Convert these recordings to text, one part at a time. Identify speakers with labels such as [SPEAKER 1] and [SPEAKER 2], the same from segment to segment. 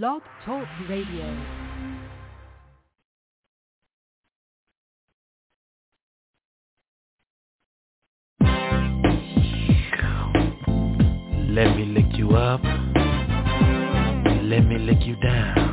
[SPEAKER 1] Blog Talk Radio.
[SPEAKER 2] Let me lick you up. Let me lick you down.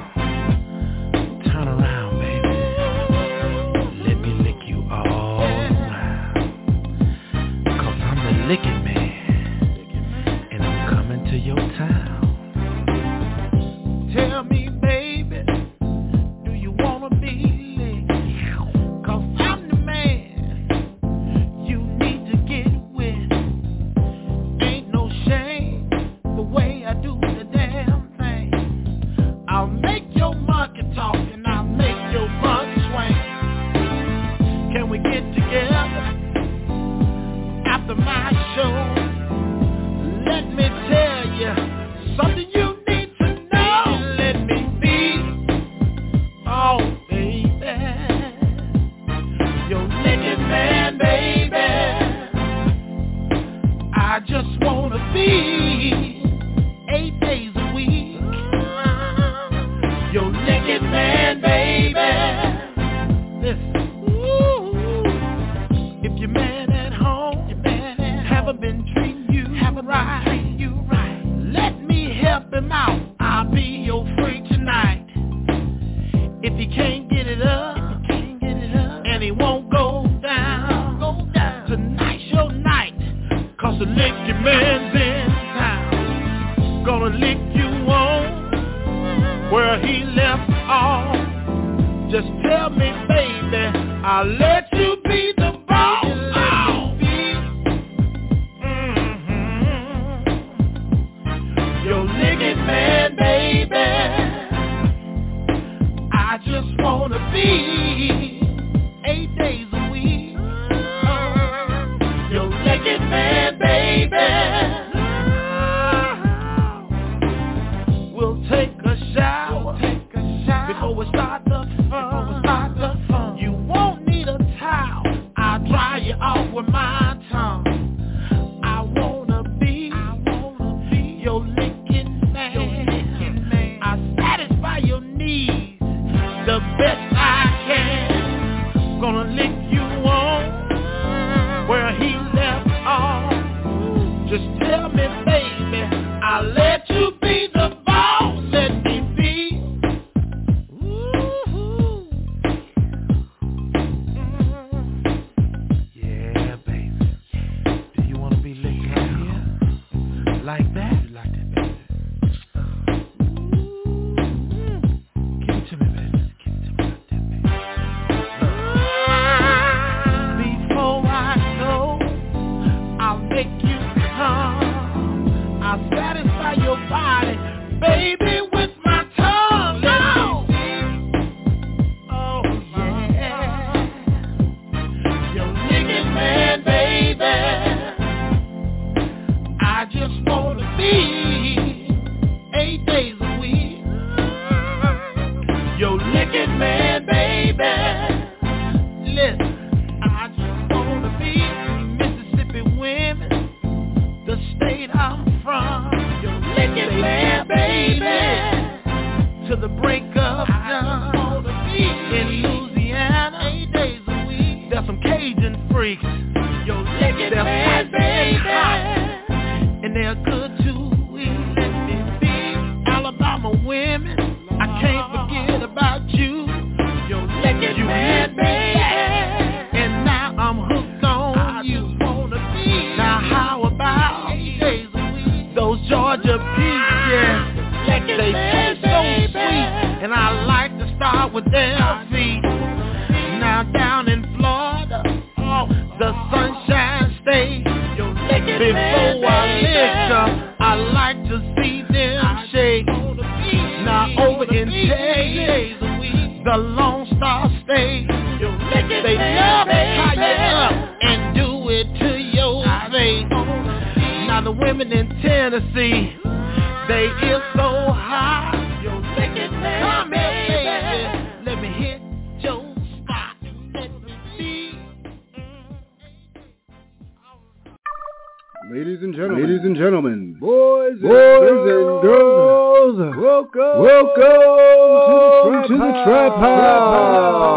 [SPEAKER 3] Ladies and gentlemen, ladies and gentlemen, boys, and boys and girls, welcome, welcome to the trap house.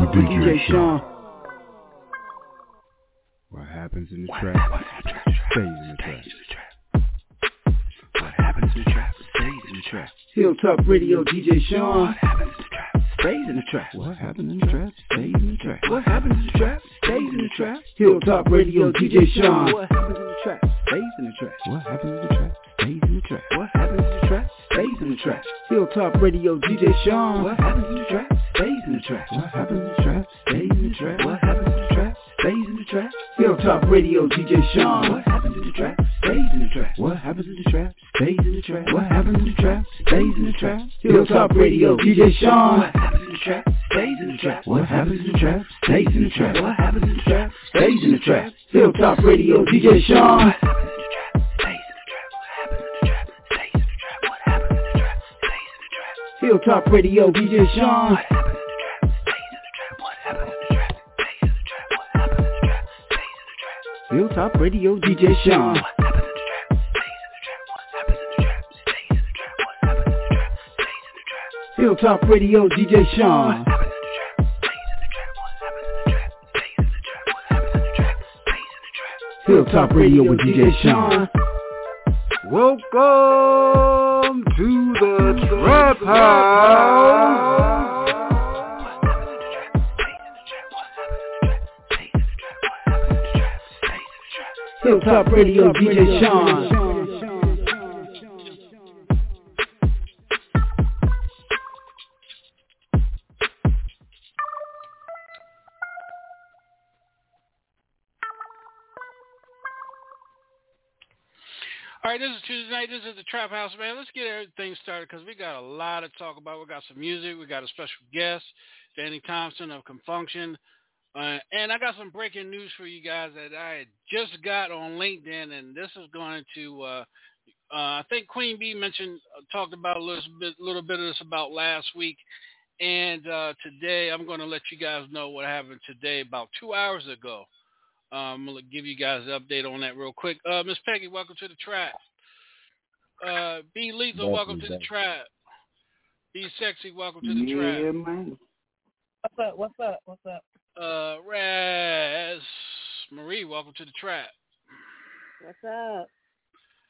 [SPEAKER 3] With DJ Sean. What happens in the trap? Stays in the trap.
[SPEAKER 4] What happens in the trap? Stays in the trap.
[SPEAKER 3] Hilltop Radio, DJ Sean.
[SPEAKER 4] What happens stays in the trap.
[SPEAKER 3] What happens in the trap stays in the trap.
[SPEAKER 4] What happens in the trap stays in the trap.
[SPEAKER 3] Hilltop Radio, DJ Sean.
[SPEAKER 4] What happens in the trap stays in the trap.
[SPEAKER 3] What happens in the trap stays in the trap.
[SPEAKER 4] What happens in the trap stays in the trap.
[SPEAKER 3] Hilltop Radio, DJ Sean.
[SPEAKER 4] What happens in the trap stays in the trap.
[SPEAKER 3] What happens in the trap stays in the trap.
[SPEAKER 4] What happens in the trap stays in the trap.
[SPEAKER 3] Hilltop Radio, DJ Sean.
[SPEAKER 4] What happens stays in the trap.
[SPEAKER 3] What happens in the trap stays in the trap.
[SPEAKER 4] What happens in the trap stays in the trap.
[SPEAKER 3] Hilltop Radio, DJ Sean.
[SPEAKER 4] What happens in the trap stays in the trap.
[SPEAKER 3] What happens in the trap stays in the trap.
[SPEAKER 4] What happens in the trap
[SPEAKER 3] stays in the trap. Hilltop Radio, DJ Sean.
[SPEAKER 4] What happens in the the trap stays in the trap.
[SPEAKER 3] Hilltop Radio, DJ Sean.
[SPEAKER 4] What happens in the trap stays in the trap. What happens in the trap stays in the trap. What happens in the trap stays in the trap.
[SPEAKER 3] Hilltop Radio with DJ Sean. Welcome to the Trap House. Hilltop Radio, DJ Sean.
[SPEAKER 5] All right, this is Tuesday night. This is the Trap House, man. Let's get everything started because we got a lot to talk about. We got some music. We got a special guest, Danny Thompson of Con Funk Shun. Uh, and I got some breaking news for you guys that I just got on LinkedIn, and this is going to, uh, uh, I think Queen Bee mentioned, uh, talked about a little bit, little bit of this about last week. And uh, today I'm going to let you guys know what happened today about two hours ago. Um, I'm going to give you guys an update on that real quick. Uh, Miss Peggy, welcome to the trap. Uh, B Lethal, welcome to the trap. Be Sexy, welcome to the
[SPEAKER 3] Yeah,
[SPEAKER 5] trap.
[SPEAKER 3] man.
[SPEAKER 6] What's up? What's up? What's up?
[SPEAKER 5] Uh, Raz Marie, welcome to the trap.
[SPEAKER 6] What's up?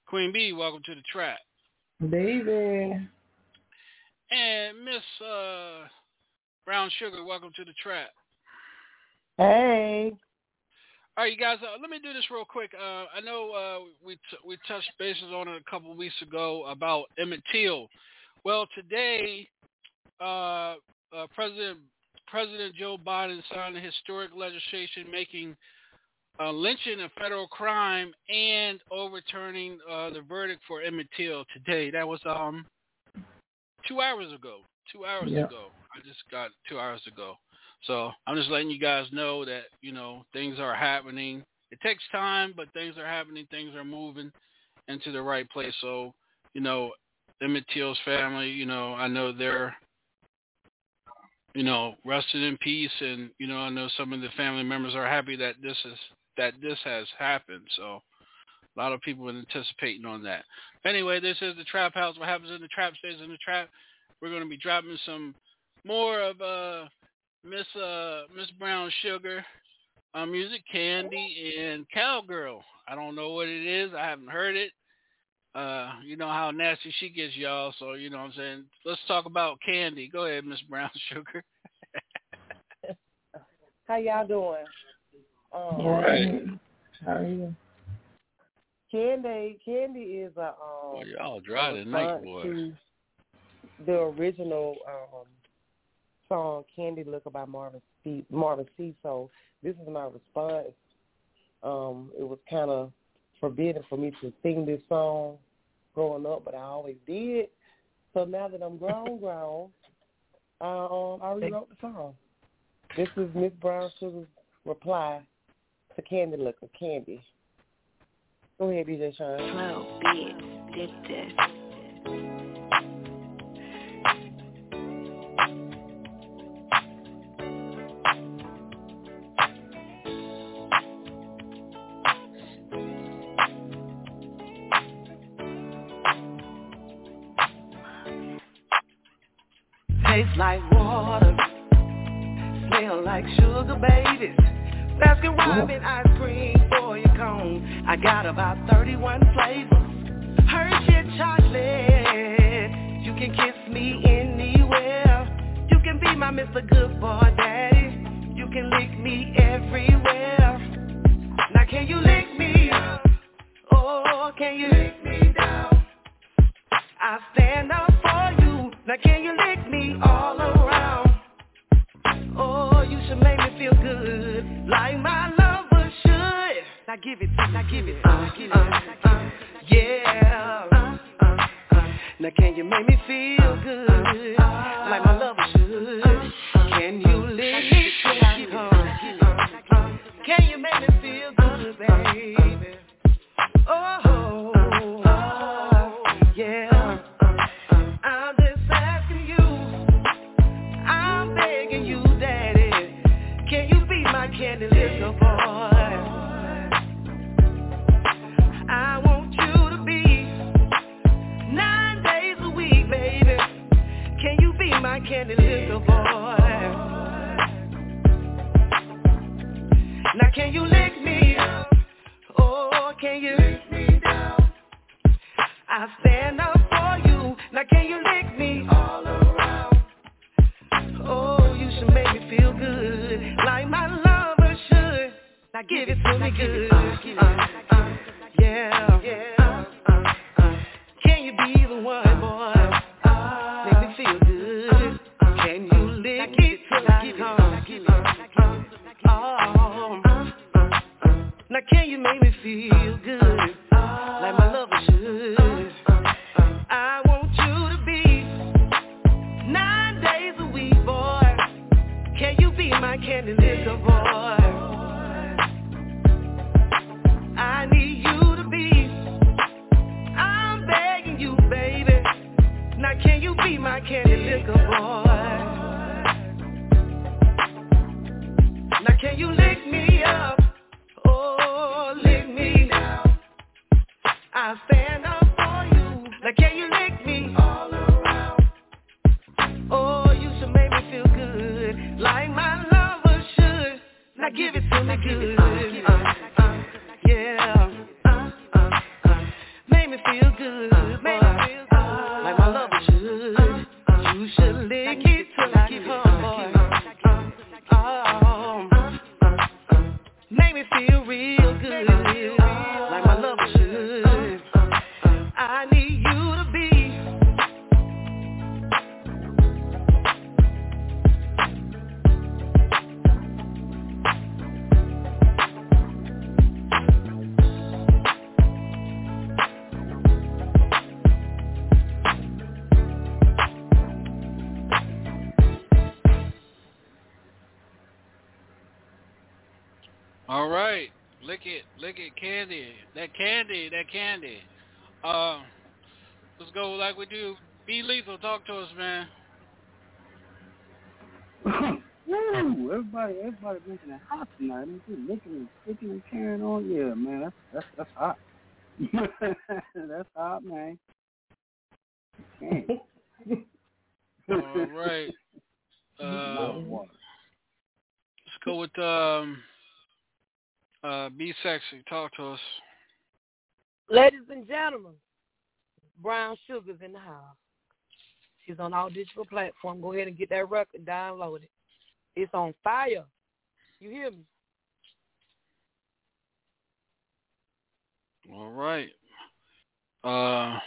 [SPEAKER 5] Queen B, welcome to the trap.
[SPEAKER 6] Baby.
[SPEAKER 5] And Miss uh, Brown Sugar, welcome to the trap.
[SPEAKER 6] Hey.
[SPEAKER 5] All right, you guys. Uh, let me do this real quick. Uh, I know uh, we t- we touched bases on it a couple of weeks ago about Emmett Till. Well, today, uh, uh, President President Joe Biden signed a historic legislation making uh, lynching a federal crime and overturning uh, the verdict for Emmett Till today. That was um two hours ago. Two hours
[SPEAKER 6] Yeah.
[SPEAKER 5] ago. I just got two hours ago. So I'm just letting you guys know that, you know, things are happening. It takes time, but things are happening. Things are moving into the right place. So, you know, Emmett Till's family, you know, I know they're, you know, rested in peace. And, you know, I know some of the family members are happy that this is, that this has happened. So a lot of people are anticipating on that. Anyway, this is the Trap House. What happens in the trap stays in the trap. We're going to be dropping some more of, uh, Miss uh Miss Brown Sugar, uh, music, Candy, and Cowgirl. I don't know what it is. I haven't heard it. Uh, you know how nasty she gets, y'all. So you know what I'm saying. Let's talk about Candy. Go ahead, Miss Brown Sugar.
[SPEAKER 6] How y'all doing? Um,
[SPEAKER 5] All right.
[SPEAKER 6] How are you? Candy, Candy is a um.
[SPEAKER 5] Well, y'all dry tonight,
[SPEAKER 6] response
[SPEAKER 5] boy.
[SPEAKER 6] to The original um song "Candy Licker" by Marvin Sease Marvin Sease So this is my response. Um, it was kind of forbidden for me to sing this song growing up, but I always did. So now that I'm grown, grown, I um I rewrote the song. This is Miss Brown Sugar's reply to Candy Licker, Candy. Go ahead, DJ Sean.
[SPEAKER 7] Flow beats did this.
[SPEAKER 8] Like water, smell like sugar babies. Baskin Robbins ice cream for your cone. I got about 31 flavors. Hershey chocolate. You can kiss me anywhere. You can be my Mr. Good Boy Daddy. You can lick me everywhere. Now can you lick me? Oh, can you lick me Now can you lick me all around? Oh, you should make me feel good, like my lover should. Now give it, now give it, uh, give it, uh, uh, yeah. Uh, uh, uh. Now can you make me feel good, like my lover should? Can you lick me. Can you make me feel good, baby? Lick
[SPEAKER 5] candy, that candy, that candy. Uh, let's go like we do. Be lethal, talk to us, man.
[SPEAKER 3] Woo! Everybody, everybody making it hot tonight. Man, just licking and sticking and carrying on. Yeah, man, that's that's that's hot. that's hot, man.
[SPEAKER 5] All right. Uh, let's go with um, uh, be sexy. Talk to us.
[SPEAKER 6] Ladies and gentlemen, Brown Sugar's in the house. She's on all digital platforms. Go ahead and get that record, download it. It's on fire. You hear me?
[SPEAKER 5] All right. Uh,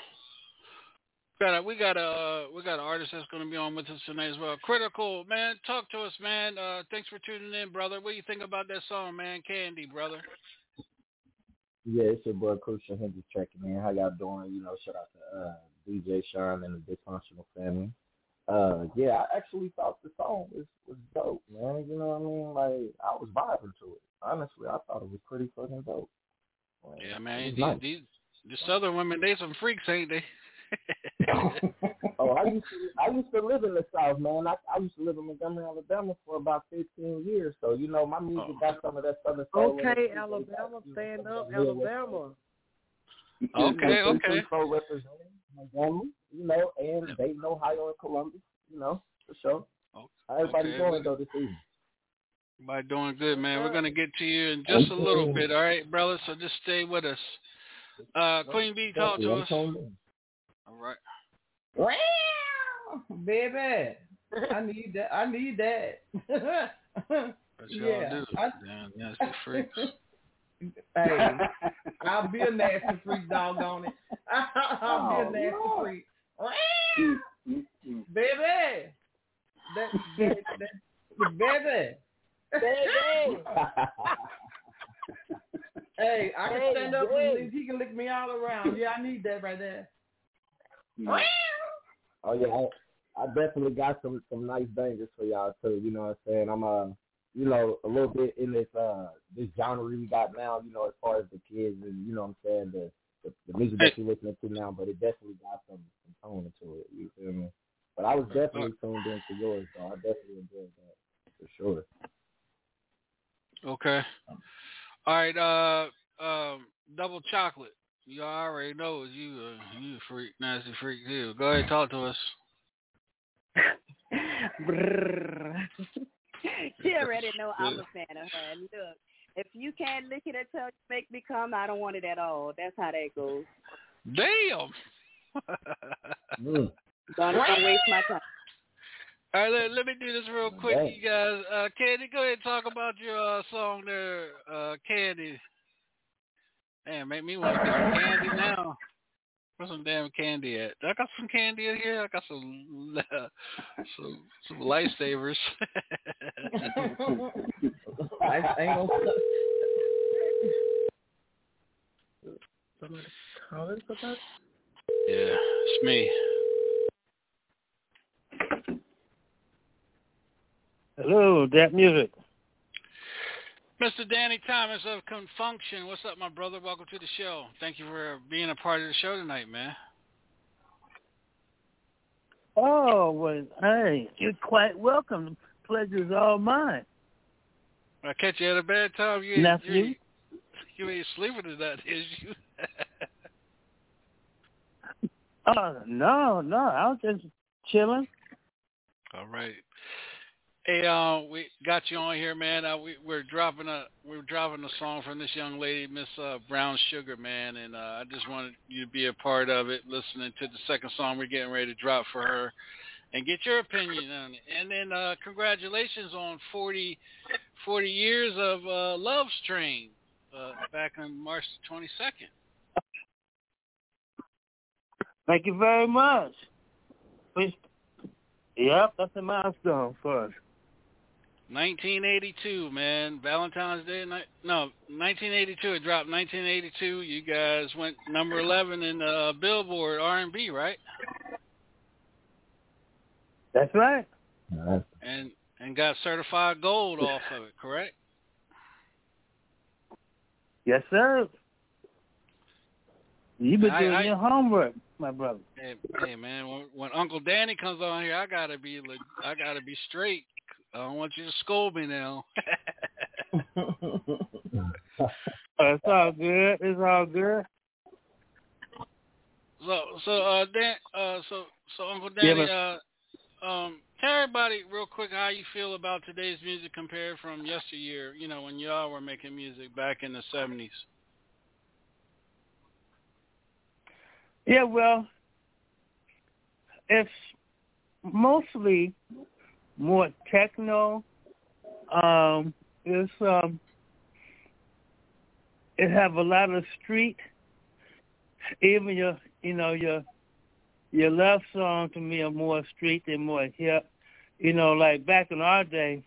[SPEAKER 5] got a, we got a we got an artist that's going to be on with us tonight as well. Critical man, talk to us, man. Uh, thanks for tuning in, brother. What do you think about that song, man? Candy, brother.
[SPEAKER 9] Yeah, it's your boy Crucial Hendrix checking in. How y'all doing? You know, shout out to uh, DJ Sean and the Dysfunctional family. Uh, yeah, I actually thought the song was was dope, man. You know what I mean? Like I was vibing to it. Honestly, I thought it was pretty fucking dope. Like,
[SPEAKER 5] Yeah, man. These,
[SPEAKER 9] nice.
[SPEAKER 5] these the Southern women, they some freaks, ain't they?
[SPEAKER 9] oh, I used to I used to live in the South, man. I, I used to live in Montgomery, Alabama for about fifteen years. So you know, my music
[SPEAKER 5] Oh.
[SPEAKER 9] got some of that Southern soul.
[SPEAKER 6] Okay. Alabama, stand up,
[SPEAKER 9] the real West
[SPEAKER 6] Alabama.
[SPEAKER 5] Okay, okay.
[SPEAKER 9] Pro representing Montgomery, you know, and Dayton, Ohio, and Columbus, you know. For sure. How everybody
[SPEAKER 5] okay.
[SPEAKER 9] doing though this evening?
[SPEAKER 5] Everybody doing good, man. We're gonna get to you in just a little bit, all right, brother. So just stay with us. Uh, Queen B, talk to us. All right.
[SPEAKER 10] Wow, baby, I need that. I need that.
[SPEAKER 5] What y'all
[SPEAKER 10] yeah,
[SPEAKER 5] do?
[SPEAKER 10] I-
[SPEAKER 5] Damn nasty freaks.
[SPEAKER 10] hey, I'll be a nasty freak, doggone it. I'll be
[SPEAKER 3] Oh,
[SPEAKER 10] a nasty
[SPEAKER 3] Lord.
[SPEAKER 10] freak. Baby, that, that, that, baby.
[SPEAKER 6] Baby.
[SPEAKER 10] Hey, I can
[SPEAKER 6] Hey,
[SPEAKER 10] stand up
[SPEAKER 6] hey.
[SPEAKER 10] and he can lick me all around. Yeah, I need that right there.
[SPEAKER 9] Oh yeah, I, I definitely got some some nice bangers for y'all too. You know what I'm saying? I'm uh, you know, a little bit in this uh this genre we got now. You know, as far as the kids and you know what I'm saying the the, the music that you're listening to now, but it definitely got some, some tone into it. You feel me? But I was definitely tuned into yours, so I definitely enjoyed that for sure.
[SPEAKER 5] Okay. All right. Uh, um, double chocolate. You already know you uh, you a freak, nasty freak too. Go ahead, talk to us.
[SPEAKER 11] She already know I'm a fan of her. And look, if you can't lick it until you make me come, I don't want it at all. That's how that goes.
[SPEAKER 5] Damn.
[SPEAKER 9] Mm.
[SPEAKER 11] Don't, don't waste my time.
[SPEAKER 5] All right, let, let me do this real quick,
[SPEAKER 9] Dang.
[SPEAKER 5] you guys. Uh, Candy, go ahead and talk about your uh, song there, uh, Candy. Damn, make me want to get some candy now. Where's some damn candy at? I got some candy in here. I got some uh, some some lifesavers.
[SPEAKER 10] I ain't gonna. Somebody calling for that?
[SPEAKER 5] yeah, it's me.
[SPEAKER 12] Hello, that music.
[SPEAKER 5] Mr. Danny Thomas of Con Funk Shun. What's up, my brother? Welcome to the show. Thank you for being a part of the show tonight, man.
[SPEAKER 12] Oh, well, hey, you're quite welcome. The pleasure's all mine.
[SPEAKER 5] I catch you at a bad time. You
[SPEAKER 12] Nephew?
[SPEAKER 5] you ain't, you ain't sleeping tonight, is you?
[SPEAKER 12] Oh, no, no, I was just chilling.
[SPEAKER 5] All right. Hey, uh, we got you on here, man. Uh, we, we're dropping a we're dropping a song from this young lady, Miss uh, Brown Sugar, man, and uh, I just wanted you to be a part of it, listening to the second song we're getting ready to drop for her, and get your opinion on it. And then uh, congratulations on 40, 40 years of uh, Love's Train uh, back on March the 22nd.
[SPEAKER 12] Thank you very much. Yep, that's a milestone for us.
[SPEAKER 5] 1982, man. Valentine's Day. No, 1982. It dropped 1982. You guys went number 11 in uh, Billboard R&B, right?
[SPEAKER 12] That's right.
[SPEAKER 5] And and got certified gold off of it, correct?
[SPEAKER 12] Yes, sir. You've been
[SPEAKER 5] I-
[SPEAKER 12] doing
[SPEAKER 5] I-
[SPEAKER 12] your homework, my brother.
[SPEAKER 5] Hey, hey man, when, when Uncle Danny comes on here, I gotta be I gotta be straight. I don't want you to scold me now.
[SPEAKER 12] Oh, it's all good. It's all good.
[SPEAKER 5] So so uh Dan uh so so Uncle
[SPEAKER 12] Yeah,
[SPEAKER 5] Danny
[SPEAKER 12] but-
[SPEAKER 5] uh um tell everybody real quick how you feel about today's music compared from yesteryear, you know, when y'all were making music back in the seventies.
[SPEAKER 12] Yeah, well, it's mostly more techno. Um, it's um, it have a lot of street. Even your, you know, your your love song to me are more street than more hip. You know, like back in our day,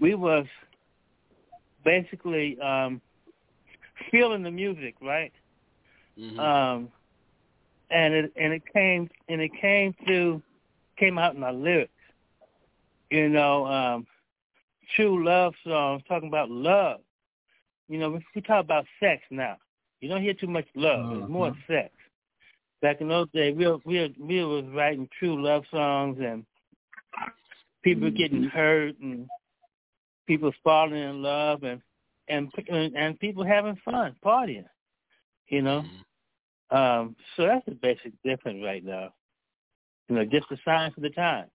[SPEAKER 12] we was basically um, feeling the music, right?
[SPEAKER 5] Mm-hmm.
[SPEAKER 12] um and it and it came and it came through came out in our lyrics. You know um true love songs talking about love. You know we, we talk about sex now. You don't hear too much love it's more sex. Back in those days we were, we were, we was writing true love songs and people getting hurt and people falling in love and and and, and people having fun partying you know?
[SPEAKER 5] Mm-hmm.
[SPEAKER 12] um, so that's the basic difference right now. You know, just a sign for the times.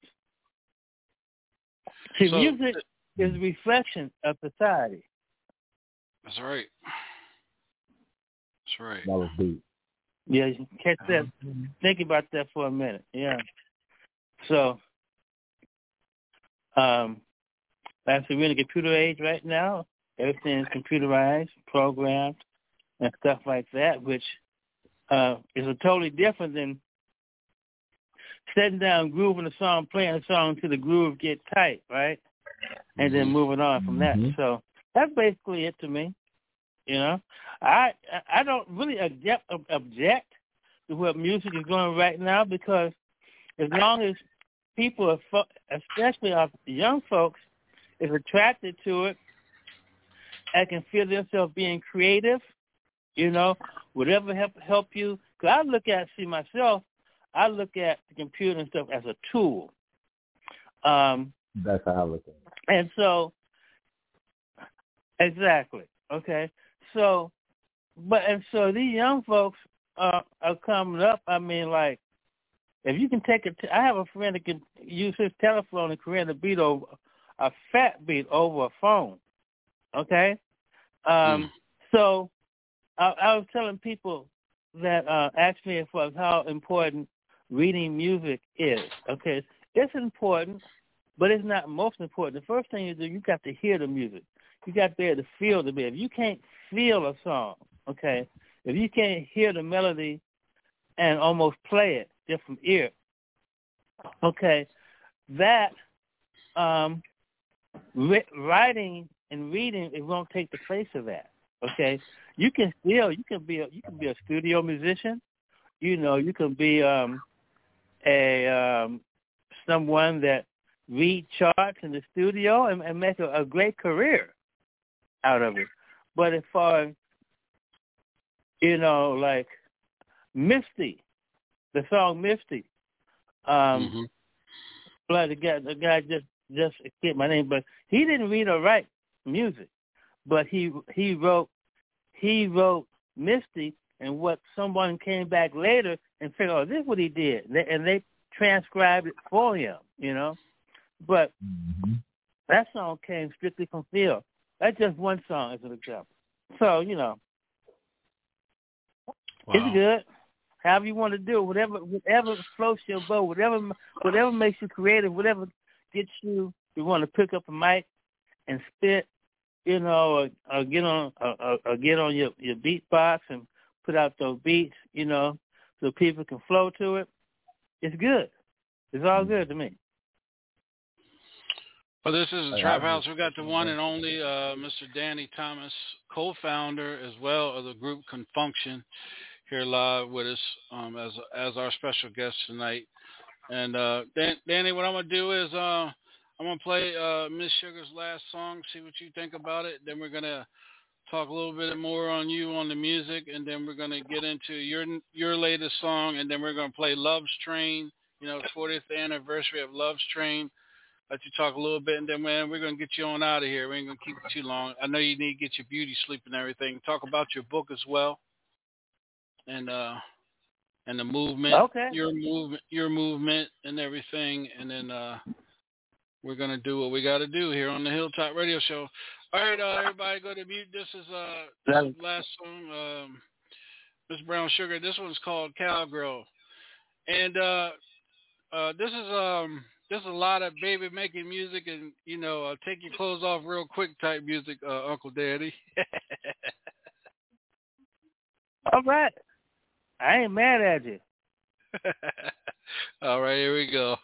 [SPEAKER 12] See,
[SPEAKER 5] So-
[SPEAKER 12] music is a reflection of society.
[SPEAKER 5] That's right. That's right.
[SPEAKER 9] That was deep.
[SPEAKER 12] Yeah, you can catch that. Think about that for a minute. Yeah. So, um, that's we're in the computer age right now. Everything is computerized, programmed, and stuff like that, which uh, is a totally different than sitting down, grooving a song, playing a song until the groove get tight, right? And then moving on from that.
[SPEAKER 9] Mhm.
[SPEAKER 12] So that's basically it to me. You know, I I- don't really object object to what music is going right now because as long as people, are fo- especially our young folks, is attracted to it and can feel themselves being creative, you know, whatever help help you. Because I look at see myself, I look at the computer and stuff as a tool. Um,
[SPEAKER 9] That's how I look at it.
[SPEAKER 12] and so, exactly. Okay. So, but and so these young folks uh, are coming up. I mean, like, if you can take it, I have a friend that can use his telephone and create a beat over a fat beat over a phone. Okay. Um. So, I, I was telling people that uh, asked me for how important reading music is. Okay, it's important, but it's not most important. The first thing you do, you got to hear the music. You got to be able to feel the music. If you can't feel a song, okay, if you can't hear the melody and almost play it just from ear, okay, that um, ri- writing and reading it won't take the place of that. Okay, you can still you can be a, you can be a studio musician. You know, you can be um, a um, someone that read charts in the studio and, and make a, a great career out of it. But as far as you know, like Misty, the song Misty, um,
[SPEAKER 5] Mhm.
[SPEAKER 12] but the guy the guy just just escaped my name, but he didn't read or write music, but he he wrote he wrote Misty, and what someone came back later and said, "Oh, this is what he did," and they, and they transcribed it for him, you know. But mm-hmm. that song came strictly from Phil. That's just one song as an example. So you know, it's good. However you want to do it, whatever whatever floats your boat, whatever whatever makes you creative, whatever gets you you want to pick up a mic and spit, you know, or, or get on or, or- or get on your your beatbox and put out those beats, you know, so people can flow to it. It's good. It's all good to me.
[SPEAKER 5] Well, this is the Trap House. We've got the one and only uh, Mr. Danny Thomas, co-founder as well of the group Con Funk Shun, here live with us um, as as our special guest tonight. And uh, Dan, Danny, what I'm gonna do is uh, I'm gonna play uh, Miss Sugar's last song, see what you think about it. Then we're gonna talk a little bit more on you on the music, and then we're gonna get into your your latest song, and then we're gonna play Love's Train. You know, 40th anniversary of Love's Train let you talk a little bit, and then man, we're gonna get you on out of here. We ain't gonna keep you too long. I know you need to get your beauty sleep and everything. Talk about your book as well, and uh, and the movement,
[SPEAKER 12] Okay.
[SPEAKER 5] your movement, your movement, and everything, and then uh, we're gonna do what we got to do here on the Hilltop Radio Show. All right, uh, everybody, go to mute. This is uh, this is last song, um, Miss Brown Sugar. This one's called Cowgirl, and uh, uh, this is um there's a lot of baby making music and you know uh, take your clothes off real quick type music, uh, Uncle Daddy.
[SPEAKER 12] All right. I ain't mad at you.
[SPEAKER 5] All right, here we go.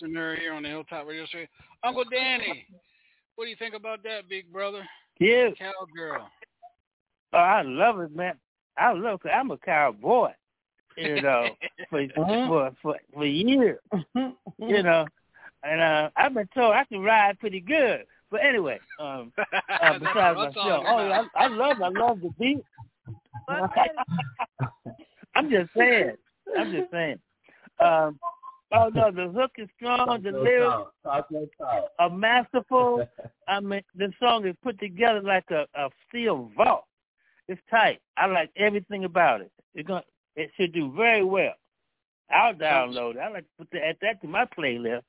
[SPEAKER 5] Been requesting her here on the Hilltop Radio Show. Uncle Danny, what do you think about that, big brother?
[SPEAKER 12] Yeah.
[SPEAKER 5] Cowgirl.
[SPEAKER 12] Oh, I love it, man. I love it. I'm a cowboy. You know, for for for for years. You know, and uh, I've been told I can ride pretty good. But anyway, um, uh, besides myself, oh, yeah, I, I love I love the beat. I'm just saying. I'm just saying. Um, oh no, the hook is strong. The lyrics
[SPEAKER 9] talk. Talk your talk.
[SPEAKER 12] are masterful. I mean, the song is put together like a, a steel vault. It's tight. I like everything about it. It's gonna. it should do very well. I'll download it. I like to put that, add that to my playlist.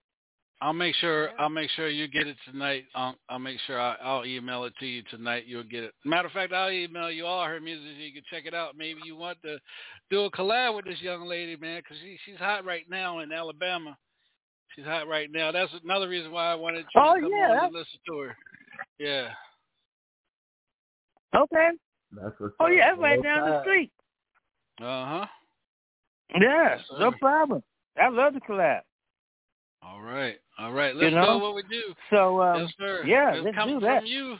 [SPEAKER 5] I'll make sure I'll make sure you get it tonight. I'll, I'll make sure I, I'll email it to you tonight. You'll get it. Matter of fact, I'll email you all her music so you can check it out. Maybe you want to do a collab with this young lady, man, because she, she's hot right now in Alabama. She's hot right now. That's another reason why I wanted you
[SPEAKER 12] Oh,
[SPEAKER 5] to come
[SPEAKER 12] yeah,
[SPEAKER 5] on and listen to her. Yeah.
[SPEAKER 12] Okay.
[SPEAKER 9] That's what's
[SPEAKER 12] Oh yeah, it's right
[SPEAKER 9] Roll
[SPEAKER 12] down the street.
[SPEAKER 5] Uh huh.
[SPEAKER 12] Yeah,
[SPEAKER 5] Yes,
[SPEAKER 12] no problem. I love the collab.
[SPEAKER 5] All right. All right. Let's
[SPEAKER 12] know?
[SPEAKER 5] go what we do.
[SPEAKER 12] So um,
[SPEAKER 5] yes, sir.
[SPEAKER 12] yeah,
[SPEAKER 5] it's
[SPEAKER 12] let's do that.
[SPEAKER 5] It comes from you.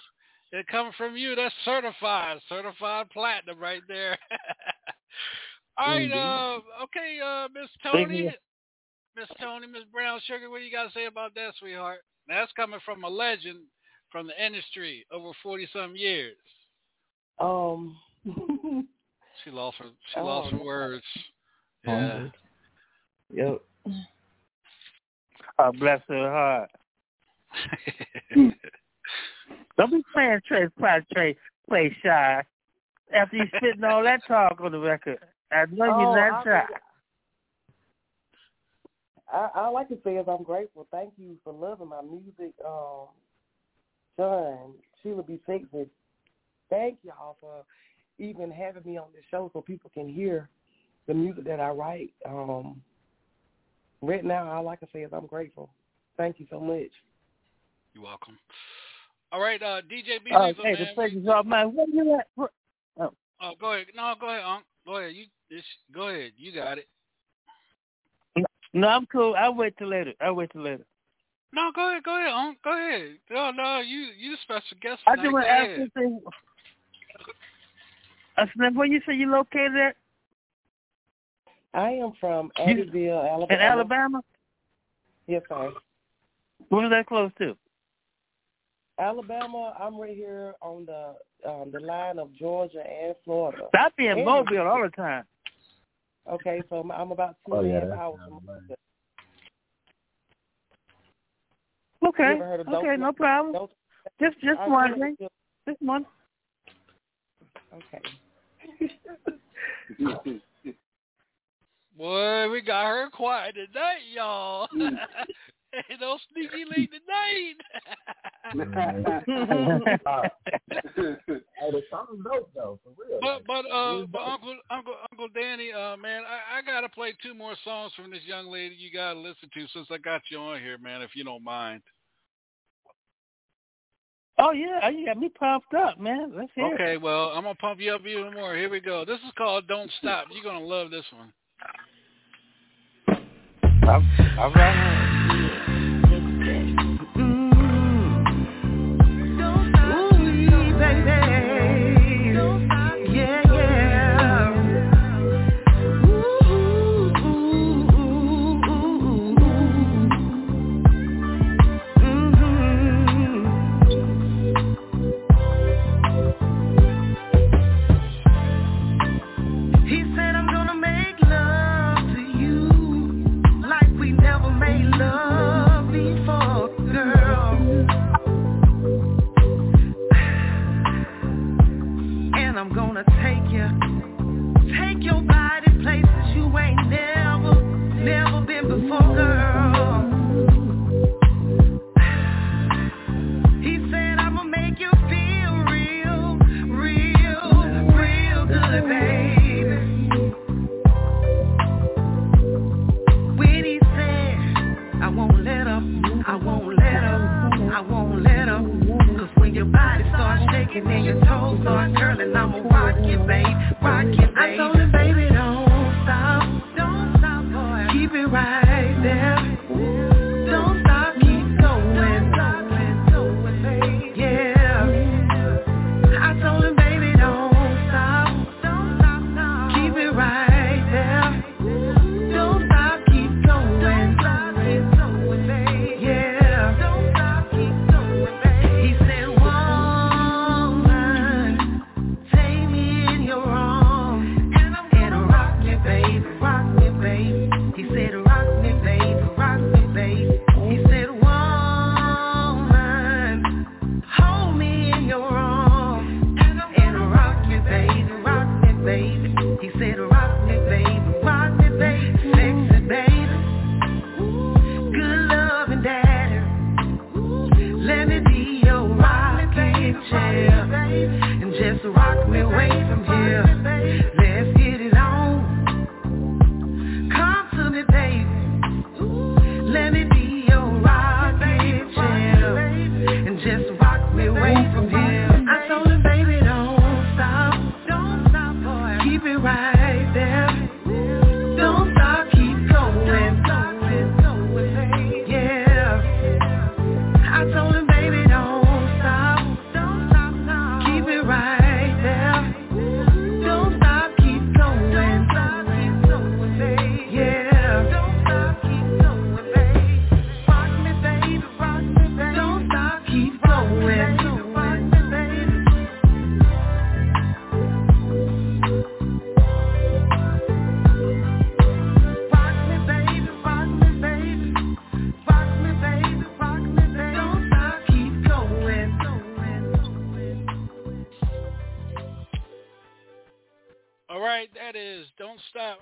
[SPEAKER 5] It comes from you. That's certified, certified platinum right there. All right. Uh, okay, uh, Miss Tony, Miss Tony, Miss Brown Sugar. What do you got to say about that, sweetheart? That's coming from a legend from the industry over forty some years.
[SPEAKER 6] Um,
[SPEAKER 5] She lost her. She
[SPEAKER 6] Oh,
[SPEAKER 5] lost her words. Yeah.
[SPEAKER 6] yep.
[SPEAKER 12] Oh, bless her heart. Don't be playing Trey, play, Trey, play shy. After you spitting all that talk on the record, I know
[SPEAKER 6] Oh,
[SPEAKER 12] you're not shy.
[SPEAKER 6] I, I like to say is I'm grateful. Thank you for loving my music. Um, John, Sheila B. Sexy. Thank y'all for even having me on this show so people can hear the music that I write. Um, right now, all I can say is I'm grateful. Thank you so much.
[SPEAKER 5] You're welcome. All right, uh, DJ B.
[SPEAKER 12] Oh, hey,
[SPEAKER 5] man.
[SPEAKER 12] the pleasure's all mine. Where you at? Oh,
[SPEAKER 5] Oh, go ahead. No, go ahead, Unc. Go ahead. You just go ahead. You got it.
[SPEAKER 12] No, I'm cool. I'll wait till later. I'll wait till later.
[SPEAKER 5] No, go ahead. Go ahead, Unc. Go ahead. No, no, you you the special guest.
[SPEAKER 12] I
[SPEAKER 5] tonight.
[SPEAKER 12] just want
[SPEAKER 5] Go
[SPEAKER 12] to ask
[SPEAKER 5] ahead.
[SPEAKER 12] you thing. Uh, Slim, where you say you located at?
[SPEAKER 6] I am from
[SPEAKER 12] You-
[SPEAKER 6] Abbeville, Alabama.
[SPEAKER 12] In Alabama?
[SPEAKER 6] Yes, sir.
[SPEAKER 12] Where was that close to?
[SPEAKER 6] Alabama, I'm right here on the um, the line of Georgia and Florida.
[SPEAKER 12] I be in
[SPEAKER 6] And-
[SPEAKER 12] Mobile all the time.
[SPEAKER 6] Okay, so I'm, I'm about two
[SPEAKER 9] Oh,
[SPEAKER 6] and a
[SPEAKER 9] yeah,
[SPEAKER 6] half hours from. Mobile.
[SPEAKER 12] Okay.
[SPEAKER 6] You ever heard of
[SPEAKER 12] Okay,
[SPEAKER 6] Don't-
[SPEAKER 12] no problem.
[SPEAKER 6] Don't-
[SPEAKER 12] Just just
[SPEAKER 6] I
[SPEAKER 12] wondering.
[SPEAKER 6] really
[SPEAKER 12] Just one.
[SPEAKER 6] Okay.
[SPEAKER 5] Boy, we got her quiet tonight, y'all.
[SPEAKER 9] Mm.
[SPEAKER 5] Ain't no sneaky late tonight.
[SPEAKER 9] hey, the song's dope though, for real.
[SPEAKER 5] But but uh but. Uncle Uncle Uncle Danny, uh man, I, I gotta play two more songs from this young lady you gotta listen to since I got you on here, man, if you don't mind.
[SPEAKER 12] Oh yeah, you got me pumped up, man. Let's hear
[SPEAKER 5] Okay,
[SPEAKER 12] it.
[SPEAKER 5] well I'm gonna pump you up even more. Here we go. This is called Don't Stop. You're gonna love this one.
[SPEAKER 12] All right.
[SPEAKER 8] I'm gonna shaking and your toes start curling, I'ma rock you, babe, rock you, babe. I told him, baby, don't stop, don't stop, boy. Keep it right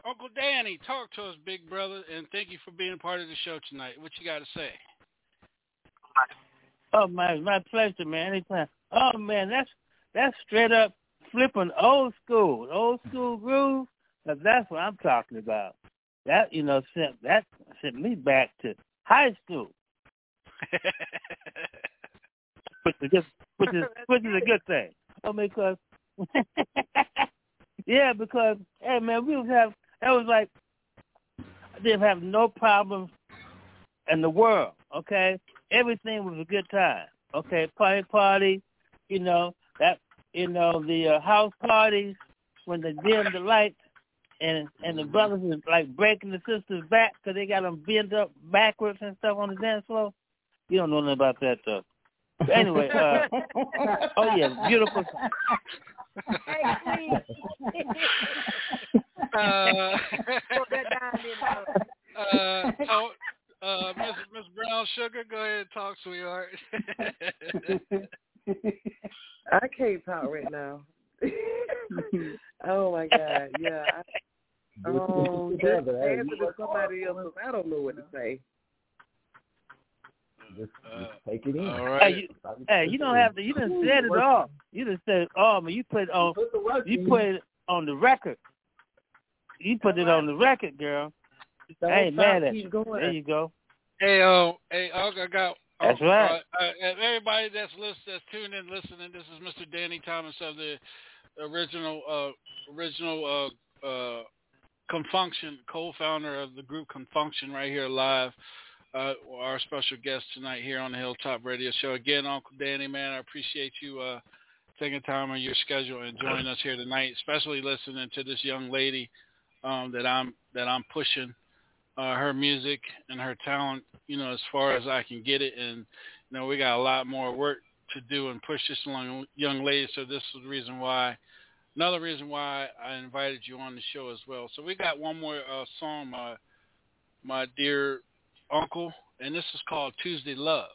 [SPEAKER 5] Uncle Danny, talk to us, big brother, and thank you for being a part of the show tonight. What you got to say?
[SPEAKER 12] Oh my, my pleasure, man. Anytime. Oh man, that's that's straight up flipping old school, old school groove. 'cause that's what I'm talking about. That you know sent that sent me back to high school, which is just, which is which is a good thing. Oh, because Yeah, because hey man, we would have that was like they'd have no problems in the world. Okay, everything was a good time. Okay, party party, you know that you know the uh, house parties when they dim the lights and and the brothers is like breaking the sisters back because they got them bent up backwards and stuff on the dance floor. You don't know nothing about that though. But anyway, uh, oh yeah, beautiful.
[SPEAKER 11] Hey, please.
[SPEAKER 5] Uh,
[SPEAKER 11] Put that down there,
[SPEAKER 5] uh, oh, uh, Miss Miss Brown Sugar, go ahead and talk, sweetheart.
[SPEAKER 6] I can't talk right now. oh my God, yeah. I, um, just answer to somebody else. I don't know what to say.
[SPEAKER 9] Just, just take it in.
[SPEAKER 5] all
[SPEAKER 12] Hey, you, hey, you don't have to. You didn't said it all. You done said it all, man. You put it on.
[SPEAKER 9] Put the work
[SPEAKER 12] You
[SPEAKER 9] in.
[SPEAKER 12] put it on the record. You put it on the record, girl.
[SPEAKER 6] Don't
[SPEAKER 12] I ain't mad at
[SPEAKER 6] keep
[SPEAKER 12] you.
[SPEAKER 6] Going.
[SPEAKER 12] There you go.
[SPEAKER 5] Hey, uh, hey, Uncle, I got.
[SPEAKER 12] That's
[SPEAKER 5] uh,
[SPEAKER 12] right.
[SPEAKER 5] Uh, uh, everybody that's list, that's tuned in, listening. This is Mr. Danny Thomas of the original, uh, original, uh, uh, Con Funk Shun, co-founder of the group Con Funk Shun, right here live. Uh, our special guest tonight here on the Hilltop Radio Show. Again, Uncle Danny, man, I appreciate you uh, taking time on your schedule and joining us here tonight, especially listening to this young lady um, that I'm that I'm pushing uh, her music and her talent, you know, as far as I can get it. And you know, we got a lot more work to do and push this young young lady. So this is the reason why. Another reason why I invited you on the show as well. So we got one more uh, song, my my dear uncle, and this is called Tuesday Love.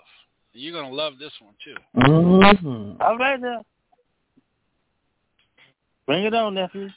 [SPEAKER 5] You're gonna love this one too.
[SPEAKER 9] Mm-hmm.
[SPEAKER 12] All right now. Bring it on, nephew.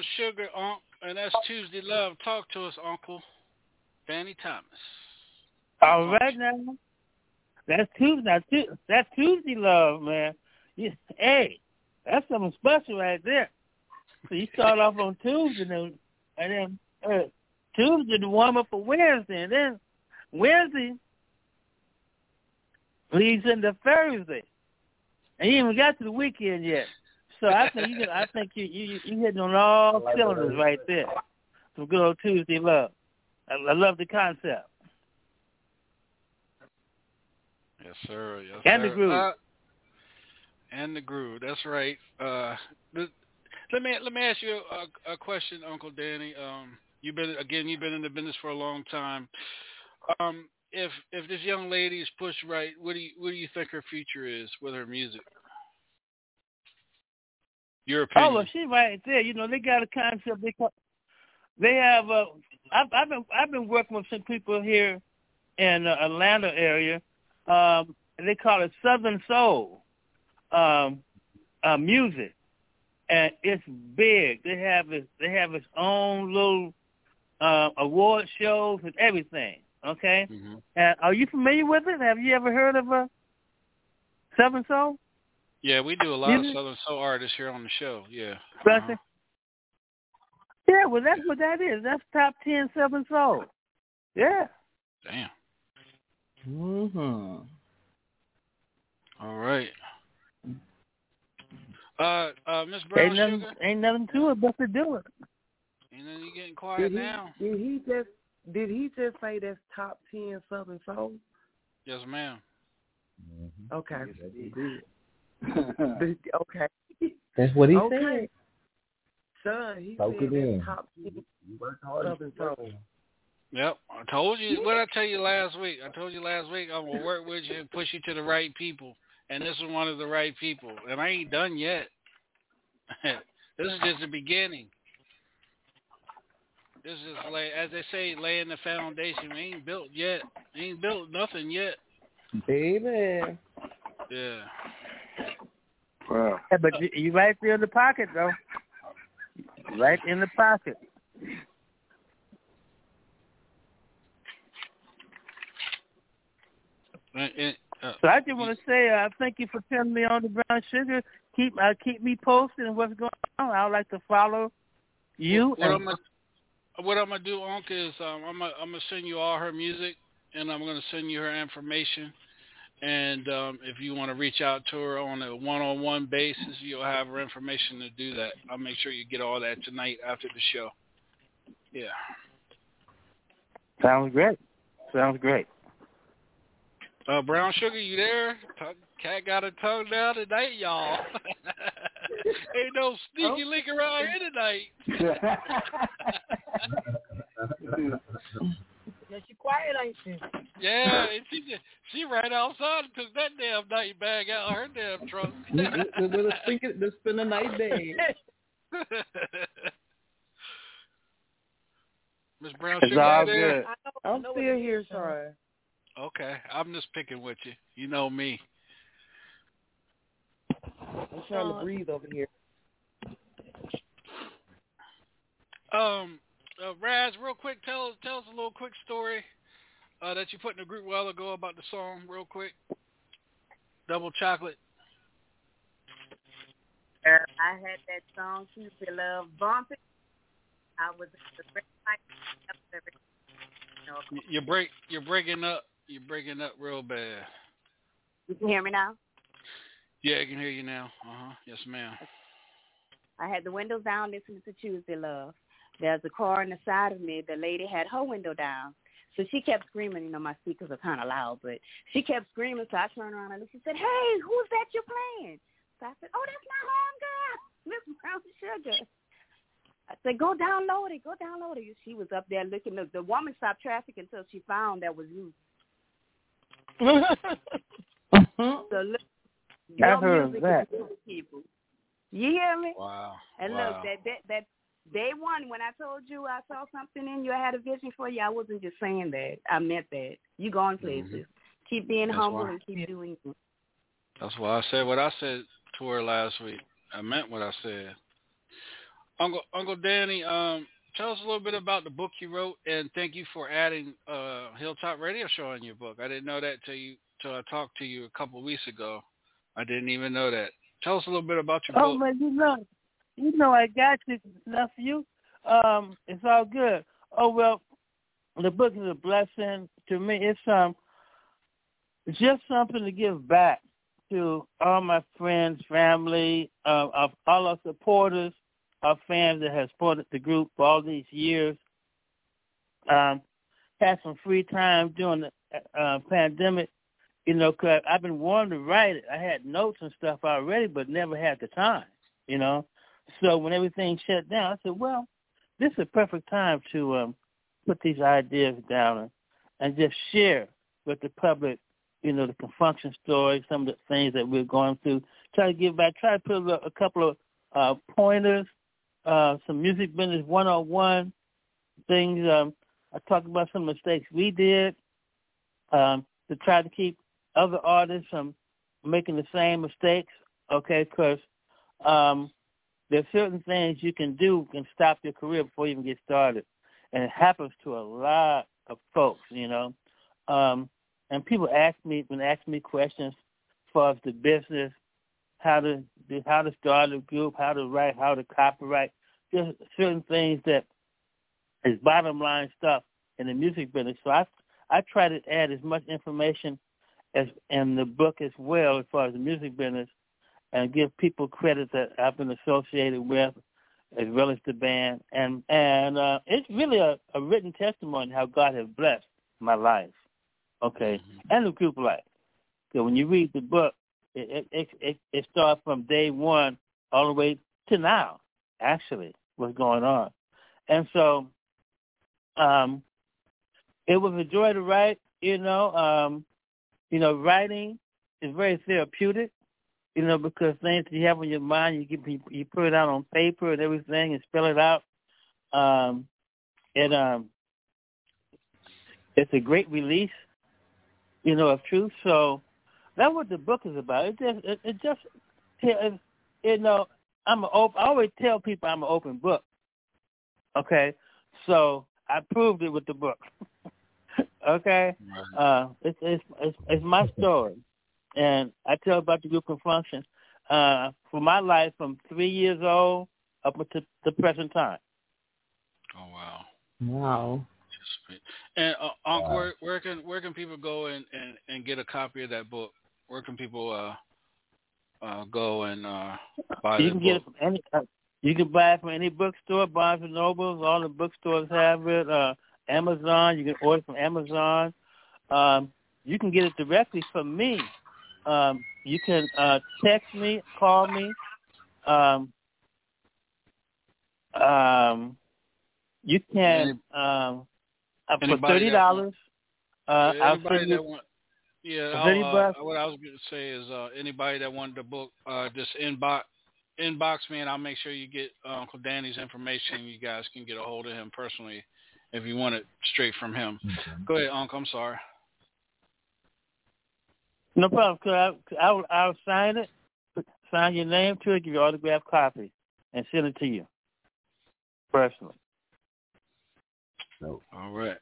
[SPEAKER 5] Brown Sugar, Unc, and that's Tuesday Love. Talk to us, Uncle Danny Thomas.
[SPEAKER 12] All right now. That's Tuesday. That's Tuesday love, man. Yeah. Hey, that's something special right there. So you start off on Tuesday, and then, and then uh, Tuesday to warm up for Wednesday, and then Wednesday leads into Thursday, and you even got to the weekend yet. So I think you, can, I think you you you hitting on all cylinders right there. Some good old Tuesday love. I, I love the concept.
[SPEAKER 5] Yes, sir. Yes,
[SPEAKER 12] And the groove.
[SPEAKER 5] Uh, and the groove. That's right. Uh, th- let me let me ask you a, a question, Uncle Danny. Um, you've been again. You've been in the business for a long time. Um, if if this young lady is pushed right, what do you what do you think her future is with her music? Your
[SPEAKER 12] Oh, well, she right there. You know, they got a concept. They call, they have. Uh, I've, I've been I've been working with some people here in the Atlanta area, um, and they call it Southern Soul um, uh, music, and it's big. They have it. They have its own little uh, award shows and everything. Okay.
[SPEAKER 5] Mm-hmm.
[SPEAKER 12] And are you familiar with it? Have you ever heard of uh, Southern Soul?
[SPEAKER 5] Yeah, we do a lot of
[SPEAKER 12] Music?
[SPEAKER 5] Southern Soul artists here on the show. Yeah.
[SPEAKER 12] Something? Yeah, well, that's what that is. That's top ten Southern Soul. Yeah.
[SPEAKER 5] Damn.
[SPEAKER 10] Mm-hmm.
[SPEAKER 5] All right. Uh, uh, Miss Brown
[SPEAKER 12] Ain't nothing,
[SPEAKER 5] Sugar.
[SPEAKER 12] ain't nothing to it but to do it.
[SPEAKER 5] And then you getting quiet
[SPEAKER 6] Did he,
[SPEAKER 5] now?
[SPEAKER 6] did he just did he just say that's top ten Southern Soul?
[SPEAKER 5] Yes, ma'am.
[SPEAKER 6] Okay.
[SPEAKER 9] Mm-hmm.
[SPEAKER 6] Did- okay.
[SPEAKER 9] That's what he
[SPEAKER 6] okay.
[SPEAKER 9] said.
[SPEAKER 6] Son, he
[SPEAKER 9] Soak
[SPEAKER 6] said
[SPEAKER 9] in.
[SPEAKER 6] top ten
[SPEAKER 9] You worked.
[SPEAKER 6] Southern Soul.
[SPEAKER 5] Yep, I told you. What I tell you last week? I told you last week I'm gonna work with you and push you to the right people, and this is one of the right people. And I ain't done yet. this is just the beginning. This is like, as they say, laying the foundation. We ain't built yet. Ain't built nothing yet.
[SPEAKER 6] Baby.
[SPEAKER 5] Yeah.
[SPEAKER 3] Wow.
[SPEAKER 12] Yeah, but you, you right there in the pocket though. Right in the pocket.
[SPEAKER 5] And- and, uh,
[SPEAKER 12] So I just want to say uh, thank you for telling me on the brown sugar. Keep uh, keep me posted on what's going on. I would like to follow you.
[SPEAKER 5] What I'm
[SPEAKER 12] and,
[SPEAKER 5] gonna, what I'm gonna do, Unc, is um, I'm gonna I'm gonna send you all her music, and I'm gonna send you her information. And um, if you want to reach out to her on a one-on-one basis, you'll have her information to do that. I'll make sure you get all that tonight after the show. Yeah.
[SPEAKER 12] Sounds great. Sounds great.
[SPEAKER 5] Uh, Brown Sugar, you there? Cat got a tongue down tonight, y'all. Ain't no sneaky link around here tonight.
[SPEAKER 13] Yeah, she quiet, ain't she?
[SPEAKER 5] Yeah, and she just, she ran outside and took that damn night bag out of her damn trunk.
[SPEAKER 10] We're gonna speak it. Let's spend the night day.
[SPEAKER 5] Miss Brown
[SPEAKER 12] It's
[SPEAKER 5] Sugar,
[SPEAKER 12] all
[SPEAKER 5] there?
[SPEAKER 12] good.
[SPEAKER 6] I'm still here, sorry.
[SPEAKER 5] Okay, I'm just picking with you. You know me.
[SPEAKER 6] I'm trying to breathe over here.
[SPEAKER 5] Um, uh, Raz, real quick, tell tell us a little quick story uh, that you put in the group a while ago about the song, real quick. Double chocolate.
[SPEAKER 11] I had that song Cupid Love bumping. I was the light.
[SPEAKER 5] You're break you're breaking up. You're breaking up real bad.
[SPEAKER 11] You can hear me now?
[SPEAKER 5] Yeah, I can hear you now. Uh huh. Yes, ma'am.
[SPEAKER 11] I had the windows down listening to Tuesday Love. There's a car on the side of me. The lady had her window down. So she kept screaming. You know, my speakers are kind of loud, but she kept screaming. So I turned around and she said, hey, who's that you're playing? So I said, oh, that's my homegirl, Miss Brown Sugar. I said, go download it. Go download it. She was up there looking. The, the woman stopped traffic until she found that was you. Mm-hmm. So look,
[SPEAKER 12] I
[SPEAKER 11] your
[SPEAKER 12] heard
[SPEAKER 11] music
[SPEAKER 12] that.
[SPEAKER 11] is good, people. You hear me?
[SPEAKER 5] Wow.
[SPEAKER 11] And
[SPEAKER 5] wow.
[SPEAKER 11] look, that that that day one when I told you I saw something in you, I had a vision for you. I wasn't just saying that. I meant that. You going places. Keep being
[SPEAKER 5] That's
[SPEAKER 11] humble
[SPEAKER 5] why.
[SPEAKER 11] and keep doing it.
[SPEAKER 5] That's why I said what I said to her last week. I meant what I said. Uncle Uncle Danny, um, tell us a little bit about the book you wrote, and thank you for adding uh, Hilltop Radio Show in your book. I didn't know that till you till I talked to you a couple of weeks ago. I didn't even know that. Tell us a little bit about your
[SPEAKER 12] Oh
[SPEAKER 5] book.
[SPEAKER 12] man, you know, you know, I got you, nephew. Um, it's all good. Oh well, the book is a blessing to me. It's um, just something to give back to all my friends, family, uh, of all our supporters, our fans that have supported the group for all these years. Um, had some free time during the uh, pandemic, you know, 'cause I've been wanting to write it. I had notes and stuff already, but never had the time, you know. So when everything shut down, I said, well, this is a perfect time to um, put these ideas down and, and just share with the public, you know, the Con Funk Shun story, some of the things that we're going through. Try to give back, try to put a, a couple of uh, pointers, uh, some music business 101 things. Um, I talked about some mistakes we did um, to try to keep other artists from making the same mistakes, okay, because um, there's certain things you can do can stop your career before you even get started. And it happens to a lot of folks, you know. Um, and people ask me when ask me questions as the business, how to how to start a group, how to write, how to copyright, just certain things that is bottom line stuff in the music business. So I I try to add as much information as in the book as well as far as the music business and give people credit that I've been associated with as well as the band. And and uh, it's really a, a written testimony how God has blessed my life. Okay. And the group life. So when you read the book, it it, it it starts from day one all the way to now, actually, what's going on. And so um it was a joy to write, you know. Um, you know, writing is very therapeutic, you know, because things that you have on your mind, you get you, you put it out on paper and everything and spell it out. Um, it um, it's a great release, you know, of truth. So that's what the book is about. It just it, it just it, you know I'm an open. I always tell people I'm an open book. Okay, so I proved it with the book. okay, uh, it's, it's it's it's my story, and I tell about the group Con Funk Shun uh, for my life from three years old up to the present time.
[SPEAKER 5] Oh wow.
[SPEAKER 6] Wow.
[SPEAKER 5] And uh, Uncle, where, where can where can people go and, and, and get a copy of that book? Where can people uh, uh, go and uh, buy it?
[SPEAKER 12] you
[SPEAKER 5] the
[SPEAKER 12] can
[SPEAKER 5] book?
[SPEAKER 12] get it from any. Uh, you can buy it from any bookstore. Barnes and Nobles, all the bookstores have it. Uh, Amazon, you can order from Amazon. Um, you can get it directly from me. Um, you can uh, text me, call me. Um, um, you can um, uh, for thirty dollars. Uh,
[SPEAKER 5] Yeah,
[SPEAKER 12] I'll
[SPEAKER 5] anybody
[SPEAKER 12] send you.
[SPEAKER 5] want, yeah,
[SPEAKER 12] for
[SPEAKER 5] I'll,
[SPEAKER 12] 30
[SPEAKER 5] uh, what I was going to say is uh, anybody that wanted to book, uh, just inbox inbox me, and I'll make sure you get uh, Uncle Danny's information. You guys can get a hold of him personally if you want it straight from him. Go ahead, Uncle. I'm sorry.
[SPEAKER 12] No problem. Could I, I'll, I'll sign it, sign your name to it, give you autographed copy, and send it to you personally.
[SPEAKER 9] No.
[SPEAKER 5] All right.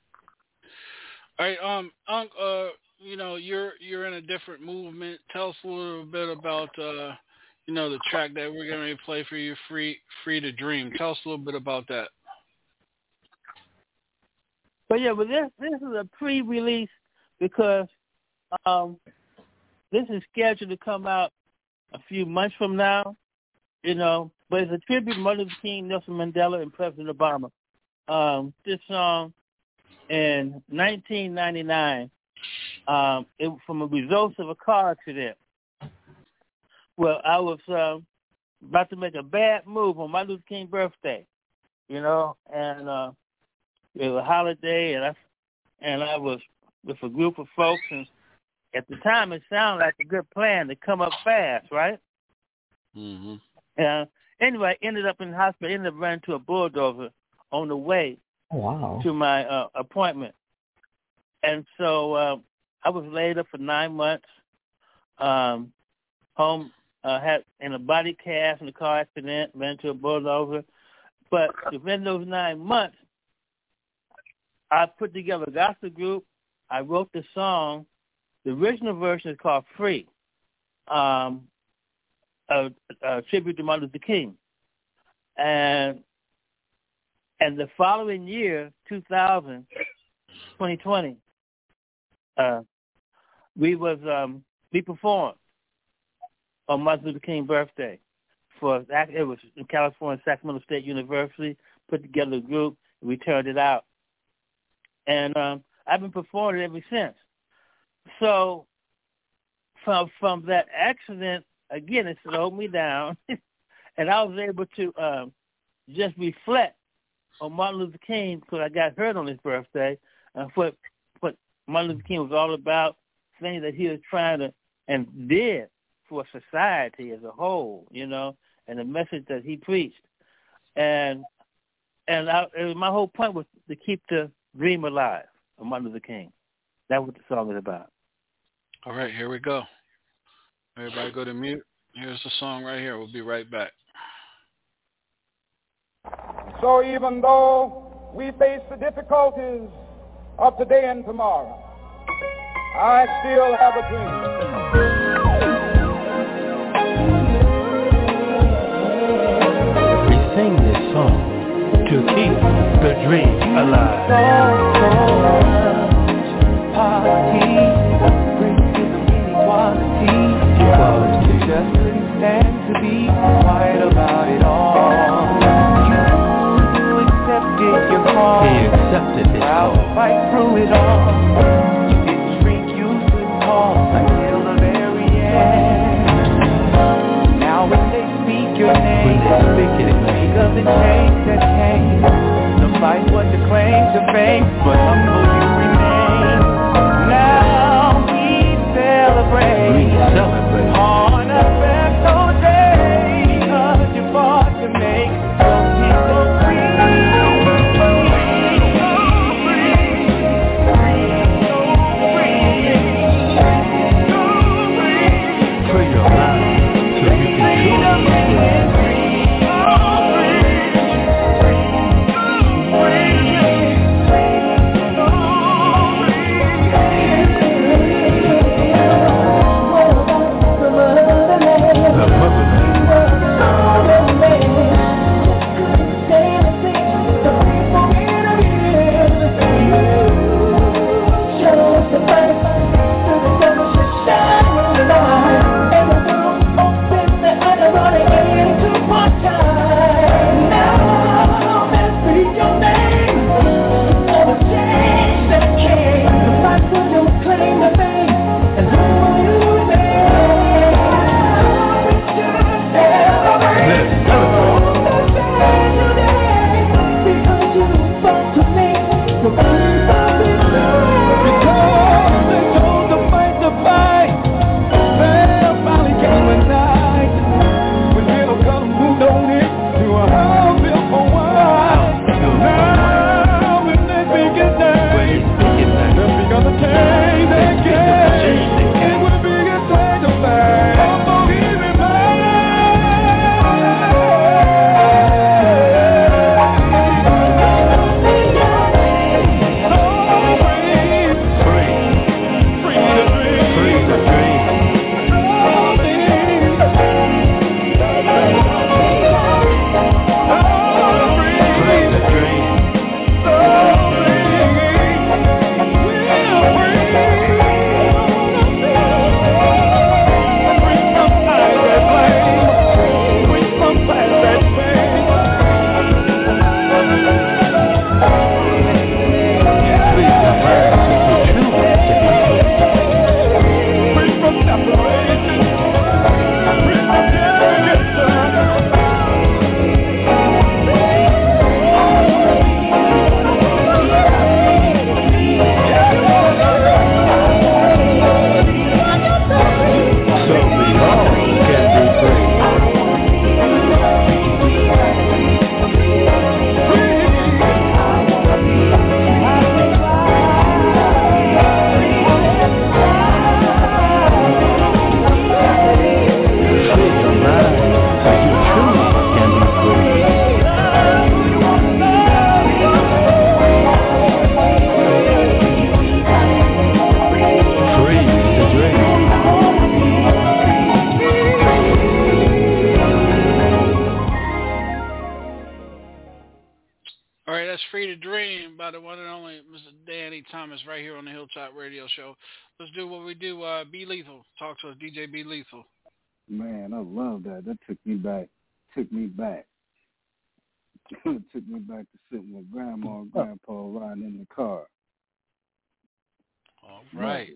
[SPEAKER 5] All right, um, Unc, uh, you know, you're you're in a different movement. Tell us a little bit about, uh, you know, the track that we're going to play for you, "Free Free to Dream." Tell us a little bit about that.
[SPEAKER 12] But yeah, but this this is a pre-release because um, this is scheduled to come out a few months from now. You know, but it's a tribute to Martin Luther King, Nelson Mandela, and President Obama. Um, this song in 1999, um, it from the results of a car accident. Well, I was um, about to make a bad move on Martin Luther King birthday, you know, and uh, it was a holiday, and I and I was with a group of folks, and at the time it sounded like a good plan to come up fast, right?
[SPEAKER 5] Mm-hmm.
[SPEAKER 12] Uh, anyway, I ended up in the hospital. Ended up running to a bulldozer on the way
[SPEAKER 6] Wow.
[SPEAKER 12] to my uh, appointment, and so uh, I was laid up for nine months. Um, home uh, had in a body cast in a car accident, ran to a bulldozer, But within those nine months, I put together a gospel group. I wrote the song. The original version is called "Free," um, a, a tribute to Martin Luther King, and and the following year, 2000, 2020, uh, we was um, we performed on Martin Luther King birthday for it was in California, Sacramento State University. Put together a group, and we turned it out, and um, I've been performing it ever since. So from from that accident, again, it slowed me down, and I was able to um, just reflect on Martin Luther King because I got hurt on his birthday, and what what Martin Luther King was all about, things that he was trying to and did for society as a whole, you know, and the message that he preached. And and I, my whole point was to keep the dream alive of Martin Luther King. That's what the song is about.
[SPEAKER 5] All right, here we go. Everybody go to mute. Here's the song right here. We'll be right back.
[SPEAKER 14] So even though we face the difficulties of today and tomorrow, I still have a dream.
[SPEAKER 15] We sing this song to keep the dream alive.
[SPEAKER 8] To be quiet about it all. You accepted your call.
[SPEAKER 15] He accepted his
[SPEAKER 8] I'll
[SPEAKER 15] call.
[SPEAKER 8] fight through it all. You didn't shrink, you until the very end. Now when they speak your name, of the change that came. The fight was to claim to fame, but humble you remain. Now. We celebrate.
[SPEAKER 3] Back to sitting with grandma and grandpa riding in the car.
[SPEAKER 5] All right.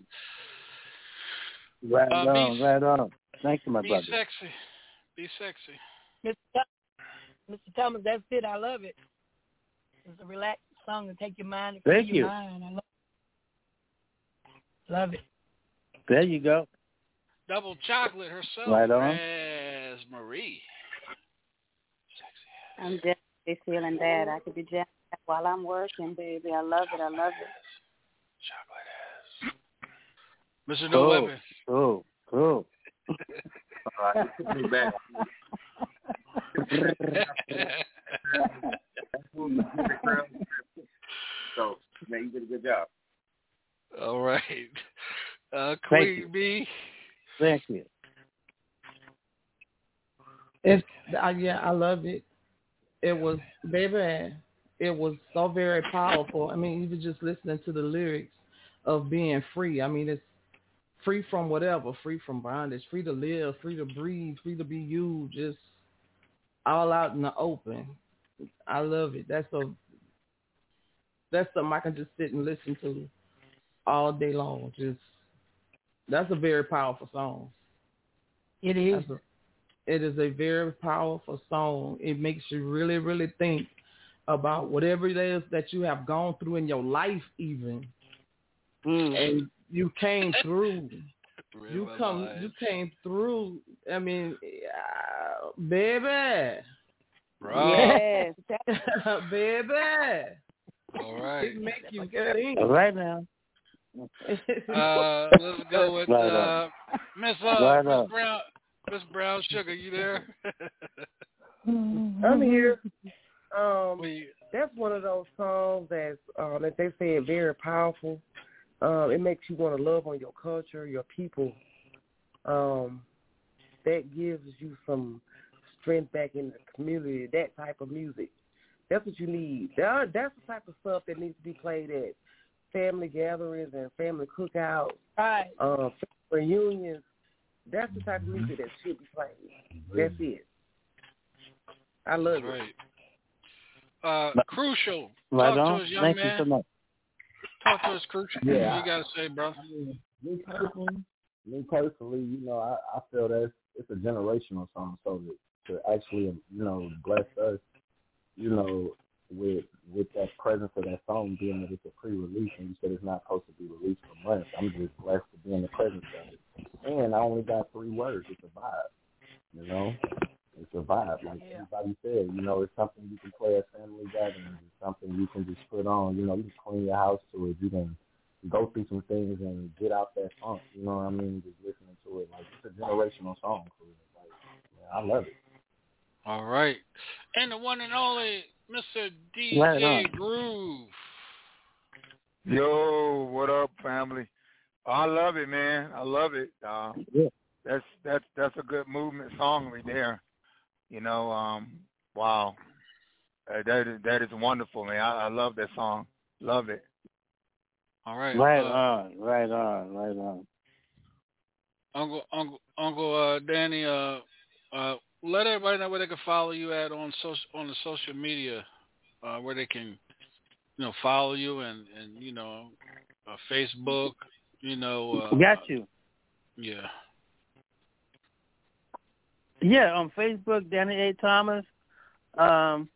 [SPEAKER 12] Right
[SPEAKER 5] Uh,
[SPEAKER 12] on,
[SPEAKER 5] be-
[SPEAKER 12] right on. Thank you, my
[SPEAKER 5] Be
[SPEAKER 12] brother.
[SPEAKER 5] Be sexy. Be sexy.
[SPEAKER 13] Mr. Tho- Mr. Thomas, that's it. I love it. It's a relaxed song to take your mind and
[SPEAKER 12] Thank you.
[SPEAKER 13] mind. I love Love it.
[SPEAKER 12] There you go.
[SPEAKER 5] Double chocolate herself.
[SPEAKER 12] Right on.
[SPEAKER 5] Raz Marie.
[SPEAKER 11] I'm definitely feeling that. I could be jamming that while I'm working, baby. I love it. I love it.
[SPEAKER 5] Mr. No
[SPEAKER 12] Cool.
[SPEAKER 5] Weapon.
[SPEAKER 12] Cool. Cool.
[SPEAKER 9] All right, took back. so, man, you did a good job.
[SPEAKER 5] All right. Uh,
[SPEAKER 12] Thank
[SPEAKER 5] Queen
[SPEAKER 12] you.
[SPEAKER 5] B.
[SPEAKER 12] Thank you.
[SPEAKER 6] It's uh, yeah, I love it. It was baby, it was so very powerful. I mean, even just listening to the lyrics of being free. I mean, it's free from whatever, free from bondage, free to live, free to breathe, free to be you, just all out in the open. I love it. That's a that's something I can just sit and listen to all day long. Just that's a very powerful song.
[SPEAKER 13] It is.
[SPEAKER 6] That's a- it is a very powerful song. It makes you really, really think about whatever it is that you have gone through in your life, even, and you came through. you come, you came through. I mean, uh, baby,
[SPEAKER 5] Bro.
[SPEAKER 11] Yes.
[SPEAKER 6] baby.
[SPEAKER 5] All right.
[SPEAKER 6] It make you think.
[SPEAKER 12] All right now.
[SPEAKER 5] Uh, let's go with uh. Miss uh,
[SPEAKER 12] Right
[SPEAKER 5] Miss. Brown. Miss Brown Sugar, you there?
[SPEAKER 6] I'm here. Um, that's one of those songs that's um, that they say is very powerful. Um, it makes you want to love on your culture, your people. Um, that gives you some strength back in the community. That type of music. That's what you need. That, that's the type of stuff that needs to be played at family gatherings and family cookouts,
[SPEAKER 13] Right.
[SPEAKER 6] um, family reunions. That's the type of music that should be played. That's it. I love
[SPEAKER 5] That's
[SPEAKER 6] it.
[SPEAKER 5] right. Uh, crucial.
[SPEAKER 12] Right
[SPEAKER 5] Talk
[SPEAKER 12] on.
[SPEAKER 5] to us, young
[SPEAKER 12] Thank
[SPEAKER 5] man.
[SPEAKER 12] you so much.
[SPEAKER 5] Talk to us, crucial.
[SPEAKER 9] Yeah.
[SPEAKER 5] What you got to say, bro?
[SPEAKER 9] Me personally, me personally, you know, I, I feel that it's, it's a generational song. So to, to actually, you know, bless us, you know, with with that presence of that song being that it's a pre-release and you said it's not supposed to be released for months. I'm just blessed to be in the presence of it. And I only got three words. It's a vibe. You know, it's a vibe. Like everybody said, you know, it's something you can play at family gatherings. It's something you can just put on. You know, you can clean your house to it. You can go through some things and get out that funk. You know what I mean? Just listening to it. Like it's a generational song for me. Like, man, I love it.
[SPEAKER 5] All right. And the one and only Mr. DJ Groove.
[SPEAKER 16] Yo, what up, family? I love it, man. I love it. Uh, That's that's that's a good movement song right there. You know, um, wow, uh, that is that is wonderful, man. I, I love that song. Love it.
[SPEAKER 5] All right.
[SPEAKER 12] Right
[SPEAKER 5] uh,
[SPEAKER 12] on. Right on. Right on.
[SPEAKER 5] Uncle Uncle Uncle uh, Danny, uh, uh, let everybody know where they can follow you at on social on the social media, uh, where they can, you know, follow you and and you know, uh, Facebook, you know. Uh,
[SPEAKER 12] Got you.
[SPEAKER 5] Yeah.
[SPEAKER 12] Yeah, on Facebook, Danny A. Thomas. Um,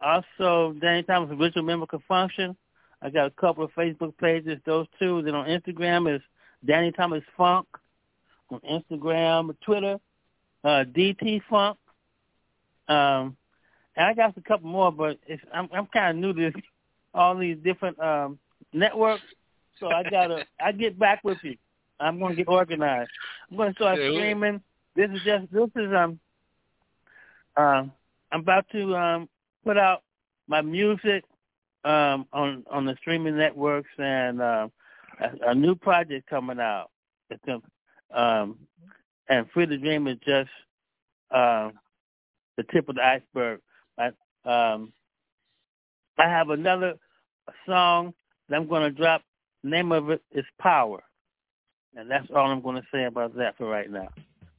[SPEAKER 12] also, Danny Thomas Original Member of Function. I got a couple of Facebook pages, those two. Then on Instagram is Danny Thomas Funk. On Instagram, Twitter, uh, DT Funk. Um, and I got a couple more, but it's, I'm I'm kind of new to this, all these different um, networks. So I gotta I get back with you. I'm gonna get organized. I'm gonna start
[SPEAKER 5] Yeah,
[SPEAKER 12] streaming. This is just this is um um I'm about to um put out my music um on on the streaming networks and um a, a new project coming out. It's um and Free the Dream is just um the tip of the iceberg. I, um I have another song that I'm going to drop. The name of it is Power. And that's all I'm going to say about that for right now.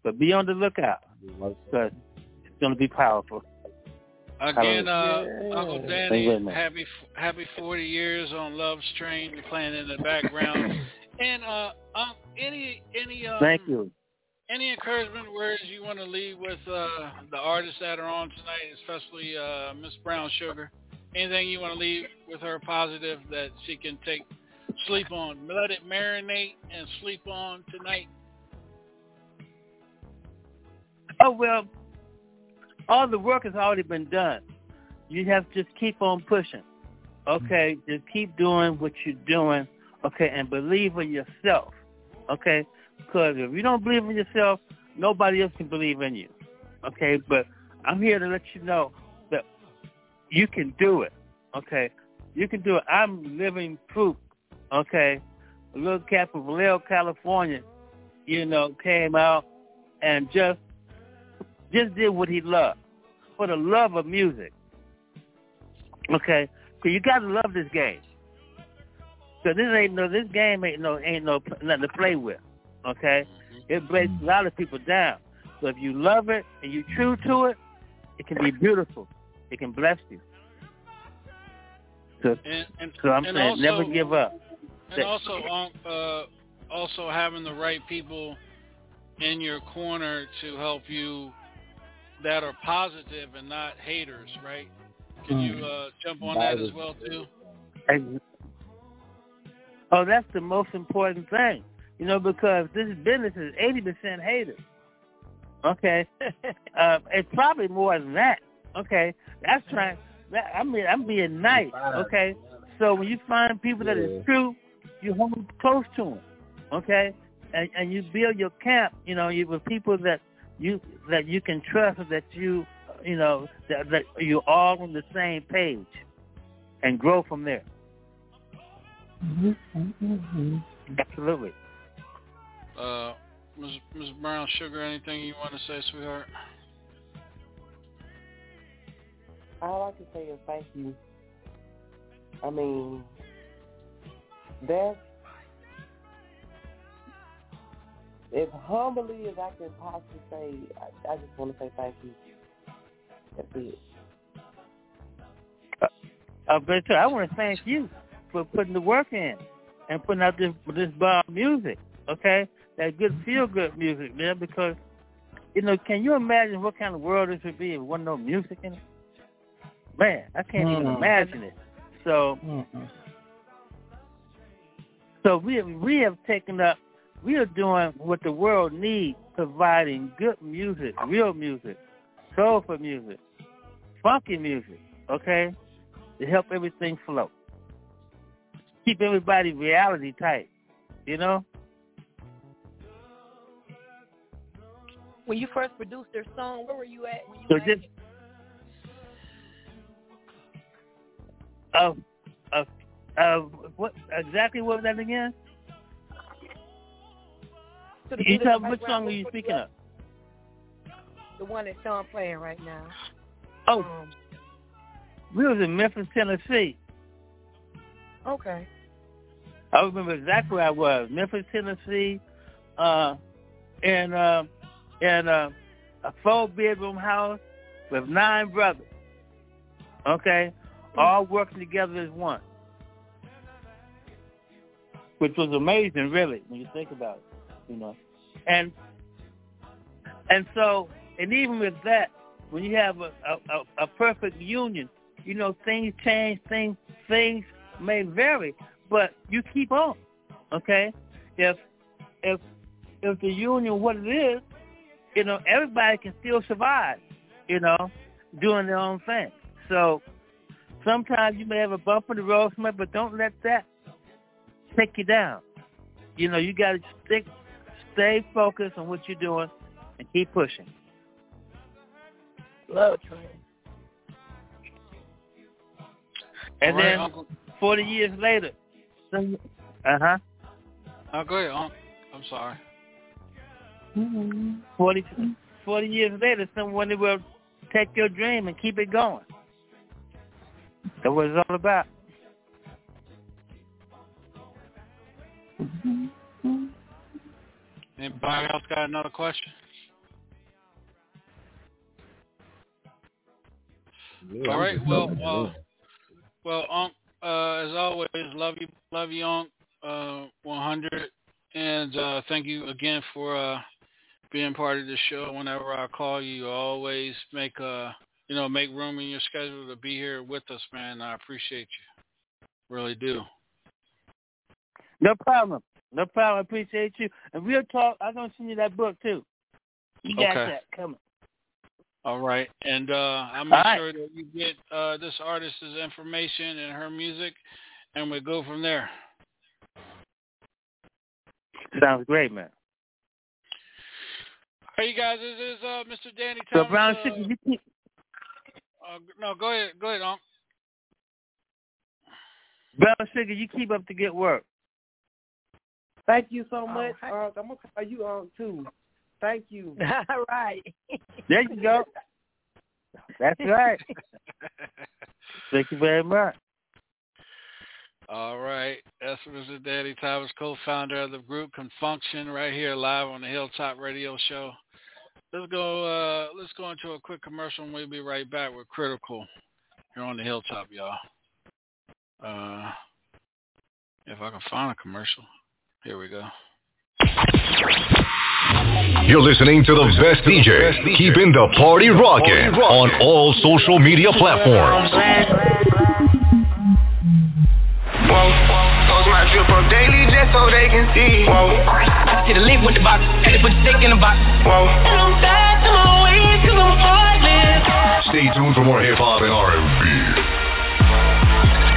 [SPEAKER 12] But be on the lookout because it's going to be powerful.
[SPEAKER 5] Again, uh,
[SPEAKER 12] Yeah.
[SPEAKER 5] Uncle Danny,
[SPEAKER 12] you very much.
[SPEAKER 5] happy happy 40 years on Love's Train. You're playing in the background. and uh, um, any any um,
[SPEAKER 12] Thank you.
[SPEAKER 5] Any encouragement words you want to leave with uh, the artists that are on tonight, especially uh, Miss Brown Sugar? Anything you want to leave with her positive that she can take sleep on? Let it marinate and sleep on tonight.
[SPEAKER 12] Oh well, all the work has already been done. You have to just keep on pushing. Okay, just keep doing what you're doing. Okay, and believe in yourself. Okay, because if you don't believe in yourself, nobody else can believe in you. Okay, but I'm here to let you know that you can do it. Okay, you can do it. I'm living proof. Okay, a little cat from Vallejo, California, you know, came out and just just did what he loved for the love of music. Okay, because you got to love this game. So this ain't no this game ain't no ain't no nothing to play with. Okay, it breaks a lot of people down. So if you love it and you true to it, it can be beautiful. It can bless you. So,
[SPEAKER 5] And, and,
[SPEAKER 12] so I'm saying
[SPEAKER 5] also,
[SPEAKER 12] never give up.
[SPEAKER 5] And also, um, uh, also having the right people in your corner to help you that are positive and not haters, right? Can you uh, jump on that as well too?
[SPEAKER 12] Oh, that's the most important thing, you know, because this business is eighty percent haters. Okay, uh, it's probably more than that. Okay, that's trying. That, I mean, I'm being nice. Okay, so when you find people that is true, you hold close to them. Okay, and and you build your camp. You know, you with people that you that you can trust, that you you know that, that you're all on the same page, and grow from there. Absolutely.
[SPEAKER 5] Uh, Ms. Ms. Brown Sugar, anything you want to say, sweetheart?
[SPEAKER 6] All I can say is thank you. I mean, that's as humbly as I can possibly say. I, I just want to say thank you. That's it.
[SPEAKER 12] Uh, but uh, I want to thank you for putting the work in and putting out this this bomb music. Okay, that good feel good music, man. Because you know, can you imagine what kind of world this would be if there wasn't no music in it? Man, I can't even
[SPEAKER 3] Mm.
[SPEAKER 12] imagine it. So, so we have, we have taken up. We are doing what the world needs, providing good music, real music, soulful music, funky music. Okay, to help everything flow. Keep everybody reality tight, you know?
[SPEAKER 13] When you first produced their song, where were you at when you
[SPEAKER 12] So just uh, uh, uh, what exactly what was that again?
[SPEAKER 13] So
[SPEAKER 12] You tell which song are you speaking of?
[SPEAKER 13] The one that Sean playing right now.
[SPEAKER 12] Oh,
[SPEAKER 13] Um,
[SPEAKER 12] we was in Memphis, Tennessee.
[SPEAKER 13] okay.
[SPEAKER 12] I remember exactly where I was. Memphis, Tennessee, uh, in uh, in uh, a four bedroom house with nine brothers. Okay, all working together as one, which was amazing, really, when you think about it. You know, and and so and even with that, when you have a a, a, a perfect union, you know things change, things things may vary, but you keep on. Okay, if if if the union what it is, you know everybody can still survive. You know, doing their own thing. So sometimes you may have a bump in the road, somebody, but don't let that take you down. You know, you got to stick, stay focused on what you're doing, and keep pushing.
[SPEAKER 13] Love train.
[SPEAKER 12] And
[SPEAKER 5] All right,
[SPEAKER 12] then
[SPEAKER 5] Uncle.
[SPEAKER 12] 40 years later, uh-huh,
[SPEAKER 5] Oh, go ahead, I'm sorry.
[SPEAKER 12] 40, 40 years later, someone will take your dream and keep it going. That's what it's all about.
[SPEAKER 5] Anybody else got another question?
[SPEAKER 9] Yeah,
[SPEAKER 5] All
[SPEAKER 9] I'm
[SPEAKER 5] right.
[SPEAKER 9] just
[SPEAKER 5] Well,
[SPEAKER 9] loving it.
[SPEAKER 5] uh, well, Unc, uh, as always, love you, love you, Unc, uh, 100, and uh, thank you again for uh, being part of the show. Whenever I call you, you always make uh, you know, make room in your schedule to be here with us, man. I appreciate you, really do.
[SPEAKER 12] No problem. No problem. I appreciate you. And we'll talk. I'm gonna send you that book too. You got
[SPEAKER 5] Okay.
[SPEAKER 12] that coming.
[SPEAKER 5] All right, and uh, I'll make
[SPEAKER 12] right.
[SPEAKER 5] sure that you get uh, this artist's information and her music, and we go from there.
[SPEAKER 12] Sounds great, man.
[SPEAKER 5] Hey, you guys, this is uh, Mr. Danny
[SPEAKER 12] So
[SPEAKER 5] Thomas.
[SPEAKER 12] Brown
[SPEAKER 5] uh,
[SPEAKER 12] Sugar, you
[SPEAKER 5] uh, no, go ahead, go ahead, Unc.
[SPEAKER 12] Brown Sugar, you keep up the good work.
[SPEAKER 6] Thank you so much.
[SPEAKER 13] right.
[SPEAKER 6] Uh, I'm gonna call you on too. Thank you.
[SPEAKER 13] All right.
[SPEAKER 12] There you go. That's right. Thank you very much.
[SPEAKER 5] All right, that's Mr. Danny Thomas, co-founder of the group Con Funk Shun, right here live on the Hilltop Radio Show. Let's go. Uh, let's go into a quick commercial, and we'll be right back with Critical here on the Hilltop, y'all. Uh, if I can find a commercial, here we go.
[SPEAKER 17] You're listening to the best DJ, keeping the party rocking on all social media platforms.
[SPEAKER 8] Drip up daily just so they can see. Whoa, get a link with the box, and they put the stick in the box. Whoa, and I'm back to my ways 'cause I'm heartless.
[SPEAKER 17] Stay tuned for more hip hop and R&B.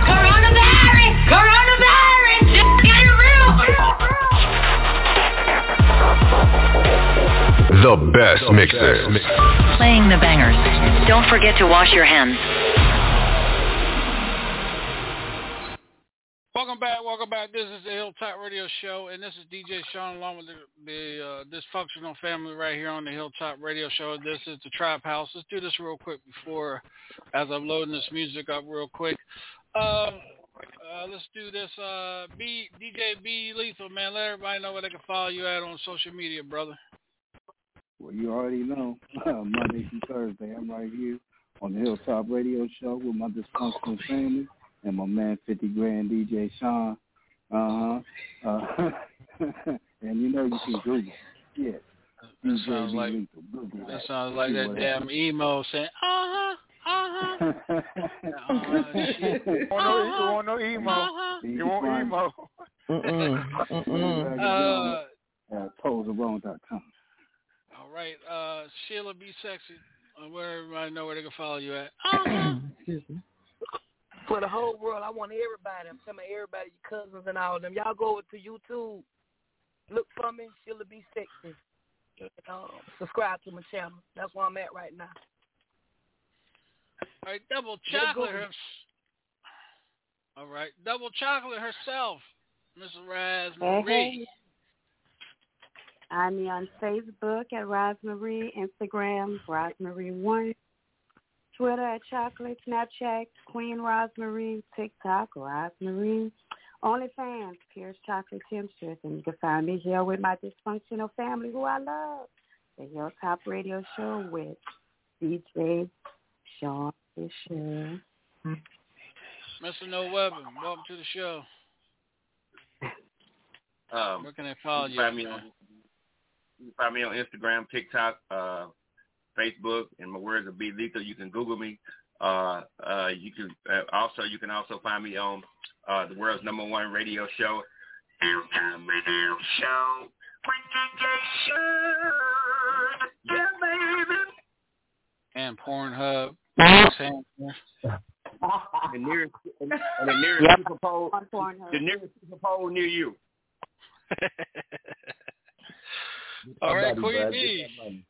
[SPEAKER 8] Coronavirus, coronavirus, just get it real.
[SPEAKER 17] The best mixes.
[SPEAKER 18] Playing the bangers. Don't forget to wash your hands.
[SPEAKER 5] Welcome back, welcome back. This is the Hilltop Radio Show, and this is DJ Sean along with the, the uh, dysfunctional family right here on the Hilltop Radio Show. This is the Trap House. Let's do this real quick before, as I'm loading this music up real quick. Um, uh, let's do this. Uh, B DJ B Lethal, man. Let everybody know where they can follow you at on social media, brother.
[SPEAKER 3] Well, you already know. Monday through Thursday, I'm right here on the Hilltop Radio Show with my dysfunctional family and my man 50 Grand DJ Sean. Uh-huh. Uh, and you know you can Google. Yeah.
[SPEAKER 5] That
[SPEAKER 3] DJ
[SPEAKER 5] sounds like
[SPEAKER 3] Google
[SPEAKER 5] that sounds like that damn emo saying, uh huh, uh huh. Oh, shit.
[SPEAKER 16] You want no, you want no emo.
[SPEAKER 5] Uh-huh.
[SPEAKER 16] You want emo.
[SPEAKER 6] Mm-mm. Mm-mm.
[SPEAKER 5] Uh,
[SPEAKER 3] at poserone.com.
[SPEAKER 5] all right, uh, Sheila B Sexy. Uh, where everybody know where they can follow you at. Uh-huh.
[SPEAKER 6] Excuse me.
[SPEAKER 13] For the whole world, I want everybody. I'm telling everybody, your cousins and all of them. Y'all go over to YouTube. Look for me. She'll be sexy. And, uh, subscribe to my channel. That's where I'm at right now.
[SPEAKER 5] All right, double chocolate. Her- all right, double chocolate herself, Miss Raspberry.
[SPEAKER 11] I'm on Facebook at Rosemary, Instagram Rosemary1, Twitter at Chocolate, Snapchat Queen Rosemary, TikTok Rosemary, OnlyFans Pierce Chocolate Temptress, and you can find me here with my dysfunctional family who I love. The Hilltop Radio Show with DJ Sean Fisher.
[SPEAKER 5] Mr. No Weapon, welcome to the show.
[SPEAKER 19] Um,
[SPEAKER 5] Where can I follow
[SPEAKER 19] you
[SPEAKER 5] you?
[SPEAKER 19] find me on you can find me on Instagram, TikTok, uh, Facebook, and my words are be lethal. You can Google me. Uh, uh, you can uh, also you can also find me on uh, the world's number one radio show, Hilltop Radio Show. with DJ Sean. Yeah, baby.
[SPEAKER 5] And Pornhub. Sam-
[SPEAKER 19] The nearest, and the nearest
[SPEAKER 5] Yep.
[SPEAKER 19] Super Bowl, the nearest Super Bowl near you.
[SPEAKER 5] All right,
[SPEAKER 9] Somebody,
[SPEAKER 5] Queen
[SPEAKER 9] Brad,
[SPEAKER 5] B.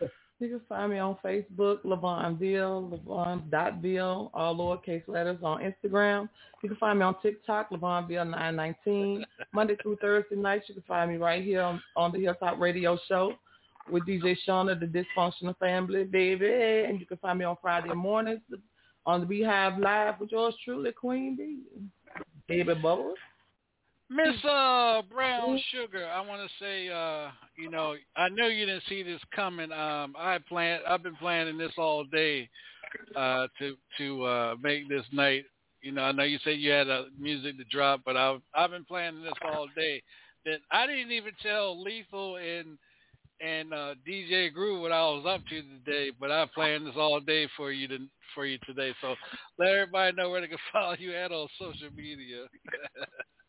[SPEAKER 6] You can find me on Facebook, dot Bill, all lowercase letters on Instagram. You can find me on TikTok, Levon Bill nine nineteen. Monday through Thursday nights, you can find me right here on, on the Hilltop Radio Show with DJ Shauna, the Dysfunctional Family, baby. And you can find me on Friday mornings
[SPEAKER 10] on the Beehive Live with yours truly, Queen B. Baby Bubbles.
[SPEAKER 5] Miss uh Brown Sugar, I want to say, uh, you know, I know you didn't see this coming. Um, I planned, I've been planning this all day uh, to to uh, make this night. You know, I know you said you had uh, music to drop, but I've I've been planning this all day. That I didn't even tell Lethal and and uh, DJ Groove what I was up to today, but I planned this all day for you to for you today. So let everybody know where they can follow you at on social media.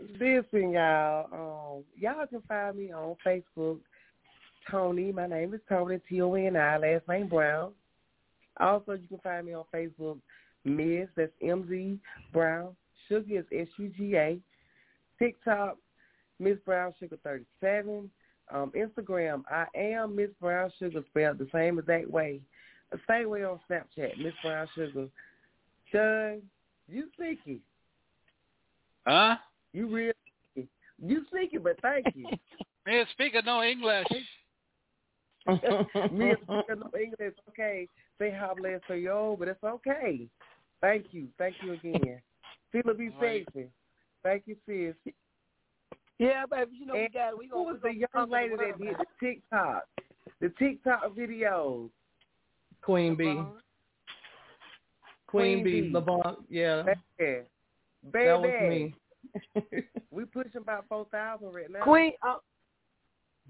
[SPEAKER 6] Listen, y'all. Um, y'all can find me on Facebook. Tony, my name is Tony T O N I, last name Brown. Also, you can find me on Facebook, Miss. That's M Z Brown. Sugar is S U G A. TikTok, Miss Brown Sugar thirty seven. Um, Instagram, I am Miss Brown Sugar, spelled the same exact way. The same way on Snapchat, Miss Brown Sugar. Sean, you sneaky.
[SPEAKER 5] Huh?
[SPEAKER 6] You real sneaky. You sneaky, but thank you.
[SPEAKER 5] Man, speaking no English.
[SPEAKER 6] Me and speaking no English, okay. Say how blessed are you, but it's okay. Thank you. Thank you again. Feel be safety. Thank you, sis.
[SPEAKER 13] Yeah, baby, you know we got we
[SPEAKER 6] Who was the young lady that did the TikTok? The TikTok videos.
[SPEAKER 10] Queen B. Queen,
[SPEAKER 6] Queen
[SPEAKER 10] B.
[SPEAKER 6] B.
[SPEAKER 10] Levon, yeah.
[SPEAKER 6] Baby.
[SPEAKER 10] That was me.
[SPEAKER 6] We pushing about four thousand right now.
[SPEAKER 13] Queen uh,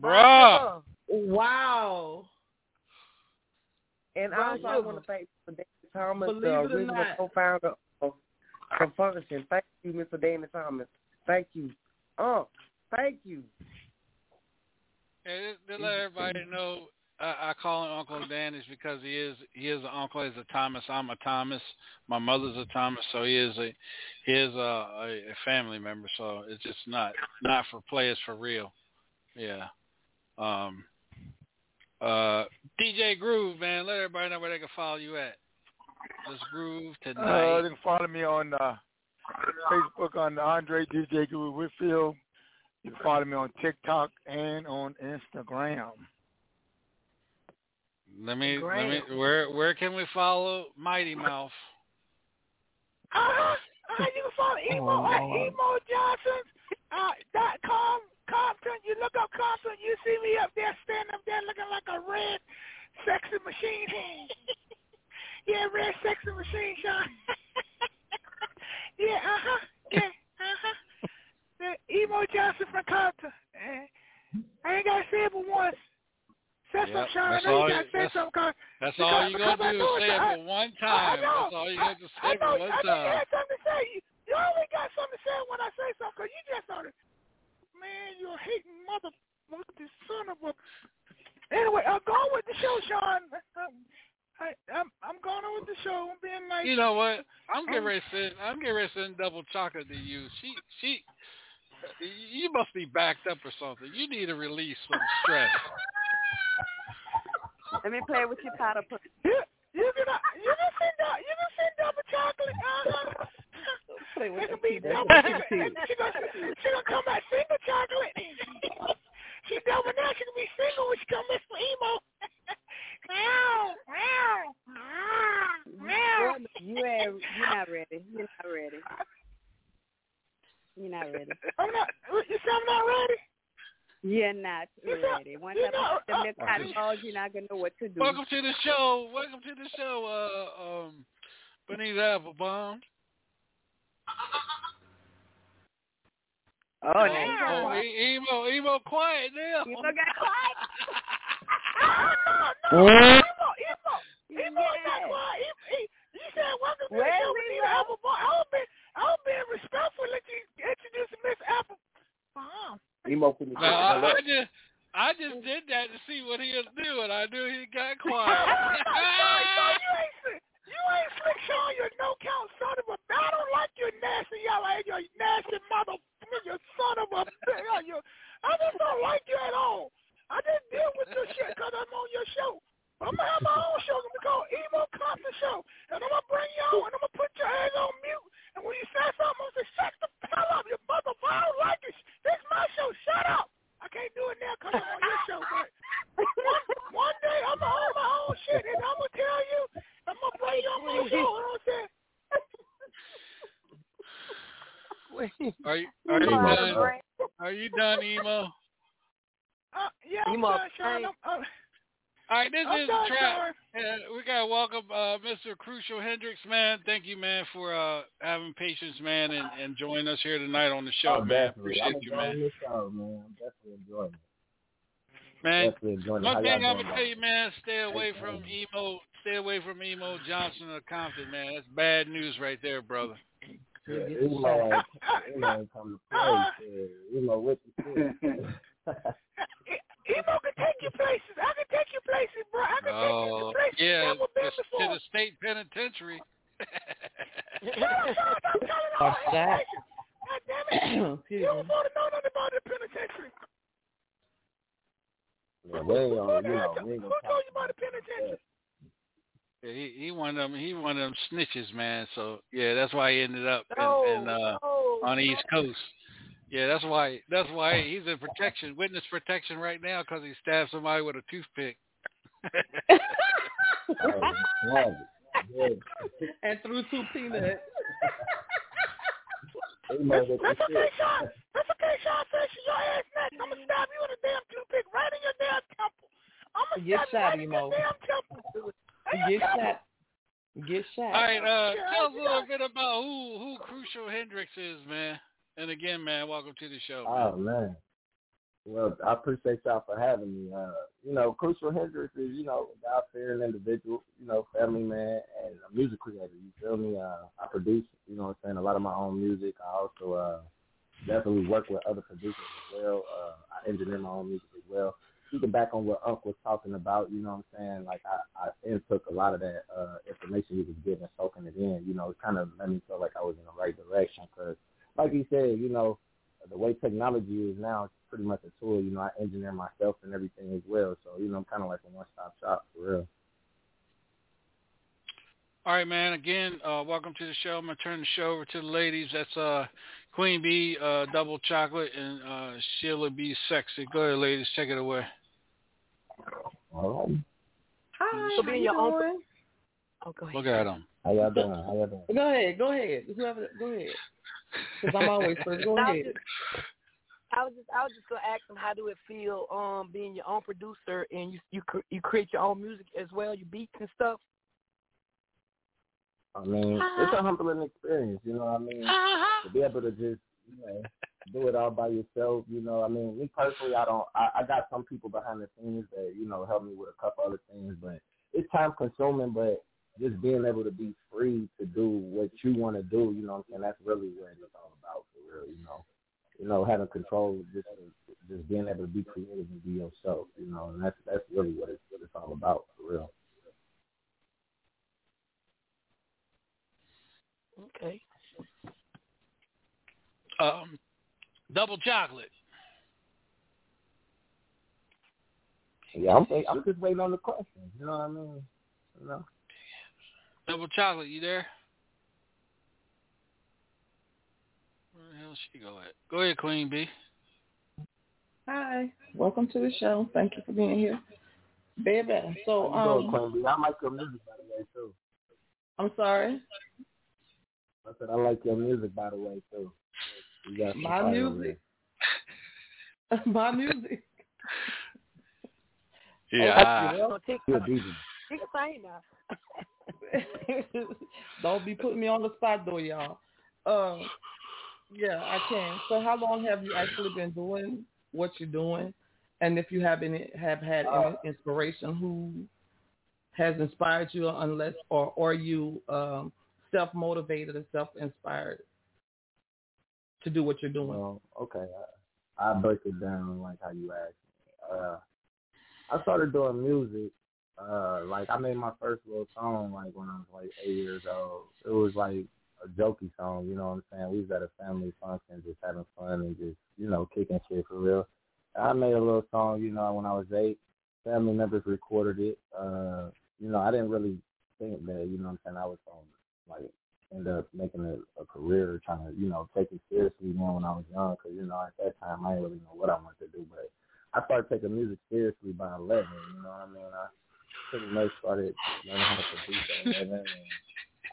[SPEAKER 5] Bruh.
[SPEAKER 10] Wow.
[SPEAKER 6] And
[SPEAKER 13] Brown
[SPEAKER 6] also, I
[SPEAKER 13] sugar.
[SPEAKER 6] want to thank Mr. Danny Thomas,
[SPEAKER 10] Believe
[SPEAKER 6] the
[SPEAKER 10] it
[SPEAKER 6] original
[SPEAKER 10] not.
[SPEAKER 6] co-founder of Con Funk Shun. Thank you, Mr. Danny Thomas. Thank you. Oh, thank you.
[SPEAKER 5] And to let everybody know, I, I call him Uncle Danish because he is he is an uncle. He's a Thomas. I'm a Thomas. My mother's a Thomas, so he is a he is a, a, a family member. So it's just not not for play. It's for real. Yeah. Um. Uh. DJ Groove, man. Let everybody know where they can follow you at. Just Groove
[SPEAKER 16] Uh,
[SPEAKER 5] tonight.
[SPEAKER 16] they can follow me on uh, Facebook on Andre DJ Groove Whitfield. You can follow me on TikTok and on Instagram.
[SPEAKER 5] Let me let me. Where where can we follow Mighty Mouth?
[SPEAKER 20] Uh-huh. Uh, you can follow Emo
[SPEAKER 16] Oh,
[SPEAKER 20] at
[SPEAKER 16] Lord.
[SPEAKER 20] Emo Johnson uh, dot com Compton. You look up Compton, you see me up there standing up there looking like a red sexy machine. yeah, red sexy machine, Sean. yeah, uh huh. Yeah, uh huh. The Emo Johnson from Compton. I ain't gotta say it but once. Say
[SPEAKER 5] Yep,
[SPEAKER 20] something, Sean. I
[SPEAKER 5] that's
[SPEAKER 20] know
[SPEAKER 5] all
[SPEAKER 20] you say
[SPEAKER 5] that's-
[SPEAKER 20] something. 'cause-
[SPEAKER 5] That's
[SPEAKER 20] because-
[SPEAKER 5] all you
[SPEAKER 20] because I
[SPEAKER 5] gotta do is say it for one time.
[SPEAKER 20] know.
[SPEAKER 5] That's all you got to
[SPEAKER 20] I
[SPEAKER 5] say
[SPEAKER 20] know,
[SPEAKER 5] for one
[SPEAKER 20] I know you
[SPEAKER 5] time.
[SPEAKER 20] had something to say. You, you always got something to say when I say something, because you just started, man, you a hating mother, mother son of a... Anyway, I'm going with the show, Sean. I, I'm, I'm going on with the show. I'm being nice.
[SPEAKER 5] You know what? I'm getting ready to send. I'm getting ready to send double chocolate to you. She, she, you must be backed up or something. You need to release some stress.
[SPEAKER 11] Let me play with your powder puff.
[SPEAKER 20] You, you can, uh, you can send, you can send double chocolate. Uh-huh.
[SPEAKER 6] Play with
[SPEAKER 20] It can be double. She,
[SPEAKER 6] what you
[SPEAKER 20] she, gonna, she gonna come out single chocolate. she double now. She gonna be single when she come back for emo. meow, meow, meow.
[SPEAKER 11] You ain't. You're not ready. You're not ready. You're not ready.
[SPEAKER 20] I'm not. You say I'm not ready?
[SPEAKER 11] You're not ready. Once
[SPEAKER 20] you
[SPEAKER 11] I
[SPEAKER 20] know,
[SPEAKER 11] put them little cotton balls, you're not gonna know what to do.
[SPEAKER 5] Welcome to the show. Welcome to the show. Uh, um, Benita Applebaum.
[SPEAKER 11] Oh,
[SPEAKER 5] oh,
[SPEAKER 11] now.
[SPEAKER 5] oh, e- emo, emo, quiet now.
[SPEAKER 11] You got quiet.
[SPEAKER 20] no, no, emo, emo, emo. Not quiet. Emo, You said welcome to the show, Benita
[SPEAKER 11] Emo?
[SPEAKER 20] Appleball. I was being, I was being respectful. Let you introduce Miss Apple.
[SPEAKER 6] Emo
[SPEAKER 5] No, I, I just, I just did that to see what he was doing. I knew he got quiet.
[SPEAKER 20] no, no, you ain't slick. You ain't slick, Sean. You're no count son of a. I don't like your nasty y'all. You nasty mother. You son of a. You, I just don't like you at all. I just deal with your shit because I'm on your show. I'm gonna have my own show. It's gonna be called Emo Compton Show, and I'm gonna bring you on, and I'm gonna put your ass on mute. And when you say something, I say shut the hell up, you motherfucker. I don't like this. This my show. Shut up. I can't do it now because I'm on your show. But one, one day I'm going to own my own shit and I'm going to tell you, I'm
[SPEAKER 5] going to play you on my show. You know what I'm saying? Are you
[SPEAKER 20] are you
[SPEAKER 5] done? Are you done, emo?
[SPEAKER 20] Uh, yeah, I'm done, Sean. I'm, uh,
[SPEAKER 5] all right, this
[SPEAKER 20] I'm
[SPEAKER 5] is
[SPEAKER 20] done,
[SPEAKER 5] the trap.
[SPEAKER 20] Sean.
[SPEAKER 5] Uh, we gotta welcome uh, Mr. Crucial Hendrix, man. Thank you, man, for uh, having patience, man, and, and joining us here tonight on the show,
[SPEAKER 9] Oh,
[SPEAKER 5] man.
[SPEAKER 9] definitely.
[SPEAKER 5] Appreciate
[SPEAKER 9] I'm
[SPEAKER 5] you, man.
[SPEAKER 9] this show, man. I'm definitely enjoying it.
[SPEAKER 5] Man,
[SPEAKER 9] Definitely enjoying
[SPEAKER 5] one
[SPEAKER 9] y'all
[SPEAKER 5] thing I'm gonna tell you, man, stay away from emo. Stay away from emo Johnson or Compton, man. That's bad news right there, brother.
[SPEAKER 9] Yeah, emo emo come to play. Yeah, emo with the shit.
[SPEAKER 20] Emo can take you places. I can take you places, bro. I can take you
[SPEAKER 5] Oh,
[SPEAKER 20] to places you
[SPEAKER 5] yeah,
[SPEAKER 20] never been
[SPEAKER 5] to, to
[SPEAKER 20] before.
[SPEAKER 5] the state penitentiary.
[SPEAKER 10] Off that.
[SPEAKER 20] God damn it. You don't want to know nothing about the penitentiary.
[SPEAKER 9] Yeah, we ain't gonna, you know,
[SPEAKER 20] Who told you about the penitentiary?
[SPEAKER 5] Yeah, he he one of them. He one of them snitches, man. So yeah, that's why he ended up
[SPEAKER 20] No,
[SPEAKER 5] in, in uh,
[SPEAKER 20] no,
[SPEAKER 5] on the
[SPEAKER 20] no.
[SPEAKER 5] East Coast. Yeah, that's why. That's why he's in protection, witness protection right now, because he stabbed somebody with a toothpick.
[SPEAKER 9] Love it. Yeah.
[SPEAKER 10] and threw two peanuts.
[SPEAKER 9] Emo with the
[SPEAKER 20] That's a
[SPEAKER 9] good
[SPEAKER 20] shot. That's okay, Sean. Finish your ass next. I'm going to stab you with a damn toothpick right in your damn temple. I'm going to
[SPEAKER 10] Get
[SPEAKER 20] stab you
[SPEAKER 10] shot,
[SPEAKER 20] right in your damn temple. In
[SPEAKER 10] Get
[SPEAKER 20] temple.
[SPEAKER 10] shot. Get shot.
[SPEAKER 5] All right, uh, tell us a little bit about who who Crucial Hendrix is, man. And again, man, welcome to the show.
[SPEAKER 9] Oh man. Well, I appreciate y'all for having me. Uh, you know, Crucial Hendrix is, you know, a God fearing individual, you know, family man and a music creator, you feel me? Uh I produce, you know what I'm saying, a lot of my own music. I also uh definitely work with other producers as well. Uh I engineer my own music as well. Speaking back on what Unc was talking about, you know what I'm saying, like I, I intook a lot of that uh information he was giving, soaking it in, you know, it kind of made me feel like I was in the right direction because like he said, you know, the way technology is now, it's pretty much a tool. You know, I engineer myself and everything as well. So, you know, I'm kind of like a one-stop shop for real.
[SPEAKER 5] All right, man. Again, uh, welcome to the show. I'm gonna turn the show over to the ladies. That's uh, Queen Bee, uh, Double Chocolate, and uh, Sheila B. Sexy. Go ahead, ladies. Take it away.
[SPEAKER 9] All right.
[SPEAKER 10] Hi.
[SPEAKER 13] So
[SPEAKER 10] how
[SPEAKER 13] being
[SPEAKER 10] you
[SPEAKER 13] your own-
[SPEAKER 10] doing?
[SPEAKER 13] Oh, go ahead.
[SPEAKER 5] Look at them.
[SPEAKER 9] How y'all doing? How y'all doing?
[SPEAKER 10] Go ahead. Go ahead. Whoever. Go ahead. Because I'm always first. Go
[SPEAKER 13] I was
[SPEAKER 10] ahead.
[SPEAKER 13] just, I was just, I was just gonna ask them how do it feel, um, being your own producer and you you cr- you create your own music as well, you beats and stuff.
[SPEAKER 9] I mean, it's a humbling experience. You know what I mean? To be able to just, you know, do it all by yourself. You know, I mean, me personally, I don't. I, I got some people behind the scenes that you know help me with a couple other things, but it's time consuming. But just being able to be free to do what you want to do, you know and That's really what it's all about for real, you know. You know, having control, just just being able to be creative and be yourself, you know, and that's that's really what it's what it's all about for real.
[SPEAKER 13] Okay.
[SPEAKER 5] Um, Double Chocolate.
[SPEAKER 9] Yeah, I'm I'm just waiting on the questions, you know what I mean? You know.
[SPEAKER 5] Double Chocolate, you there? Where the hell she go at? Go ahead, Queen Bee.
[SPEAKER 10] Hi. Welcome to the show. Thank you for being here. Baby. So,
[SPEAKER 9] How you doing,
[SPEAKER 10] um,
[SPEAKER 9] Queen Bee? I like your music by the way too.
[SPEAKER 10] I'm sorry.
[SPEAKER 9] I said I like your music by the way too. You got
[SPEAKER 10] My music. My music.
[SPEAKER 5] Yeah.
[SPEAKER 10] Oh, well,
[SPEAKER 9] You're a DJ.
[SPEAKER 13] You can say now.
[SPEAKER 10] Don't be putting me on the spot though, y'all. Uh, yeah, I can. So, how long have you actually been doing what you're doing? And if you have any, have had any inspiration, who has inspired you, unless or or you um, self motivated and self inspired to do what you're doing?
[SPEAKER 9] Well, okay. I, I'll break it down like how you asked me. Uh, I started doing music. Uh, like I made my first little song like when I was like eight years old. It was like a jokey song, you know what I'm saying? We was at a family function just having fun and just, you know, kicking shit for real. I made a little song, you know, when I was eight. Family members recorded it. Uh, you know, I didn't really think that, you know what I'm saying, I was gonna like end up making a, a career trying to, you know, take it seriously more when I was young because, you know, at that time I didn't really know what I wanted to do. But I started taking music seriously by 11, you know what I mean? I pretty much started learning how to produce at 11 and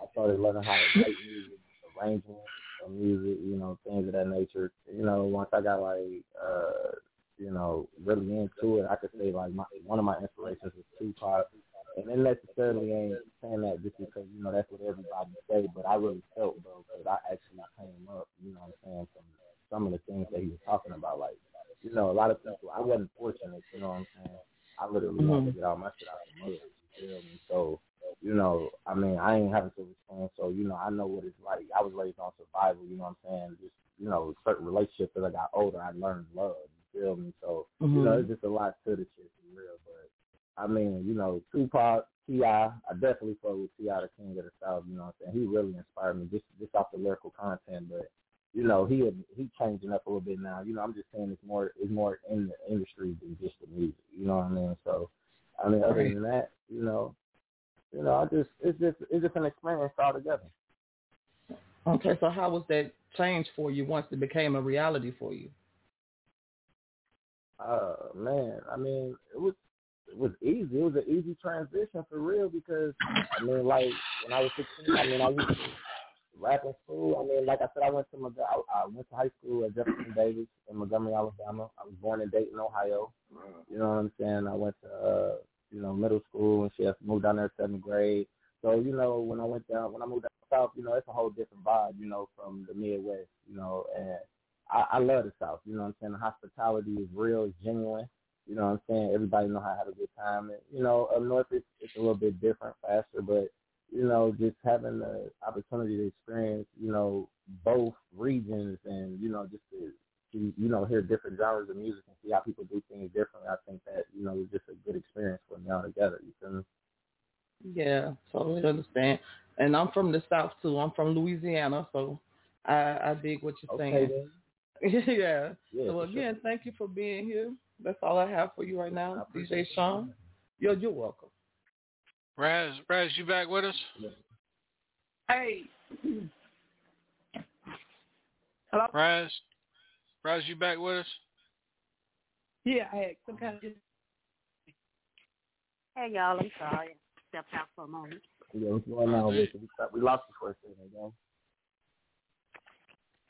[SPEAKER 9] I started learning how to write music, arrangement, from music, you know, things of that nature. You know, once I got like uh, you know, really into it, I could say like my one of my inspirations was Tupac. And it necessarily ain't saying that just because, you know, that's what everybody say, but I really felt though, because I actually came up, you know what I'm saying, from some of the things that he was talking about. Like, you know, a lot of people, I wasn't fortunate, you know what I'm saying? I literally mm-hmm. had to get all my shit out of the mud, you feel me? So, you know, I mean, I ain't having to respond, so, you know, I know what it's like. I was raised on survival, you know what I'm saying? Just, you know, certain relationships as I got older, I learned love, you feel me? So, mm-hmm. you know, it's just a lot to the shit, for real, but I mean, you know, Tupac, T.I., I definitely fuck with T.I., the King of the South, you know what I'm saying? He really inspired me just just off the lyrical content, but you know, he he changing up a little bit now. You know, I'm just saying it's more it's more in the industry than just the music. You know what I mean? So, I mean, other than that, you know, you know, I just it's just it's just an experience altogether.
[SPEAKER 10] Okay, so how was that change for you once it became a reality for you?
[SPEAKER 9] Uh, man, I mean, it was it was easy. It was an easy transition for real because I mean, like when I was 16, I mean, I used to rap in school. I mean, like I said, I went to my I, I went to high school at Jefferson Davis in Montgomery, Alabama. I was born in Dayton, Ohio. You know what I'm saying? I went to uh, you know middle school and shit. Moved down there seventh grade. So you know when I went down when I moved down south, you know it's a whole different vibe. You know from the Midwest. You know and I, I love the South. You know what I'm saying? The hospitality is real, it's genuine. You know what I'm saying? Everybody know how to have a good time. And, you know, up north it's, it's a little bit different, faster, but you know, just having the opportunity to experience, you know, both regions and, you know, just to, to you know, hear different genres of music and see how people do things differently, I think that, you know, was just a good experience for me altogether, you feel me?
[SPEAKER 10] Yeah, totally understand. And I'm from the South too. I'm from Louisiana, so I, I dig what you're
[SPEAKER 9] okay,
[SPEAKER 10] saying. yeah.
[SPEAKER 9] yeah.
[SPEAKER 10] So again, sure. thank you for being here. That's all I have for you right now, DJ Sean. You're you're welcome.
[SPEAKER 5] Raz, Raz, you back with us?
[SPEAKER 13] Hey. Hello?
[SPEAKER 5] Raz, Raz, you back with us?
[SPEAKER 13] Yeah, I had some kind of.
[SPEAKER 11] Hey y'all, I'm sorry. Stepped out for a moment.
[SPEAKER 9] Yeah, what's going on with you? We lost you for a second, again.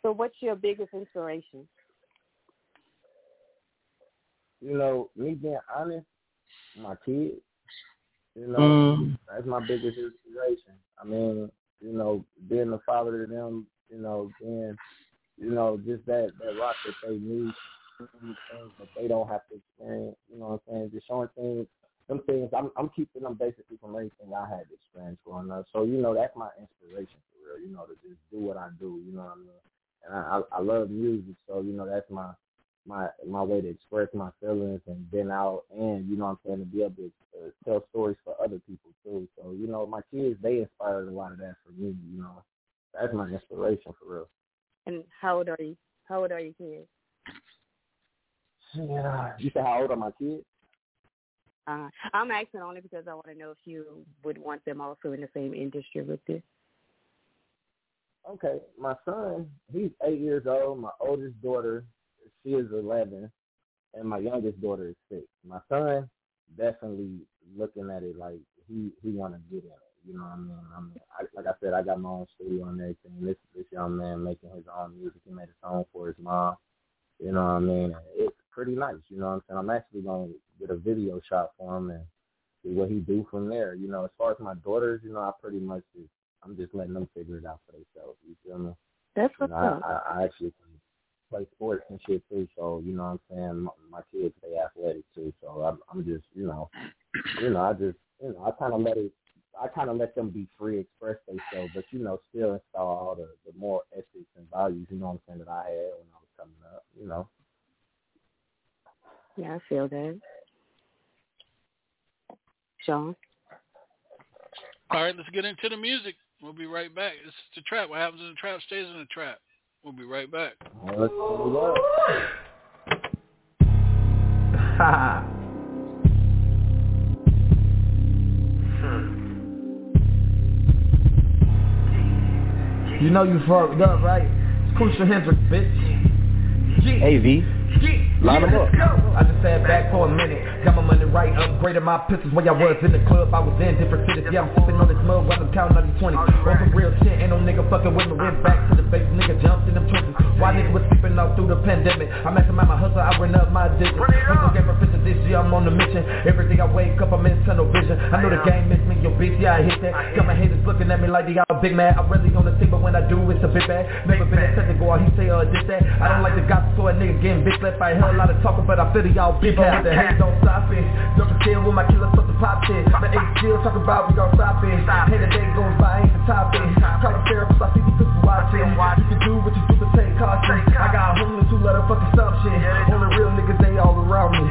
[SPEAKER 11] So, what's your biggest inspiration?
[SPEAKER 9] You know, me being honest, my kids. You know,
[SPEAKER 10] mm.
[SPEAKER 9] that's my biggest inspiration. I mean, you know, being a father to them, you know, being, you know, just that that rock that they need, things that they don't have to experience. You know what I'm saying? Just showing things, some things. I'm I'm keeping them basically from everything I had to experience growing up. So you know, that's my inspiration for real. You know, to just do what I do. You know what I mean? And I I, I love music, so you know, that's my my my way to express my feelings and been out and you know what I'm saying to be able to uh, tell stories for other people too. So you know my kids they inspired a lot of that for me. You know that's my inspiration for real.
[SPEAKER 11] And how old are you? How old are your kids?
[SPEAKER 9] Yeah, you said how old are my kids?
[SPEAKER 11] Uh, I'm asking only because I want to know if you would want them also in the same industry with you.
[SPEAKER 9] Okay, my son, he's eight years old. My oldest daughter, she is 11, and my youngest daughter is six. My son definitely looking at it like he he want to get in it. You know what I mean? I mean, I, like I said, I got my own studio and everything. This this young man making his own music. He made a song for his mom. You know what I mean? It's pretty nice. You know what I'm saying? I'm actually gonna get a video shot for him and see what he do from there. You know, as far as my daughters, you know, I pretty much just I'm just letting them figure it out for themselves. You feel me?
[SPEAKER 11] That's what's
[SPEAKER 9] you know, I, I, I actually play sports and shit too. So you know what I'm saying. My, my kids stay athletic too. So I'm, I'm just you know, you know I just you know I kind of let it. I kind of let them be free, express themselves, but you know, still install all the the more ethics and values. You know what I'm saying that I had when I was coming up. You know.
[SPEAKER 11] Yeah, I feel that. Sean.
[SPEAKER 5] All right, let's get into the music. We'll be right back. It's the trap. What happens in the trap stays in the trap. We'll be right back.
[SPEAKER 21] you know you fucked up, right? Crucial Hendrix, bitch.
[SPEAKER 22] AV.
[SPEAKER 9] Line 'em up.
[SPEAKER 21] I just sat back for a minute. Got my money right, upgraded my pistols when I was in the club. I was in different cities. Yeah, I'm sipping on this mug while I'm counting on these 20s. On some real shit, ain't no nigga fucking with me. Went back to the base, nigga jumped in them trenches. Why nigga was sleeping off through the pandemic? I'm maximized my hustle, I ran up my digits. Hustle game proficient this year, I'm on the mission. Every day I wake up, I'm in tunnel vision. I know the game miss me, yo bitch, yeah, I hit that. Got my haters looking at me like they all big mad. I'm really on the team, but when I do, it's a big bag. Never been a second go out, he say, uh, this that. I don't like the gossip, so a nigga getting big left. by heard a lot of talking, but I feel y'all big ass. The hate don't stop it. Don't chill with my killer, fuck the pop shit. The eight still talking about we gon' stop it. Hey, the day goes by, ain't the topic. Call a therapist, I see these people watching. You can do what you do, but take caution. I got homeless who let her fucking stop shit. Only real niggas, they all around me.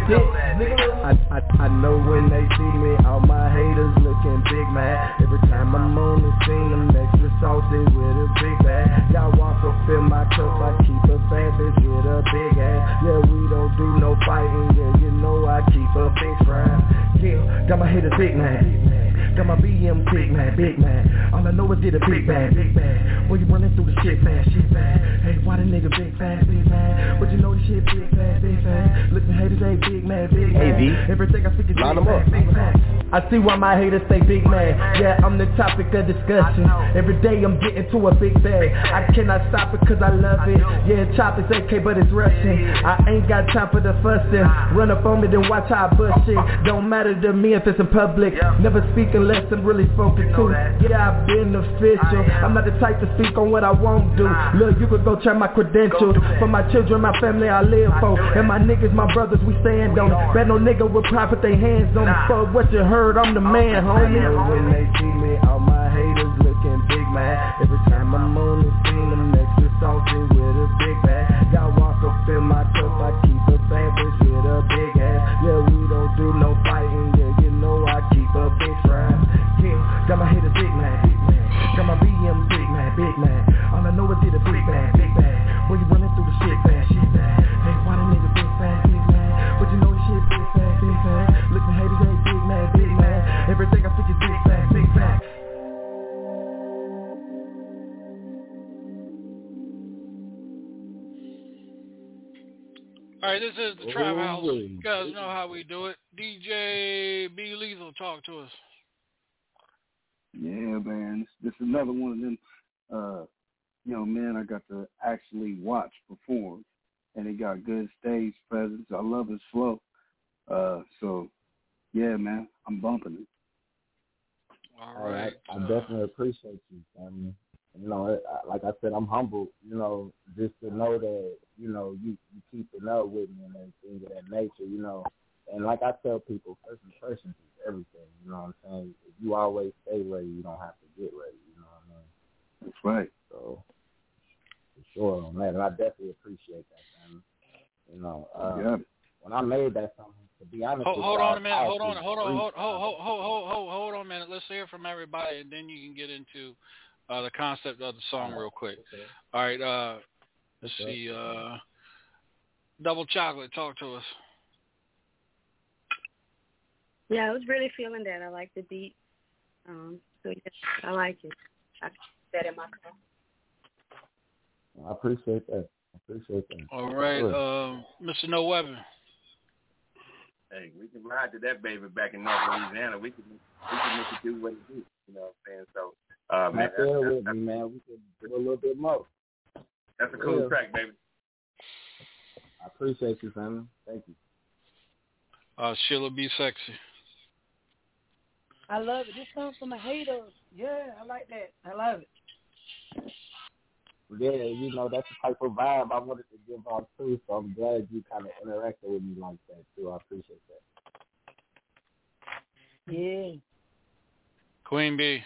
[SPEAKER 22] I, I, I know when they see me, all my haters looking big mad. Every time I'm on the scene, I'm extra salty with a big bag. Y'all want to fill my cup, I keep a bad bitch with a big a big fry.
[SPEAKER 21] Yeah, got my haters big man. Got my BM big man, big man. All I know is get a big bag, big bag. Boy, you running through the shit fast, shit fast. Hey, why the nigga big fast, big man? But you know the shit big fast, big fast. Listen, haters say big man, big man.
[SPEAKER 9] Hey, V.
[SPEAKER 21] Everything I speak is
[SPEAKER 9] Line
[SPEAKER 21] big
[SPEAKER 9] 'em up.
[SPEAKER 21] big fast. I see why my haters say big man. Yeah, I'm the topic of discussion. Every day I'm getting to a big bag. I cannot stop it cause I love it. Yeah, chop is AK, but it's Russian. I ain't got time for the fussing. Run up on me, then watch how I bust shit. Don't matter to me if it's in public. Never speak unless I'm really spoken to. Yeah, I've been official. I'm not the type to speak on what I won't do. Look, you could go check my credentials. For my children, my family, I live for. And my niggas, my brothers, we stand on it. Bet no nigga will try put their hands on me. Fuck what you heard, I'm the man,
[SPEAKER 22] I know
[SPEAKER 21] homie.
[SPEAKER 22] when they see me, all my haters looking big mad. Every time I'm on the scene, I'm extra salty with a big bag. Y'all want to fill my
[SPEAKER 21] All
[SPEAKER 5] right, this is the Trap House. You guys know how we do it. DJ B Lethal, talk to us.
[SPEAKER 3] Yeah, man. This, this is another one of them, uh, you know, man, I got to actually watch perform. And he got good stage presence. I love his flow. Uh, so, yeah, man, I'm bumping it.
[SPEAKER 5] All
[SPEAKER 9] Hey,
[SPEAKER 5] right.
[SPEAKER 9] I, I definitely appreciate you, family. You know, like I said, I'm humbled. You know, just to know that you know you you keeping up with me and everything of that nature. You know, and like I tell people, first impressions is everything. You know what I'm saying? If you always stay ready, you don't have to get ready. You know what I mean?
[SPEAKER 3] That's right.
[SPEAKER 9] So for sure on that, and I definitely appreciate that, man. You know, uh,
[SPEAKER 3] Yeah.
[SPEAKER 9] when I made that song, to be honest,
[SPEAKER 5] Hold,
[SPEAKER 9] with
[SPEAKER 5] hold
[SPEAKER 9] y'all,
[SPEAKER 5] on a minute.
[SPEAKER 9] I
[SPEAKER 5] Hold on. Hold on.
[SPEAKER 9] breathed.
[SPEAKER 5] Hold, hold, hold, hold, hold, hold, hold on a minute. Let's hear from everybody, and then you can get into uh, the concept of the song real quick. All right. Uh, let's
[SPEAKER 9] Okay.
[SPEAKER 5] see. Uh, Double Chocolate, talk to us.
[SPEAKER 11] Yeah, I was really feeling that. I like the beat. Um, so yeah, I like it. I can that in my car.
[SPEAKER 9] I appreciate that. I appreciate that.
[SPEAKER 5] All right.
[SPEAKER 9] Sure.
[SPEAKER 5] Um, Mr. No Weapon.
[SPEAKER 19] Hey, we can ride to that baby back in North Louisiana. We can we can make it do what it do. You know what I'm saying? So, uh, man,
[SPEAKER 9] Right there
[SPEAKER 19] that's,
[SPEAKER 9] with
[SPEAKER 19] that's,
[SPEAKER 9] me, man. We could do a little bit more.
[SPEAKER 19] that's a cool
[SPEAKER 9] Yeah.
[SPEAKER 19] track, baby.
[SPEAKER 9] I appreciate you, family. Thank you.
[SPEAKER 5] Uh, Sheila be Sexy.
[SPEAKER 13] I love it. This comes from a hater. Yeah, I like that. I love it.
[SPEAKER 9] Yeah, you know that's the type of vibe I wanted to give off too. So I'm glad you kind of interacted with me like that too. I appreciate that.
[SPEAKER 13] Yeah.
[SPEAKER 5] Queen B.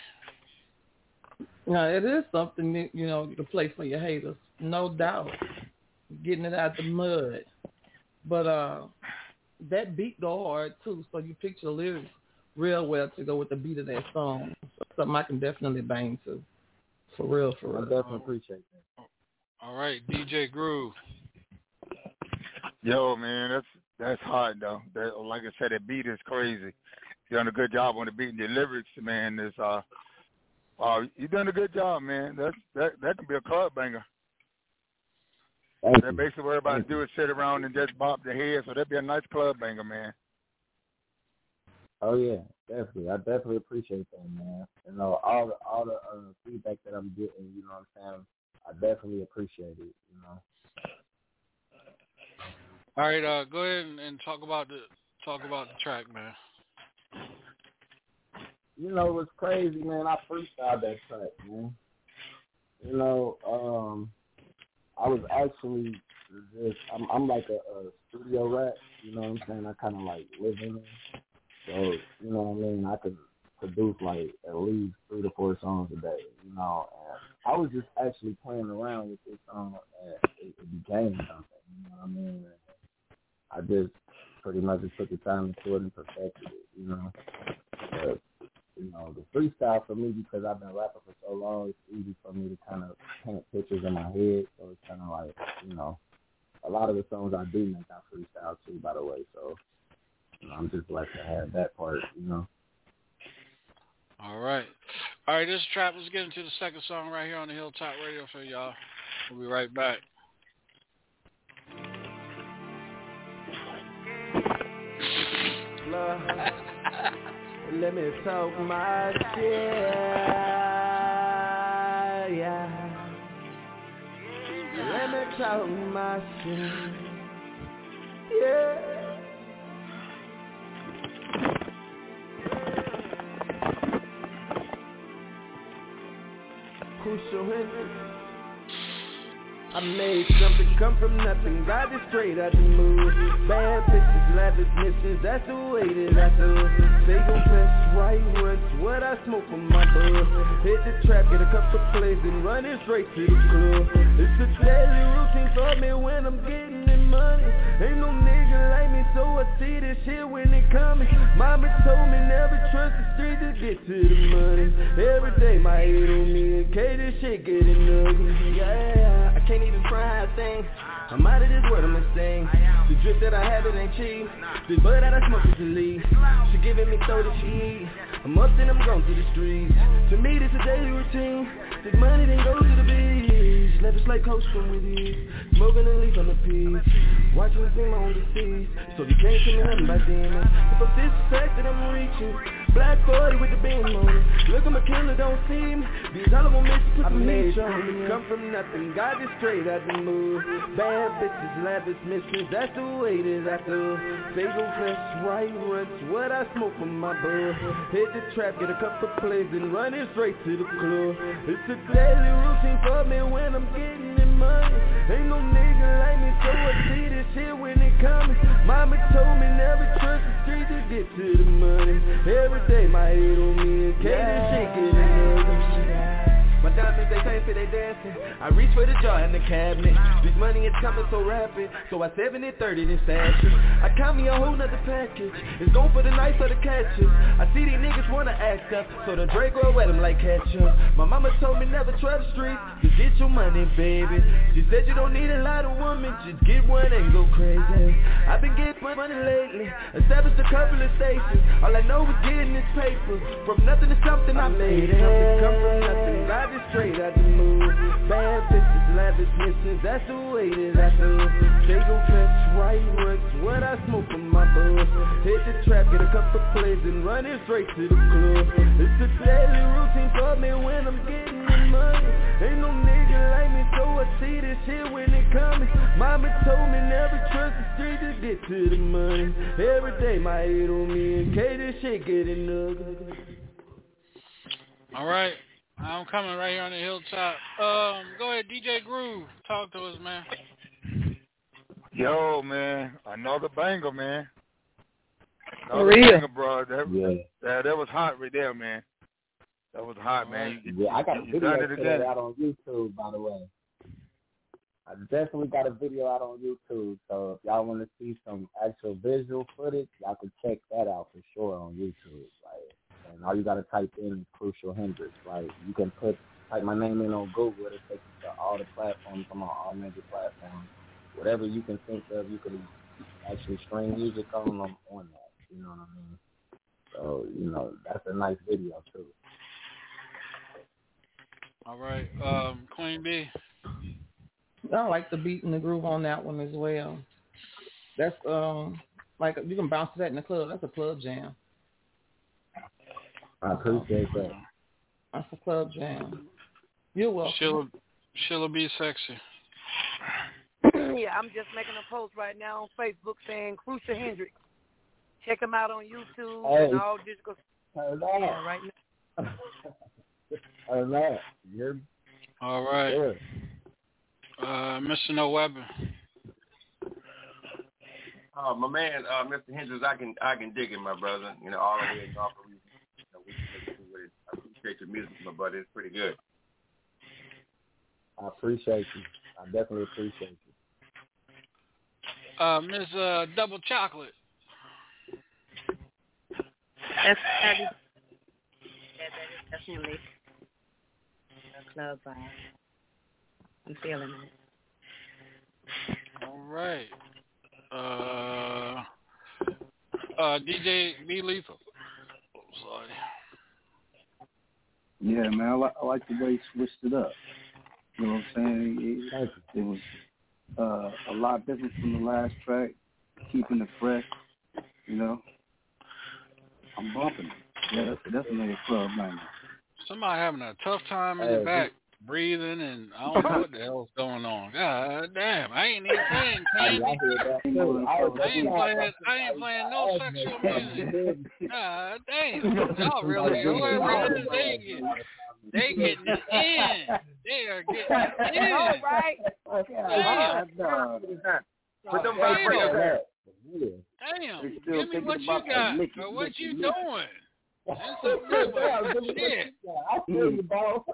[SPEAKER 10] Yeah, it is something that, you know to play for your haters, no doubt. Getting it out the mud, but uh, that beat go hard too. So you picked your lyrics real well to go with the beat of that song. So something I can definitely bang to, for real, for real.
[SPEAKER 9] I definitely appreciate that.
[SPEAKER 5] All right. DJ Groove.
[SPEAKER 16] Yo, man, that's that's hard though. That, like I said, the beat is crazy. You done a good job on the beat. And your lyrics, man, is uh, uh, you done a good job, man. That's that that can be a club banger. Thank that basically what everybody do is sit around and just bop their head. So that'd be a nice club banger, man.
[SPEAKER 9] Oh yeah, definitely. I definitely appreciate that, man. You know, all the all the uh, feedback that I'm getting, you know what I'm saying. I definitely appreciate it. You know.
[SPEAKER 5] All right, uh, go ahead and, and talk about the talk about the track, man.
[SPEAKER 9] You know, it was crazy, man. I freestyled that track, man. You know, um, I was actually just I'm I'm like a, a studio rat, you know what I'm saying? I kinda like live in it. So, you know what I mean, I could produce like at least three to four songs a day, you know. And I was just actually playing around with this song and it, it became something, you know what I mean? I just pretty much just took the time to it and perfected it, you know. But you know, the freestyle for me because I've been rapping for so long, it's easy for me to kind of paint pictures in my head. So it's kind of like, you know, a lot of the songs I do make I freestyle too, by the way. So you know, I'm just blessed to have that part, you know.
[SPEAKER 5] All right. All right, this is Trap. Let's get into the second song right here on the Hilltop Radio for y'all. We'll be right back.
[SPEAKER 22] Let me talk my shit. Yeah. Let me talk my shit. Yeah. Crucial Hendrix. I made something come from nothing, got it straight out the mood Bad bitches, lavish missions, that's the way that I do. They gon' press right once, what I smoke from my bud Hit the trap, get a couple plays and run it straight to the club It's a daily routine for me when I'm getting in money. Ain't no nigga like me, so I see this shit when it coming. Mama told me never trust the street to get to the money. Every day my head on me in case this shit getting ugly Yeah, I can't even try a thing I'm out of this world, I'm insane The drip that I have, it ain't cheap. This bud that I smoke is elite. She giving me throw that she eat. I'm up then I'm going through the streets. To me this a daily routine. Take money then go to the beach Lavish like coach from with ease Smoking a leaf on the peach Watching the team on the seas So you can't tell me nothing about demons If I'm disrespected I'm reaching Black 40 with the beam on. It Look at my killer, don't see me. These all of them miss put some heat on. Me Come from nothing, got it straight out the mood Bad bitches, lavish missions, that's the way that I do. Fatal fresh, right once, what I smoke from my bud Hit the trap, get a couple plays and run it straight to the club It's a daily routine for me when I'm getting in money. Ain't no nigga like me, so I see this shit when it comes. Mama told me never trust the street to get to the money. Every day my head on me in case this shit getting ugly my diamonds, they fancy, they dancing. I reach for the jar in the cabinet. This money is coming so rapid. So I 70-30 this action I count me a whole nother package. It's going for the night for the catches. I see these niggas wanna act up. So the will wet them like ketchup. My mama told me never trust the streets. Just get your money, baby. She said you don't need a lot of women. Just get one and go crazy. I've been getting money lately. Established a couple of stations. All I know is getting this paper. From nothing to something I made it. Come from nothing, I it straight out the mood Bad bitches, lavish missions, that's the way that I do. They gon' fetch right once, what I smoke from my bud Hit the trap, get a couple plays and run it straight to the club. It's a daily routine for me when I'm getting the money. Ain't no nigga like me, so I see this shit when it coming Mama told me never trust the street to get to the money. Every day my head on me in case this shit getting ugly
[SPEAKER 5] All right. I'm coming right here on the hilltop. Um, go ahead, DJ Groove. Talk to us, man.
[SPEAKER 16] Yo, man, another banger, man.
[SPEAKER 22] For
[SPEAKER 16] Another
[SPEAKER 22] real?
[SPEAKER 16] banger, bro. That,
[SPEAKER 9] Yeah.
[SPEAKER 16] that that was hot right there, man. That was hot, man. You,
[SPEAKER 9] Yeah, I got a video
[SPEAKER 16] it again.
[SPEAKER 9] out on YouTube, by the way. I definitely got a video out on YouTube, so if y'all want to see some actual visual footage, y'all can check that out for sure on YouTube. Like, and all you gotta type in is Crucial Hendrix. Like, you can put type my name in on Google, it'll take you to all the platforms. I'm on all major platforms. Whatever you can think of, you can actually stream music on them on that. You know what I mean? So you know that's a nice video too.
[SPEAKER 5] All right. Um, Queen B.
[SPEAKER 10] I like the beat and the groove on that one as well. That's um like you can bounce to that in the club. That's a club jam.
[SPEAKER 9] I appreciate that.
[SPEAKER 10] That's a club jam. You're welcome.
[SPEAKER 5] She'll she'll be sexy.
[SPEAKER 13] yeah, I'm just making a post right now on Facebook saying Crucial Hendrix. Check him out on YouTube
[SPEAKER 9] Hey.
[SPEAKER 13] and all digital.
[SPEAKER 9] Turn
[SPEAKER 13] Yeah, right now.
[SPEAKER 9] Turn that. You're
[SPEAKER 5] All right.
[SPEAKER 9] good.
[SPEAKER 19] Uh,
[SPEAKER 5] Mr. No Weapon.
[SPEAKER 19] Uh, my man, uh, Mr. Hendrix, I can I can dig it, my brother. You know, all the way in North you know, we can listen to it. I appreciate your music, my buddy. It's pretty good.
[SPEAKER 9] I appreciate you. I definitely appreciate you.
[SPEAKER 5] Uh, Ms. Uh, Double Chocolate.
[SPEAKER 11] That's that is, yeah, that is definitely a club vibe. I'm feeling it.
[SPEAKER 5] All right. Uh, uh, DJ B Lethal. Oh, sorry.
[SPEAKER 3] Yeah, man, I, li- I like the way he switched it up. You know what I'm saying? It, it was uh, a lot different from the last track, keeping it fresh. You know, I'm bumping it. Yeah, that's, that's another club night.
[SPEAKER 5] Somebody having a tough time in
[SPEAKER 3] Hey,
[SPEAKER 5] the back, breathing, and I don't know what the hell's going on. God damn, I ain't even playing candy. I ain't playing. I ain't playing no sexual music. God damn, y'all really, whoever it is, they get, they getting in. They are getting in.
[SPEAKER 13] All right.
[SPEAKER 5] Damn.
[SPEAKER 19] Put them
[SPEAKER 5] Damn.
[SPEAKER 19] vibrators
[SPEAKER 5] Damn,
[SPEAKER 3] They still
[SPEAKER 5] give me what you got, or what you doing. That's a good one. Shit.
[SPEAKER 9] I feel you, bro.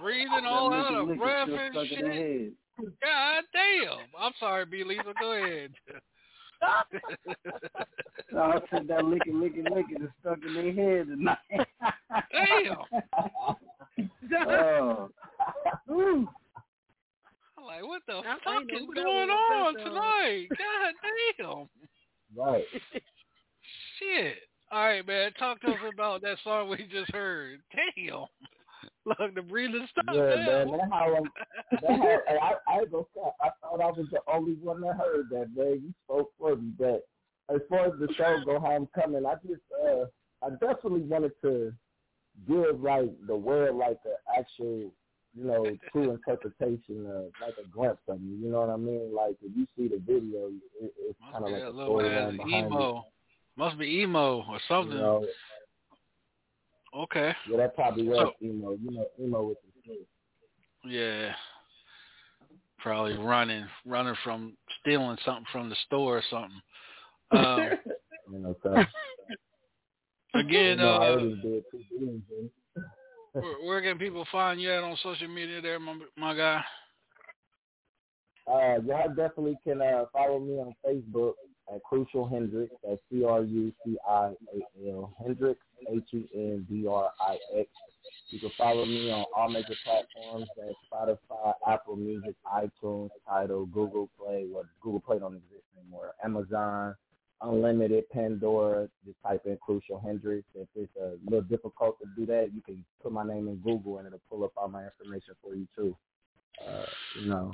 [SPEAKER 5] Breathing all out of
[SPEAKER 3] Licky, licky
[SPEAKER 5] breath and
[SPEAKER 3] stuck in their
[SPEAKER 5] shit. God damn. I'm sorry, B. Lethal. Go ahead.
[SPEAKER 3] No, I said that licky, licky, licky is stuck in their head tonight.
[SPEAKER 5] Damn.
[SPEAKER 3] oh. Woo.
[SPEAKER 5] I'm like, what the
[SPEAKER 13] I
[SPEAKER 5] fuck is going on
[SPEAKER 13] That's,
[SPEAKER 5] tonight? God damn.
[SPEAKER 9] Right.
[SPEAKER 5] Shit. All right, man. Talk to us about that song we just heard. Damn. Look, the breathing stuff.
[SPEAKER 9] Yeah, man. That's how I'm. That's how, I, I gonna. I thought I was the only one that heard that, man. You spoke for me. But as far as the show go, how I'm coming, I just, uh, I definitely wanted to give like the world like the actual, you know, true interpretation of like a glimpse of me. You know what I mean? Like if you see the video, it, it's kind of like a storyline behind it.
[SPEAKER 5] Must be emo or something.
[SPEAKER 9] You know,
[SPEAKER 5] Okay.
[SPEAKER 9] yeah, that probably was
[SPEAKER 5] So-
[SPEAKER 9] emo. You know, emo with the.
[SPEAKER 5] Yeah. Probably running, running from stealing something from the store or something. Um,
[SPEAKER 9] You know,
[SPEAKER 5] again,
[SPEAKER 9] you know,
[SPEAKER 5] uh,
[SPEAKER 9] already did two beans, man.
[SPEAKER 5] where, where can people find you at on social media there, my, my guy?
[SPEAKER 9] Uh, y'all definitely can uh, follow me on Facebook at Crucial Hendrix. That's C R U C I A L Hendrix H E N D R I X. You can follow me on all major platforms. That's Spotify, Apple Music, iTunes, Tidal, Google Play. Well, Google Play don't exist anymore. Amazon, Unlimited, Pandora. Just type in Crucial Hendrix. If it's a little difficult to do that, you can put my name in Google and it'll pull up all my information for you too. Uh, you know.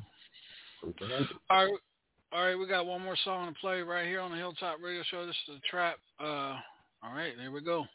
[SPEAKER 9] Crucial Hendrix.
[SPEAKER 5] All right, we got one more song to play right here on the Hilltop Radio Show. This is the trap. Uh, all right, there we go.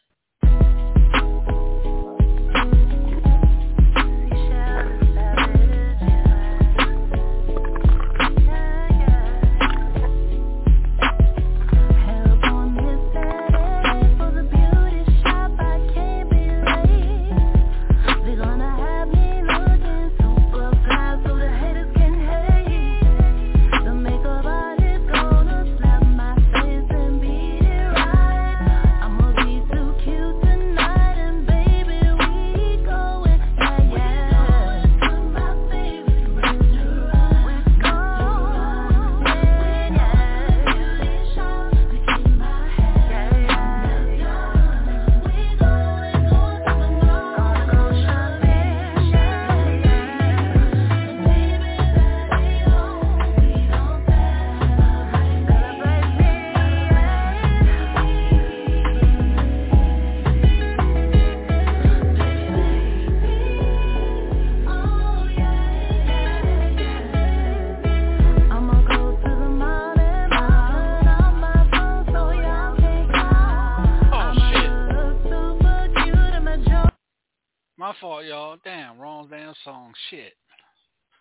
[SPEAKER 5] Fault, y'all. Damn, wrong damn song. Shit.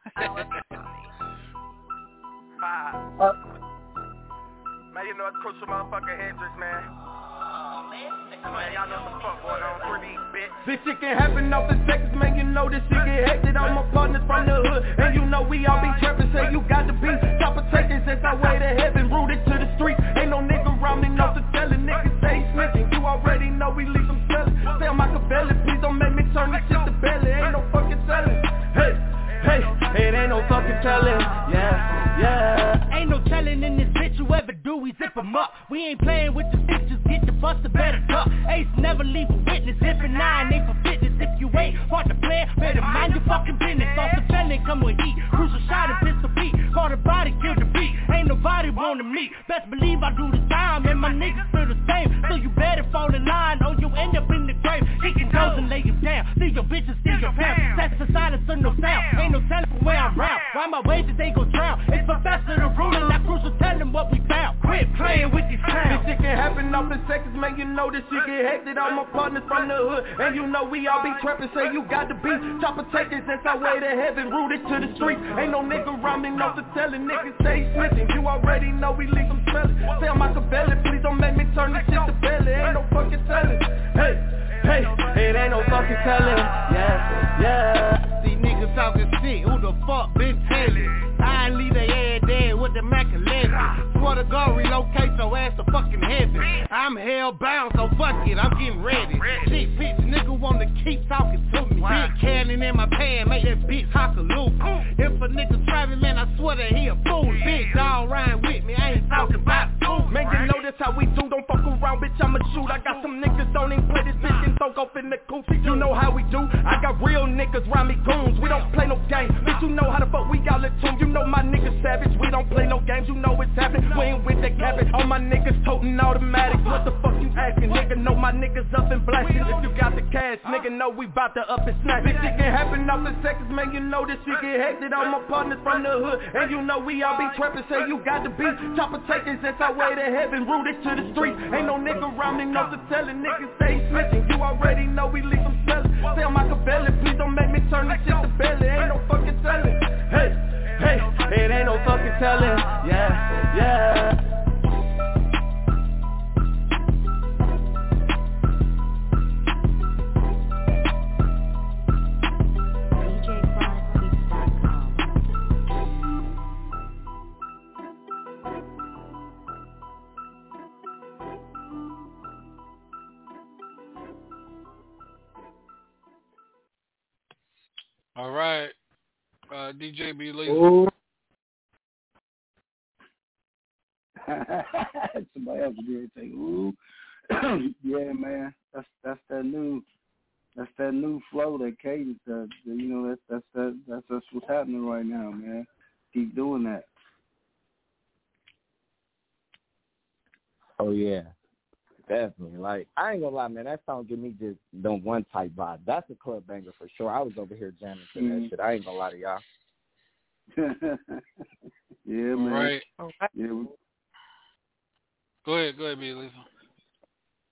[SPEAKER 23] Five. Uh, man, you know it's crucial motherfucking Hendrix, man. Man, y'all know what the fuck going on. Three bitch.
[SPEAKER 21] This shit can happen off the seconds, man, you know this shit get hectic All my partners from the hood, and you know we all be trapping Say you got to be chopper taking since I way to heaven Rooted to the street, ain't no nigga around me, no to tellin' Niggas say snitching, you already know we leave it ain't no fucking tellin', yeah, yeah.
[SPEAKER 24] Ain't no telling in this bitch whoever do we zip zip 'em up. We ain't playing with the bitch, just get the buster better duck. Ace never leave a witness, if and nine ain't for fitness If you ain't hard to play, better mind your fucking business. Off the felon come with heat, crucial shot and pistol beat. Call the body, kill the beat, ain't nobody wanna meet. Best believe I do the time, and my niggas feel the same. So you better fall in line, or you end up in the grave Kicking toes and lay you down, leave your bitches, steal your pound. That's the silence of no sound, ain't no telling from where I'm round. Why my wages they go drown, it's Professor the ruler, not crucial tell them what we found. Quit playing with these
[SPEAKER 21] This
[SPEAKER 24] clowns.
[SPEAKER 21] Shit can happen off in seconds, man, you know this shit get hectic. All my partners from the hood, and you know we all be trapping. Say you got to be chopper taking since our way to heaven. Rooted to the street, ain't no nigga around me, no to tellin' Niggas say snitching, you already know we leave them smellin' Say I'm Machiavelli, please don't make me turn this shit to belly. Ain't no fucking tellin', hey, hey, it ain't no fucking tellin', yeah, yeah.
[SPEAKER 24] See niggas talking shit, who the fuck been telling? I leave they with the Mac 11 Swear to God, relocate your ass to fucking heaven. I'm hell bound, so fuck it, I'm getting ready. Shit, bitch, nigga wanna keep talking to me. Big cannon in my pan, make that bitch hock a loop. If a nigga driving, man, I swear that he a fool. Big dog riding with me, I ain't talking about food.
[SPEAKER 21] Man, you know that's how we do, don't fuck around, bitch, I'ma shoot. I got some niggas don't even play this bitch and throw off in the coop You know how we do, I got real niggas round me goons. We don't play no games, bitch, you know how the fuck we got it too You know my niggas savage, we don't play no games, you know it's happening. We ain't with that cabbage, all my niggas toting automatics What the fuck you asking, nigga, know my niggas up and blasting. If you got the cash, nigga, know we bout to up and snatch This shit can happen off the seconds, man, you know this shit get hectic. All my partners from the hood, and you know we all be trapping. Say you got to be chopper taking since I way to heaven. Rooted to the street, ain't no nigga around me, no to tellin' Niggas say snitching, you already know we leave them sellin' Say I'm please don't make me turn this shit to belly. Ain't no fucking tellin', hey, hey, it ain't no fucking tellin', yeah, yeah
[SPEAKER 5] All right. Uh, DJ B. Lee.
[SPEAKER 3] Ooh. Somebody else would be able to say, ooh. yeah, man. That's that's that new that's that new flow, that cadence, that, that you know, that's that's that that's that's what's happening right now, man. Keep doing that.
[SPEAKER 9] Oh yeah, definitely. Like I ain't gonna lie, man. That song give me just the one type vibe. That's a club banger for sure. I was over here jamming to
[SPEAKER 3] Mhm.
[SPEAKER 9] that shit. I ain't gonna lie to y'all.
[SPEAKER 3] yeah, man.
[SPEAKER 5] Right.
[SPEAKER 3] Yeah, we,
[SPEAKER 5] Go ahead, go ahead, B. Lee.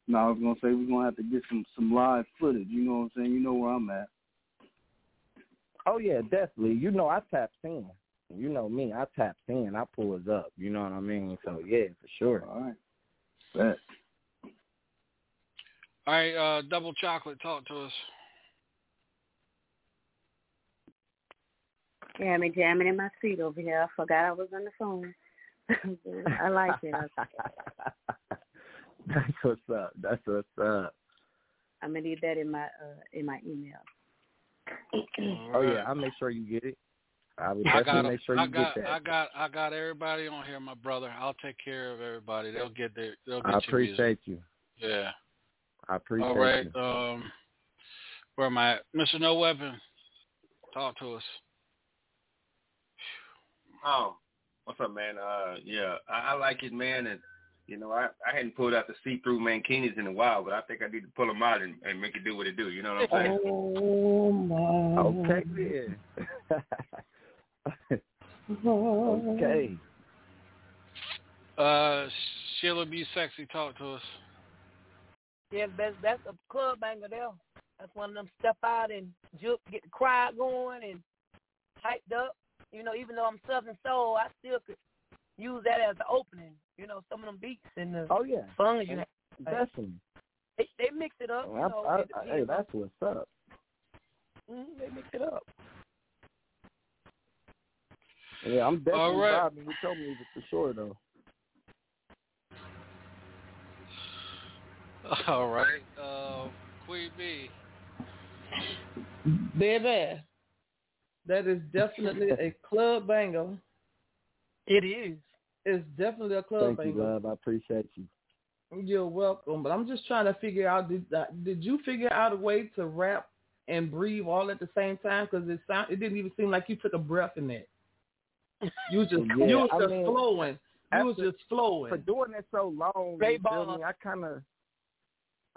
[SPEAKER 3] no, I was gonna say we're gonna have to get some some live footage. You know what I'm saying? You know where I'm at.
[SPEAKER 9] Oh yeah, definitely. You know I tapped in. You know me, I tapped in. I pull pulls up. You know what I mean? So yeah, for sure.
[SPEAKER 3] All right. Bet.
[SPEAKER 5] All right, uh, double chocolate, talk to us.
[SPEAKER 11] Yeah, me jamming in my seat over here. I forgot I was on the phone. I like it.
[SPEAKER 9] That's what's up. That's what's up.
[SPEAKER 11] I'm gonna leave that in my uh in my email.
[SPEAKER 9] Oh yeah, I'll make sure you get it. I would
[SPEAKER 5] I
[SPEAKER 9] definitely
[SPEAKER 5] got,
[SPEAKER 9] make sure
[SPEAKER 5] I
[SPEAKER 9] you
[SPEAKER 5] got,
[SPEAKER 9] get that.
[SPEAKER 5] I got, I got everybody on here, my brother. I'll take care of everybody. They'll get their, they'll get
[SPEAKER 9] I appreciate you.
[SPEAKER 5] Yeah.
[SPEAKER 9] I appreciate
[SPEAKER 5] All right.
[SPEAKER 9] you.
[SPEAKER 5] Um, where am I? at? Mr. No Weapon, talk to us.
[SPEAKER 19] Oh, what's up, man? Uh, yeah, I, I like it, man. And you know, I I hadn't pulled out the see-through mankinis in a while, but I think I need to pull them out and, and make it do what it do. You know what I'm saying?
[SPEAKER 9] Oh my. Okay then. okay.
[SPEAKER 5] Uh, Sheila B. Sexy, talk to us.
[SPEAKER 13] Yeah, that's that's a club banger there. That's one of them step out and juke, get the crowd going and hyped up. You know, even though I'm Southern Soul, I still could use that as the opening. You know, some of them beats and the
[SPEAKER 9] Oh yeah,
[SPEAKER 13] songs you have.
[SPEAKER 9] definitely.
[SPEAKER 13] They, they mix it up.
[SPEAKER 9] I,
[SPEAKER 13] You know,
[SPEAKER 9] I,
[SPEAKER 13] they-
[SPEAKER 9] I, hey, that's what's up.
[SPEAKER 13] Mhm, they mix it up.
[SPEAKER 9] Yeah, I'm definitely
[SPEAKER 5] All right.
[SPEAKER 9] vibing with your music for sure though.
[SPEAKER 5] All right. Uh, Queen B.
[SPEAKER 10] Baby, that is definitely a club banger.
[SPEAKER 13] It is.
[SPEAKER 10] It's definitely a club
[SPEAKER 9] Thank you,
[SPEAKER 10] banger.
[SPEAKER 9] love. I appreciate you.
[SPEAKER 10] You're welcome. But I'm just trying to figure out did uh, did you figure out a way to rap and breathe all at the same time? Because it sound it didn't even seem like you took a breath in that. You was just
[SPEAKER 9] Yeah,
[SPEAKER 10] you was
[SPEAKER 9] I
[SPEAKER 10] just
[SPEAKER 9] mean,
[SPEAKER 10] flowing. You was just flowing.
[SPEAKER 9] For doing it so long,
[SPEAKER 10] Great
[SPEAKER 9] you
[SPEAKER 10] ball.
[SPEAKER 9] me? I kind of,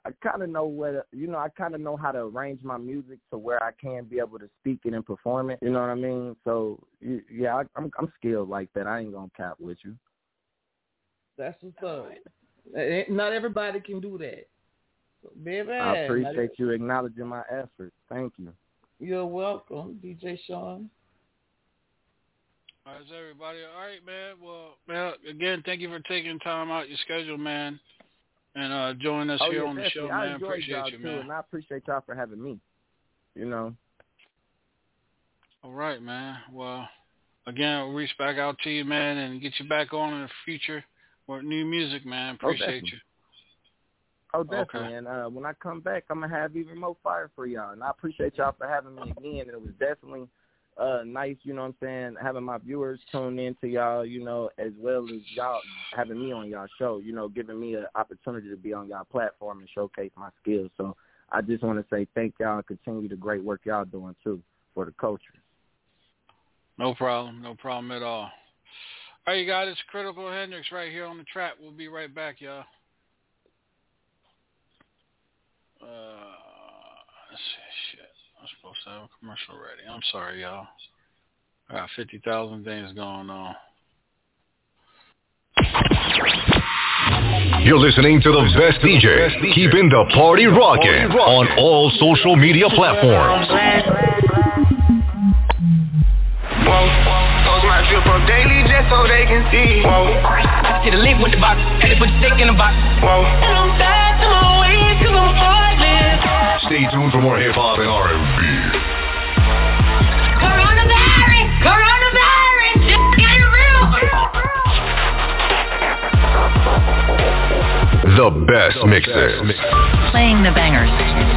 [SPEAKER 9] I kind of know what you know. I kind of know how to arrange my music to where I can be able to speak it and perform it. You know what I mean? So you- yeah, I, I'm I'm skilled like that. I ain't gonna cap with you.
[SPEAKER 10] That's what's up. Not everybody can do that. So, baby,
[SPEAKER 9] I appreciate you acknowledging my efforts. Thank you.
[SPEAKER 10] You're welcome, DJ Sean.
[SPEAKER 5] How's everybody? All right, man. Well, man, again, thank you for taking time out your schedule, man, and uh joining us
[SPEAKER 9] oh,
[SPEAKER 5] here
[SPEAKER 9] yeah,
[SPEAKER 5] on the show.
[SPEAKER 9] I
[SPEAKER 5] man. Appreciate
[SPEAKER 9] y'all too,
[SPEAKER 5] man.
[SPEAKER 9] and I appreciate y'all for having me. You know.
[SPEAKER 5] All right, man. Well, again, we'll reach back out to you, man, and get you back on in the future with new music, man.
[SPEAKER 9] Oh,
[SPEAKER 5] Appreciate
[SPEAKER 9] definitely.
[SPEAKER 5] you.
[SPEAKER 9] Oh, definitely. And uh, when I come back, I'm gonna have even more fire for y'all. And I appreciate y'all for having me again. It was definitely uh nice, you know what I'm saying, having my viewers tune in to y'all, you know, as well as y'all having me on y'all show, you know, giving me an opportunity to be on y'all platform and showcase my skills. So I just want to say thank y'all and continue the great work y'all doing too for the culture.
[SPEAKER 5] No problem. No problem at all. All right, you got it's Critical Hendrix right here on the trap. We'll be right back, y'all. Uh, let's see. Shit. I'm supposed to have a commercial ready. I'm sorry, y'all. I got 50,000 things going on.
[SPEAKER 17] You're listening to the best DJ, keeping the party rocking on all social media platforms.
[SPEAKER 25] Whoa, post my drip up daily just so they can see. Whoa, get a link with the box, and they put the stick in the box. Whoa, and I'm back to my ways cause I'm heartless.
[SPEAKER 17] Stay tuned for more hip hop and R&B.
[SPEAKER 25] Coronavirus, coronavirus, just get real.
[SPEAKER 17] The best mixes.
[SPEAKER 18] Playing the bangers.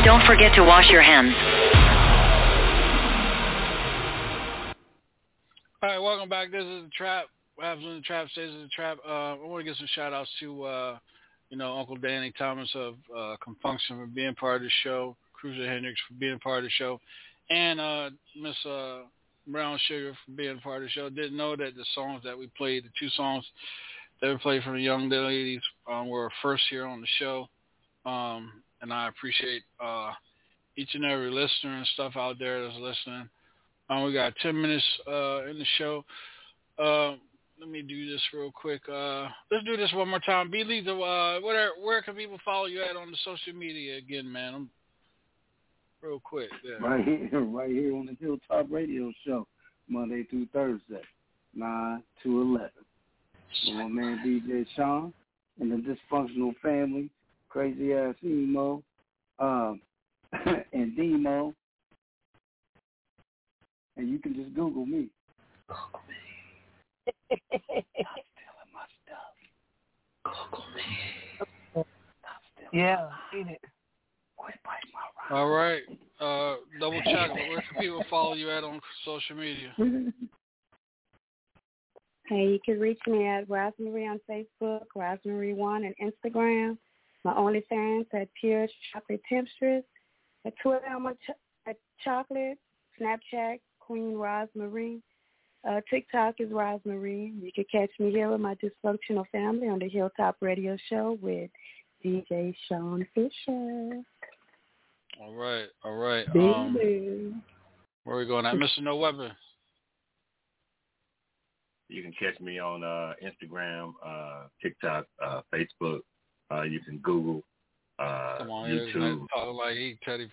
[SPEAKER 18] Don't forget to wash your hands.
[SPEAKER 5] All right, welcome back. This is the Trap. What happens when the Trap stays in the Trap? Uh, I want to give some shout outs to, uh, you know, Uncle Danny Thomas of uh, Con Funk Shun for being part of the show, Crucial Hendrix for being part of the show, and uh, Miss uh, Brown Sugar for being part of the show. Didn't know that the songs that we played, the two songs that we played from the Young Ladies, um, were first here on the show. Um, and I appreciate uh, each and every listener and stuff out there that's listening. Um, we got 10 minutes uh, in the show. Uh, let me do this real quick. Uh, let's do this one more time. Be Lethal, uh, where, where can people follow you at on the social media again, man? I'm real quick. There.
[SPEAKER 3] Right here, right here on the Hilltop Radio Show, Monday through Thursday, nine to eleven. With my man DJ Sean and the dysfunctional family, crazy ass emo, um, and Demo. And you can just Google me.
[SPEAKER 13] Yeah, seen it.
[SPEAKER 5] All right. Uh, double check. Where can people follow you at on social media?
[SPEAKER 11] Hey, you can reach me at Rosemary on Facebook, Rosemary1 on Instagram. My OnlyFans at Pure Chocolate Temptress. At Twitter, I'm at, Ch- at Chocolate. Snapchat, Queen Rosemary. Uh, TikTok is Rosemary. You can catch me here with my dysfunctional family on the Hilltop Radio Show with DJ Sean Fisher.
[SPEAKER 5] All right. All right. Um, where are we going at? Mr. No Weapon.
[SPEAKER 19] You can catch me on uh, Instagram, uh, TikTok, uh, Facebook. Uh, you can Google, uh,
[SPEAKER 5] Come on,
[SPEAKER 19] YouTube.
[SPEAKER 5] man. Talking like he Teddy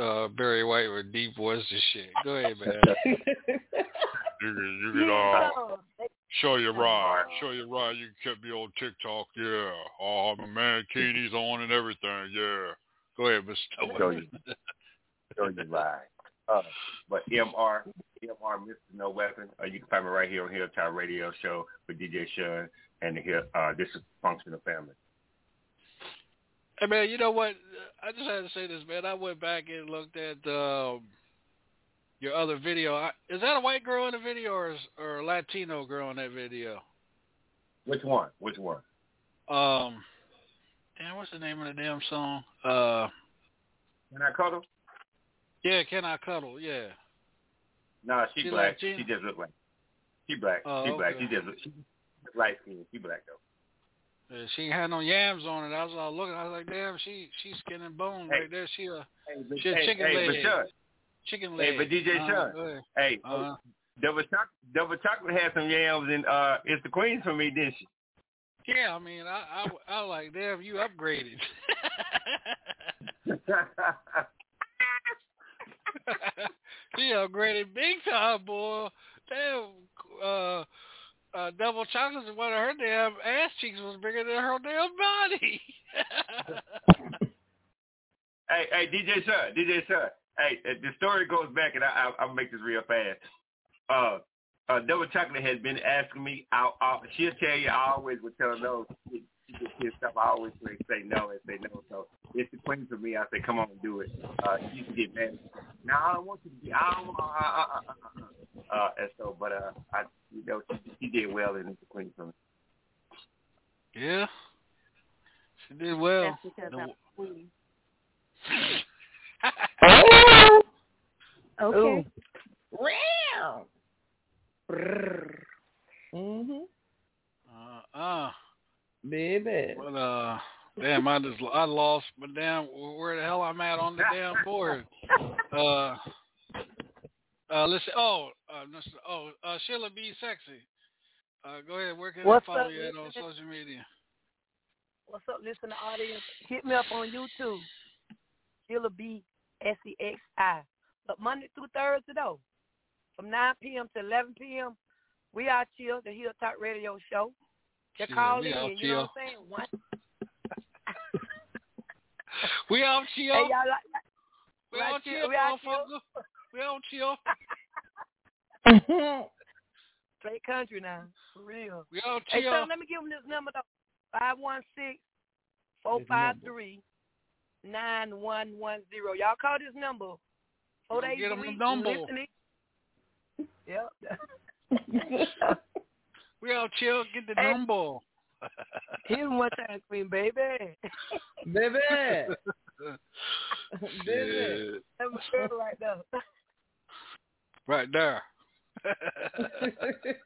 [SPEAKER 5] uh, Barry White with deep voice and shit. Go ahead, man.
[SPEAKER 26] You can, you can uh, show your ride. Show your ride. You can keep me on TikTok. Yeah. Oh, my man Keeney's on and everything. Yeah. Go ahead, Mr.
[SPEAKER 19] Show you, show you ride. Uh, but MR, MR, Mr. No Weapon. Uh, you can find me right here on Hilltop Radio Show with DJ Sean and the Hill, uh, This is Functional Family.
[SPEAKER 5] Hey man, you know what? I just had to say this, man. I went back and looked at um, your other video. I, is that a white girl in the video or is, or a Latino girl in that video?
[SPEAKER 19] Which one? Which one?
[SPEAKER 5] Um, damn, what's the name of the damn song? Uh,
[SPEAKER 19] Can I cuddle?
[SPEAKER 5] yeah, can I cuddle? Yeah.
[SPEAKER 19] No, she,
[SPEAKER 5] She
[SPEAKER 19] black.
[SPEAKER 5] Latina?
[SPEAKER 19] She just look like. She black.
[SPEAKER 5] Oh,
[SPEAKER 19] she black.
[SPEAKER 5] okay.
[SPEAKER 19] She just look. She light skin. She black though.
[SPEAKER 5] Yeah, she ain't had no yams on it. I was all looking. I was like, damn, she she's skin and bone
[SPEAKER 19] Hey.
[SPEAKER 5] right there. She a
[SPEAKER 19] but-
[SPEAKER 5] she a
[SPEAKER 19] hey,
[SPEAKER 5] chicken
[SPEAKER 19] hey, but
[SPEAKER 5] leg.
[SPEAKER 19] Sean,
[SPEAKER 5] chicken leg.
[SPEAKER 19] Hey, but DJ
[SPEAKER 5] Uh,
[SPEAKER 19] Sean, hey,
[SPEAKER 5] Uh-huh.
[SPEAKER 19] Double Chocolate, Double Chocolate had some yams and uh, it's the queen for me, didn't she?
[SPEAKER 5] Yeah, I mean, I I, I like, damn, you upgraded. she upgraded big time, boy. Damn, uh, uh, double chocolates and one of her damn ass cheeks was bigger than her damn body.
[SPEAKER 19] Hey, hey, DJ Sean, DJ Sean. Hey, uh, the story goes back, and I, I, I'll make this real fast. Uh, uh, Double Chocolate has been asking me. I, I, she'll tell you. I always would tell her no. She, she gets pissed off. I always say, say no and say no. So it's the queen for me. I say, come on and do it. Uh, she can get mad. Now I don't want you to be. I don't. Uh, uh, uh, uh, uh, uh, and so, but uh, I, you know, she, she did well, and it's the queen for me.
[SPEAKER 5] yeah, she did well.
[SPEAKER 11] That's because
[SPEAKER 5] The-
[SPEAKER 11] I'm queen.
[SPEAKER 6] Ooh.
[SPEAKER 11] Okay.
[SPEAKER 6] Wow. Mhm.
[SPEAKER 5] Uh, uh,
[SPEAKER 6] Baby.
[SPEAKER 5] but uh, damn, I just I lost, but damn, where the hell I'm at on the damn board? Uh, uh, listen. Oh, uh, no, oh, uh, Sheila B. Sexy. Uh, go ahead. Where can
[SPEAKER 13] What's
[SPEAKER 5] I follow
[SPEAKER 13] up,
[SPEAKER 5] you at on
[SPEAKER 13] listener?
[SPEAKER 5] social media?
[SPEAKER 13] What's up, listening audience? Hit me up on YouTube. Sheila B S E X I. But Monday through Thursday though, from 9 p.m. to 11 p.m. We are chill, the Hilltop Radio Show. Just
[SPEAKER 5] Shit,
[SPEAKER 13] call
[SPEAKER 5] we
[SPEAKER 13] in,
[SPEAKER 5] out
[SPEAKER 13] you know what I'm saying? One,
[SPEAKER 5] We out chill.
[SPEAKER 13] hey, y'all like,
[SPEAKER 5] we
[SPEAKER 13] right
[SPEAKER 5] out
[SPEAKER 13] chill,
[SPEAKER 5] chill,
[SPEAKER 13] we out
[SPEAKER 5] motherfucker. We out chill.
[SPEAKER 13] straight country now, for real.
[SPEAKER 5] We out
[SPEAKER 13] Hey,
[SPEAKER 5] chill.
[SPEAKER 13] son, let me give them this number though. Five one six four five three nine one one zero. Y'all call this number. Four
[SPEAKER 5] Don't
[SPEAKER 13] days
[SPEAKER 5] get
[SPEAKER 13] a
[SPEAKER 5] 'em the
[SPEAKER 13] week.
[SPEAKER 5] number.
[SPEAKER 13] Listening. Yep.
[SPEAKER 5] We all chill. Get the
[SPEAKER 13] Hey.
[SPEAKER 5] number.
[SPEAKER 13] Hit him one time, Queen baby.
[SPEAKER 6] Baby. Baby.
[SPEAKER 5] Shit.
[SPEAKER 13] That's my girl right there.
[SPEAKER 5] Right there.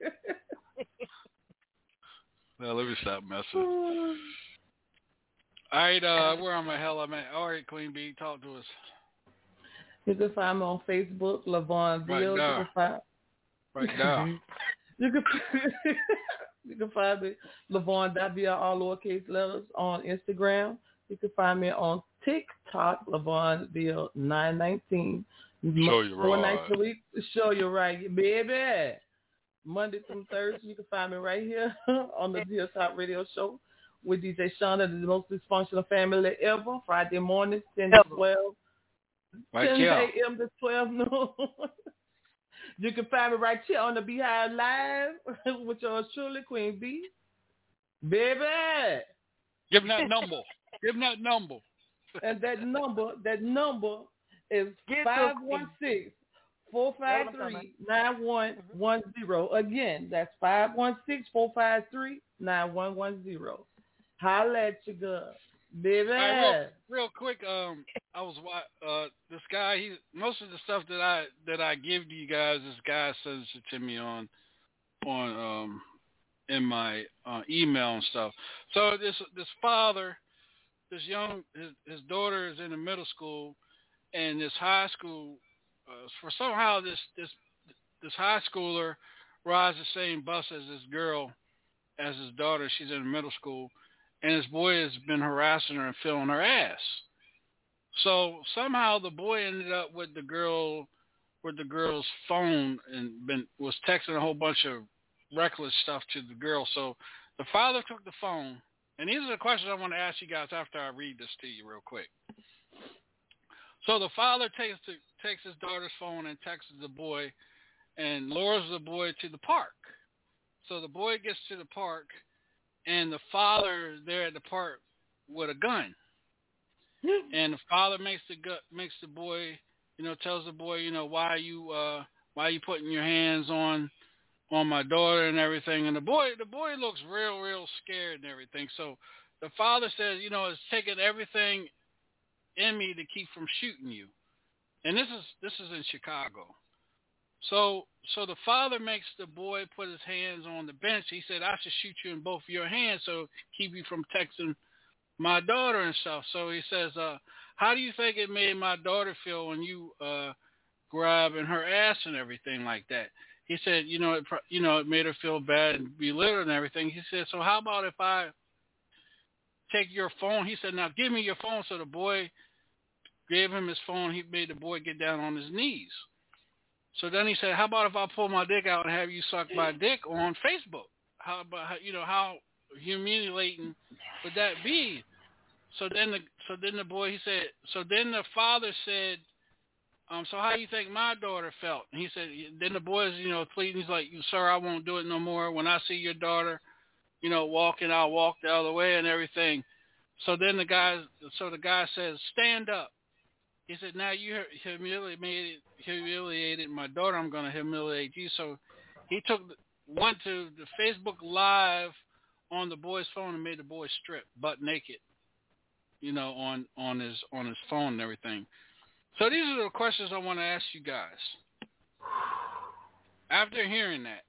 [SPEAKER 5] Now let me stop messing. All right, uh, where am I? Hell, I'm at. All right, Queen Bee, talk to us.
[SPEAKER 10] You can find me on Facebook, Lavon
[SPEAKER 5] Right
[SPEAKER 10] you can find
[SPEAKER 5] Right now.
[SPEAKER 10] you can you can find me Lavon W all lowercase letters on Instagram. You can find me on TikTok, Lavon Bill nine nineteen.
[SPEAKER 26] Show you right.
[SPEAKER 10] Four
[SPEAKER 26] right.
[SPEAKER 10] nights a week. Show you right, baby. Monday through Thursday, you can find me right here on the Hilltop Radio Show with DJ Shauna, the most dysfunctional family ever. Friday morning, 10 to 12.
[SPEAKER 5] Right
[SPEAKER 10] 10
[SPEAKER 5] here.
[SPEAKER 10] a.m. to 12 noon. you can find me right here on the Beehive Live with yours truly, Queen B. Baby.
[SPEAKER 5] Give him that number. Give him that number.
[SPEAKER 10] And that number, that number is
[SPEAKER 13] Get
[SPEAKER 10] five
[SPEAKER 13] the-
[SPEAKER 10] one six four five three nine one one zero. Again, that's five one six four five three nine one one zero. Holla at your girl, baby.
[SPEAKER 5] Right, real, real quick, um, I was wa- uh this guy. He most of the stuff that I that I give to you guys, this guy sends it to me on on um in my uh, email and stuff. So this this father, this young his, his daughter is in the middle school, and this high school uh, for somehow this this this high schooler rides the same bus as this girl as his daughter. She's in middle school, and his boy has been harassing her and filling her ass. So somehow the boy ended up with the girl, with the girl's phone, and been was texting a whole bunch of reckless stuff to the girl. So the father took the phone, and these are the questions I want to ask you guys after I read this to you real quick. So the father takes the, takes his daughter's phone and texts the boy, and lures the boy to the park. So the boy gets to the park, and the father there at the park with a gun. and the father makes the gu- makes the boy, you know, tells the boy, you know, why are you uh why are you putting your hands on on my daughter and everything. And the boy the boy looks real real scared and everything. So the father says, you know, it's taking everything in me to keep from shooting you. And this is this is in Chicago. So so the father makes the boy put his hands on the bench. He said, I should shoot you in both your hands so keep you from texting my daughter and stuff. So he says, uh, how do you think it made my daughter feel when you uh grabbing her ass and everything like that? He said, you know, it you know, it made her feel bad and belittled and everything. He said, so how about if I take your phone? He said, now give me your phone. So the boy gave him his phone. He made the boy get down on his knees. So then he said, "How about if I pull my dick out and have you suck my dick on Facebook? How about you know how humiliating would that be?" So then the so then the boy he said so then the father said, um, so how do you think my daughter felt? And he said then the boy's you know pleading. He's like, "Sir, I won't do it no more. When I see your daughter, you know, walking, I'll walk the other way and everything." So then the guy so the guy says, "Stand up." He said, "Now you humiliated humiliated my daughter. I'm going to humiliate you." So he took went to the Facebook Live on the boy's phone and made the boy strip butt naked, you know, on on his on his phone and everything. So these are the questions I want to ask you guys. After hearing that,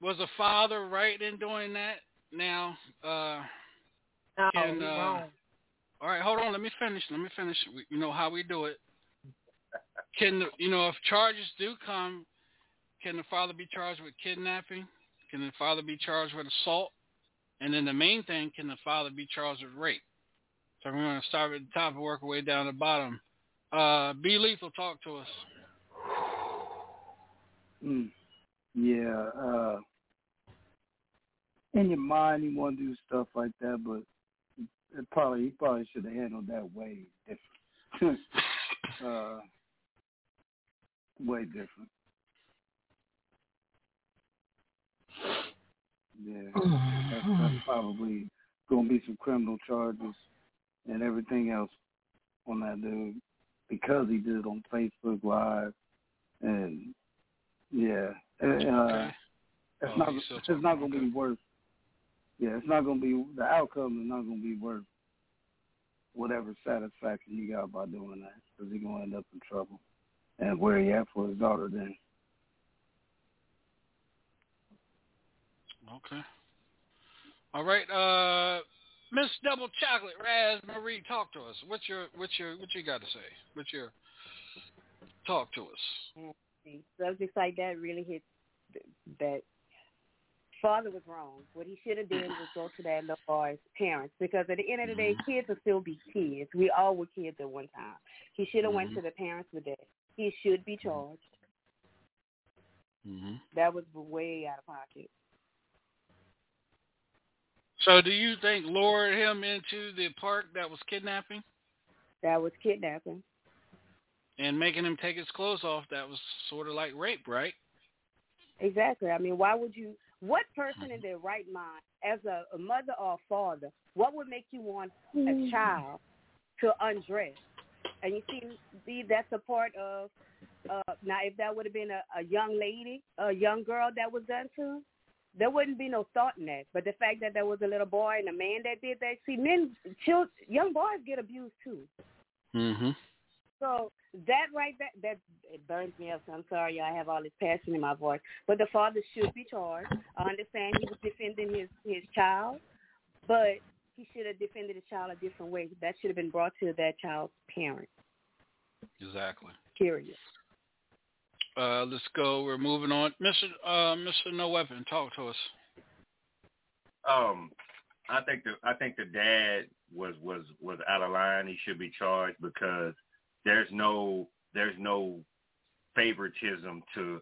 [SPEAKER 5] was a father right in doing that? Now, uh,
[SPEAKER 6] No,
[SPEAKER 5] can, uh. All right, hold on. Let me finish. Let me finish. We- You know how we do it. Can the, you know if charges do come, can the father be charged with kidnapping? Can the father be charged with assault? And then the main thing, can the father be charged with rape? So we're going to start at the top and work our way down to the bottom. Uh, be lethal. Talk to us.
[SPEAKER 3] Mm. Yeah. Uh, in your mind, you want to do stuff like that, but it probably he probably should have handled that way different. uh, way different. Yeah, that's, that's probably gonna be some criminal charges and everything else on that dude because he did it on Facebook Live, and yeah, uh, uh, it's
[SPEAKER 5] Oh,
[SPEAKER 3] not it's not gonna be worth. Yeah, it's not gonna be the outcome is not gonna be worth whatever satisfaction you got by doing that because he's gonna end up in trouble. And where he at for his daughter then?
[SPEAKER 5] Okay. All right. Uh, Miss Double Chocolate, Rosemary, talk to us. What's your what's your what you got to say? What's your talk to us?
[SPEAKER 11] See, subjects like that really hit that father was wrong. What he should have done was go to that little boy's parents because at the end of the day, mm-hmm. kids will still be kids. We all were kids at one time. He should have went to mm-hmm. the parents with that. He should be mm-hmm. charged.
[SPEAKER 5] Mm-hmm.
[SPEAKER 11] That was way out of pocket.
[SPEAKER 5] So, do you think lured him into the park that was kidnapping
[SPEAKER 11] That was kidnapping.
[SPEAKER 5] and making him take his clothes off? That was sort of like rape, right?
[SPEAKER 11] Exactly. I mean, why would you? What person in their right mind, as a, a mother or a father, what would make you want a child to undress? And you see, see that's a part of. Uh, now, if that would have been a, a young lady, a young girl that was done to, there wouldn't be no thought in that. But the fact that there was a little boy and a man that did that, see, men, children, young boys get abused too.
[SPEAKER 5] Mm-hmm.
[SPEAKER 11] So that right that that it burns me up. So I'm sorry, I have all this passion in my voice. But the father should be charged. I understand he was defending his his child, but he should have defended the child a different way. That should have been brought to that child's parent.
[SPEAKER 5] Exactly.
[SPEAKER 11] Period.
[SPEAKER 5] Uh, let's go. We're moving on, Mister uh, Mister No Weapon. Talk to us.
[SPEAKER 19] Um, I think the I think the dad was was was out of line. He should be charged because there's no there's no favoritism to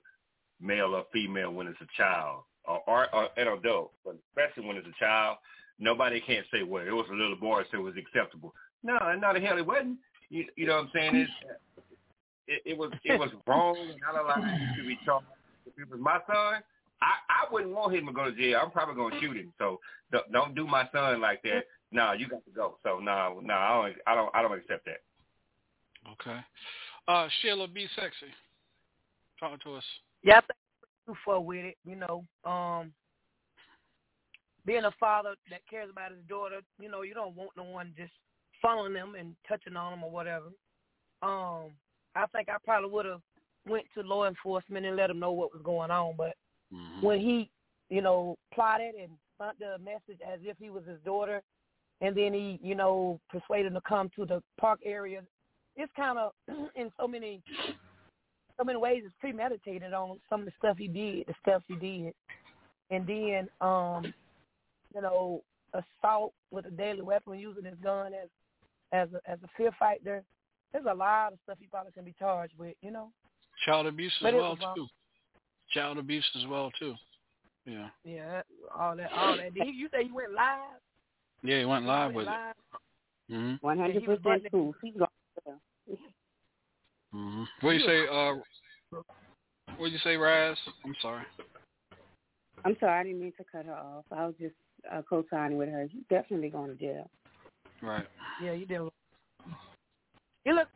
[SPEAKER 19] male or female when it's a child or, or, or an adult, but especially when it's a child. Nobody can't say, well, it was a little boy, so it was acceptable. No, no, the hell it wasn't. You, you know what I'm saying? It's, it, it was it was wrong out of to be charged. If it was my son, I I wouldn't want him to go to jail. I'm probably gonna shoot him. So don't, don't do my son like that. No, you got to go. So no, no, I don't I don't I don't accept that.
[SPEAKER 5] Okay. Uh, Sheila, be sexy. Talk to us.
[SPEAKER 13] Yeah, I think too far with it. You know, um, being a father that cares about his daughter, you know, you don't want no one just following them and touching on them or whatever. Um, I think I probably would have went to law enforcement and let them know what was going on. But
[SPEAKER 5] mm-hmm.
[SPEAKER 13] when he, you know, plotted and sent the message as if he was his daughter, and then he, you know, persuaded him to come to the park area, it's kind of in so many, so many ways it's premeditated on some of the stuff he did, the stuff he did, and then, um, you know, assault with a deadly weapon, using his gun as, as a, as a fear fighter there's a lot of stuff he probably can be charged with, you know.
[SPEAKER 5] Child abuse
[SPEAKER 13] But
[SPEAKER 5] as
[SPEAKER 13] it
[SPEAKER 5] well
[SPEAKER 13] was, um,
[SPEAKER 5] too. Child abuse as well too. Yeah.
[SPEAKER 13] Yeah, all that, all that. Did he, you say he went live?
[SPEAKER 5] Yeah, he went
[SPEAKER 13] He
[SPEAKER 5] live
[SPEAKER 13] went
[SPEAKER 5] with
[SPEAKER 13] live?
[SPEAKER 5] it. Mhm.
[SPEAKER 11] One hundred
[SPEAKER 13] he was
[SPEAKER 11] percent
[SPEAKER 13] running-
[SPEAKER 11] He's gone.
[SPEAKER 5] Mhm. What do you say? Uh, what do you say, Raz? I'm sorry.
[SPEAKER 11] I'm sorry, I didn't mean to cut her off. I was just uh, co-signing with her. He's definitely going to jail.
[SPEAKER 5] Right.
[SPEAKER 13] Yeah, you did. You look.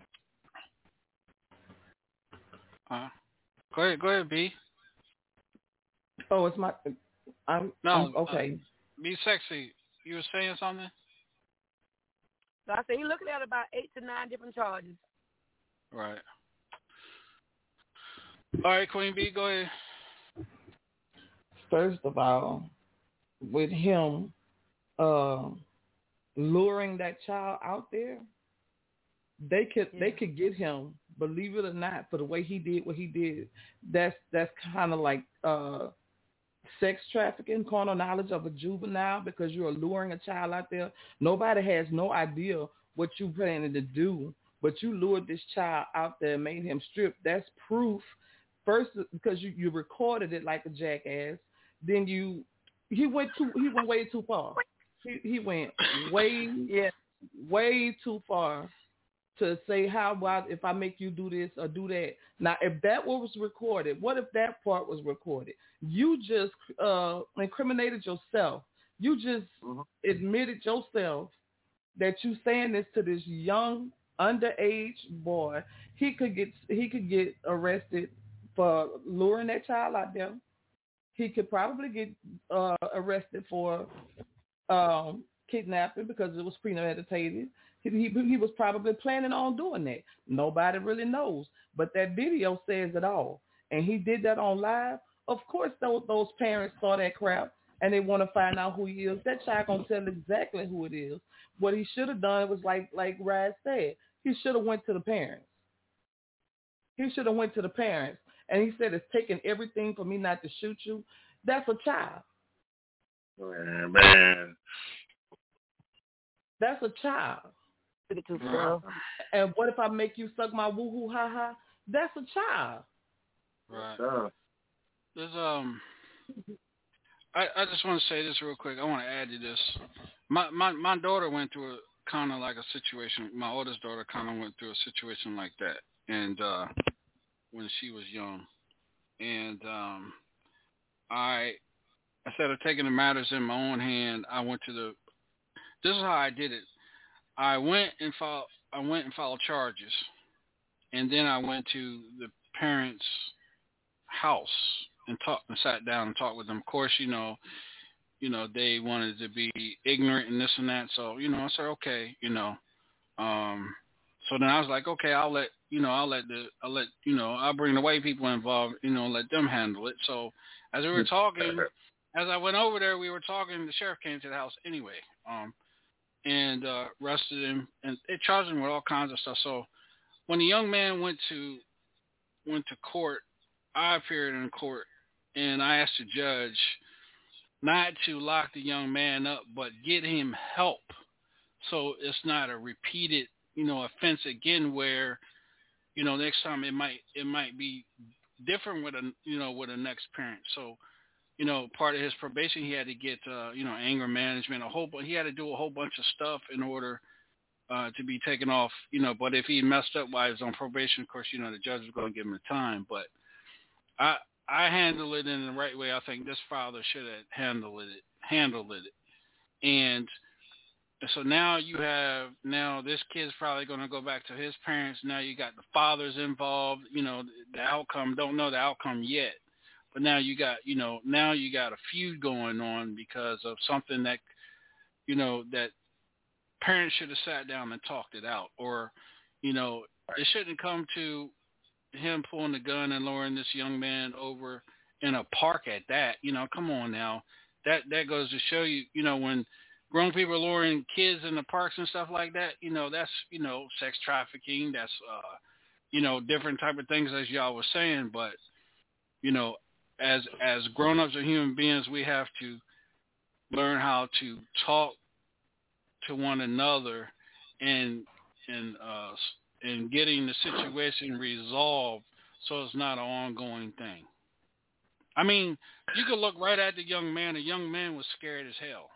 [SPEAKER 5] Uh, go ahead. Go ahead, B.
[SPEAKER 10] Oh, it's my. I'm.
[SPEAKER 5] No.
[SPEAKER 10] I'm- okay.
[SPEAKER 5] Uh, be sexy. You were saying something?
[SPEAKER 13] So I said he's looking at about eight to nine different charges.
[SPEAKER 5] Right. All right, Queen B, go ahead.
[SPEAKER 10] First of all, with him uh, luring that child out there, they could they could get him. Believe it or not, for the way he did what he did, that's that's kind of like uh, sex trafficking, carnal knowledge of a juvenile because you're luring a child out there. Nobody has no idea what you planning to do, but you lured this child out there and made him strip. That's proof. First, because you, you recorded it like a jackass. Then you he went too he went way too far. He he went way
[SPEAKER 13] yeah
[SPEAKER 10] way too far to say how about if I make you do this or do that. Now, if that was recorded, what if that part was recorded? You just uh, incriminated yourself. You just admitted yourself that you saying this to this young underage boy. He could get he could get arrested for luring that child out there. He could probably get uh, arrested for um, kidnapping because it was premeditated. He, he, he was probably planning on doing that. Nobody really knows, but that video says it all. And he did that on live. Of course, those those parents saw that crap and they want to find out who he is. That child gonna tell exactly who it is. What he should have done was like like Raz said. He should have went to the parents. He should have went to the parents. And he said, it's taking everything for me not to shoot you. That's a child.
[SPEAKER 19] Man, man.
[SPEAKER 10] That's a child. And what if I make you suck my woo hoo ha ha? That's a child.
[SPEAKER 5] Right. There's um. I I just want to say this real quick. I want to add to this. My my my daughter went through a kind of like a situation. My oldest daughter kind of went through a situation like that, and uh when she was young, and um, I instead of taking the matters in my own hand, I went to the. This is how I did it. I went and filed. I went and filed charges, and then I went to the parents' house and talked and sat down and talked with them. Of course, you know, you know they wanted to be ignorant and this and that. So you know, I said okay, you know. Um, so then I was like, okay, I'll let you know, I'll let the, I'll let you know, I'll bring the white people involved, you know, let them handle it. So as we were talking, as I went over there, we were talking. The sheriff came to the house anyway, um, and uh, arrested him, and they charged him with all kinds of stuff. So when the young man went to went to court, I appeared in court, and I asked the judge not to lock the young man up, but get him help so it's not a repeated, you know, offense again where, you know, next time it might it might be different with a you know with a next parent. So, you know, part of his probation he had to get uh, you know anger management, a whole but he had to do a whole bunch of stuff in order uh, to be taken off. You know, but if he messed up while he was on probation, of course, you know the judge was going to give him the time. But I I handle it in the right way. I think this father should have handled it handled it, and so now you have now this kid's probably going to go back to his parents. Now you got the fathers involved. You know the outcome. Don't know the outcome yet, but now you got you know now you got a feud going on because of something that you know that parents should have sat down and talked it out, or you know it shouldn't come to him pulling the gun and luring this young man over in a park at that. You know, come on now. That that goes to show you, you know, when grown people are luring kids in the parks and stuff like that, you know, that's, you know, sex trafficking, that's uh you know, different type of things as y'all was saying, but you know, as as grown ups or human beings we have to learn how to talk to one another and and uh and getting the situation resolved so it's not an ongoing thing. I mean, you could look right at the young man. The young man was scared as hell.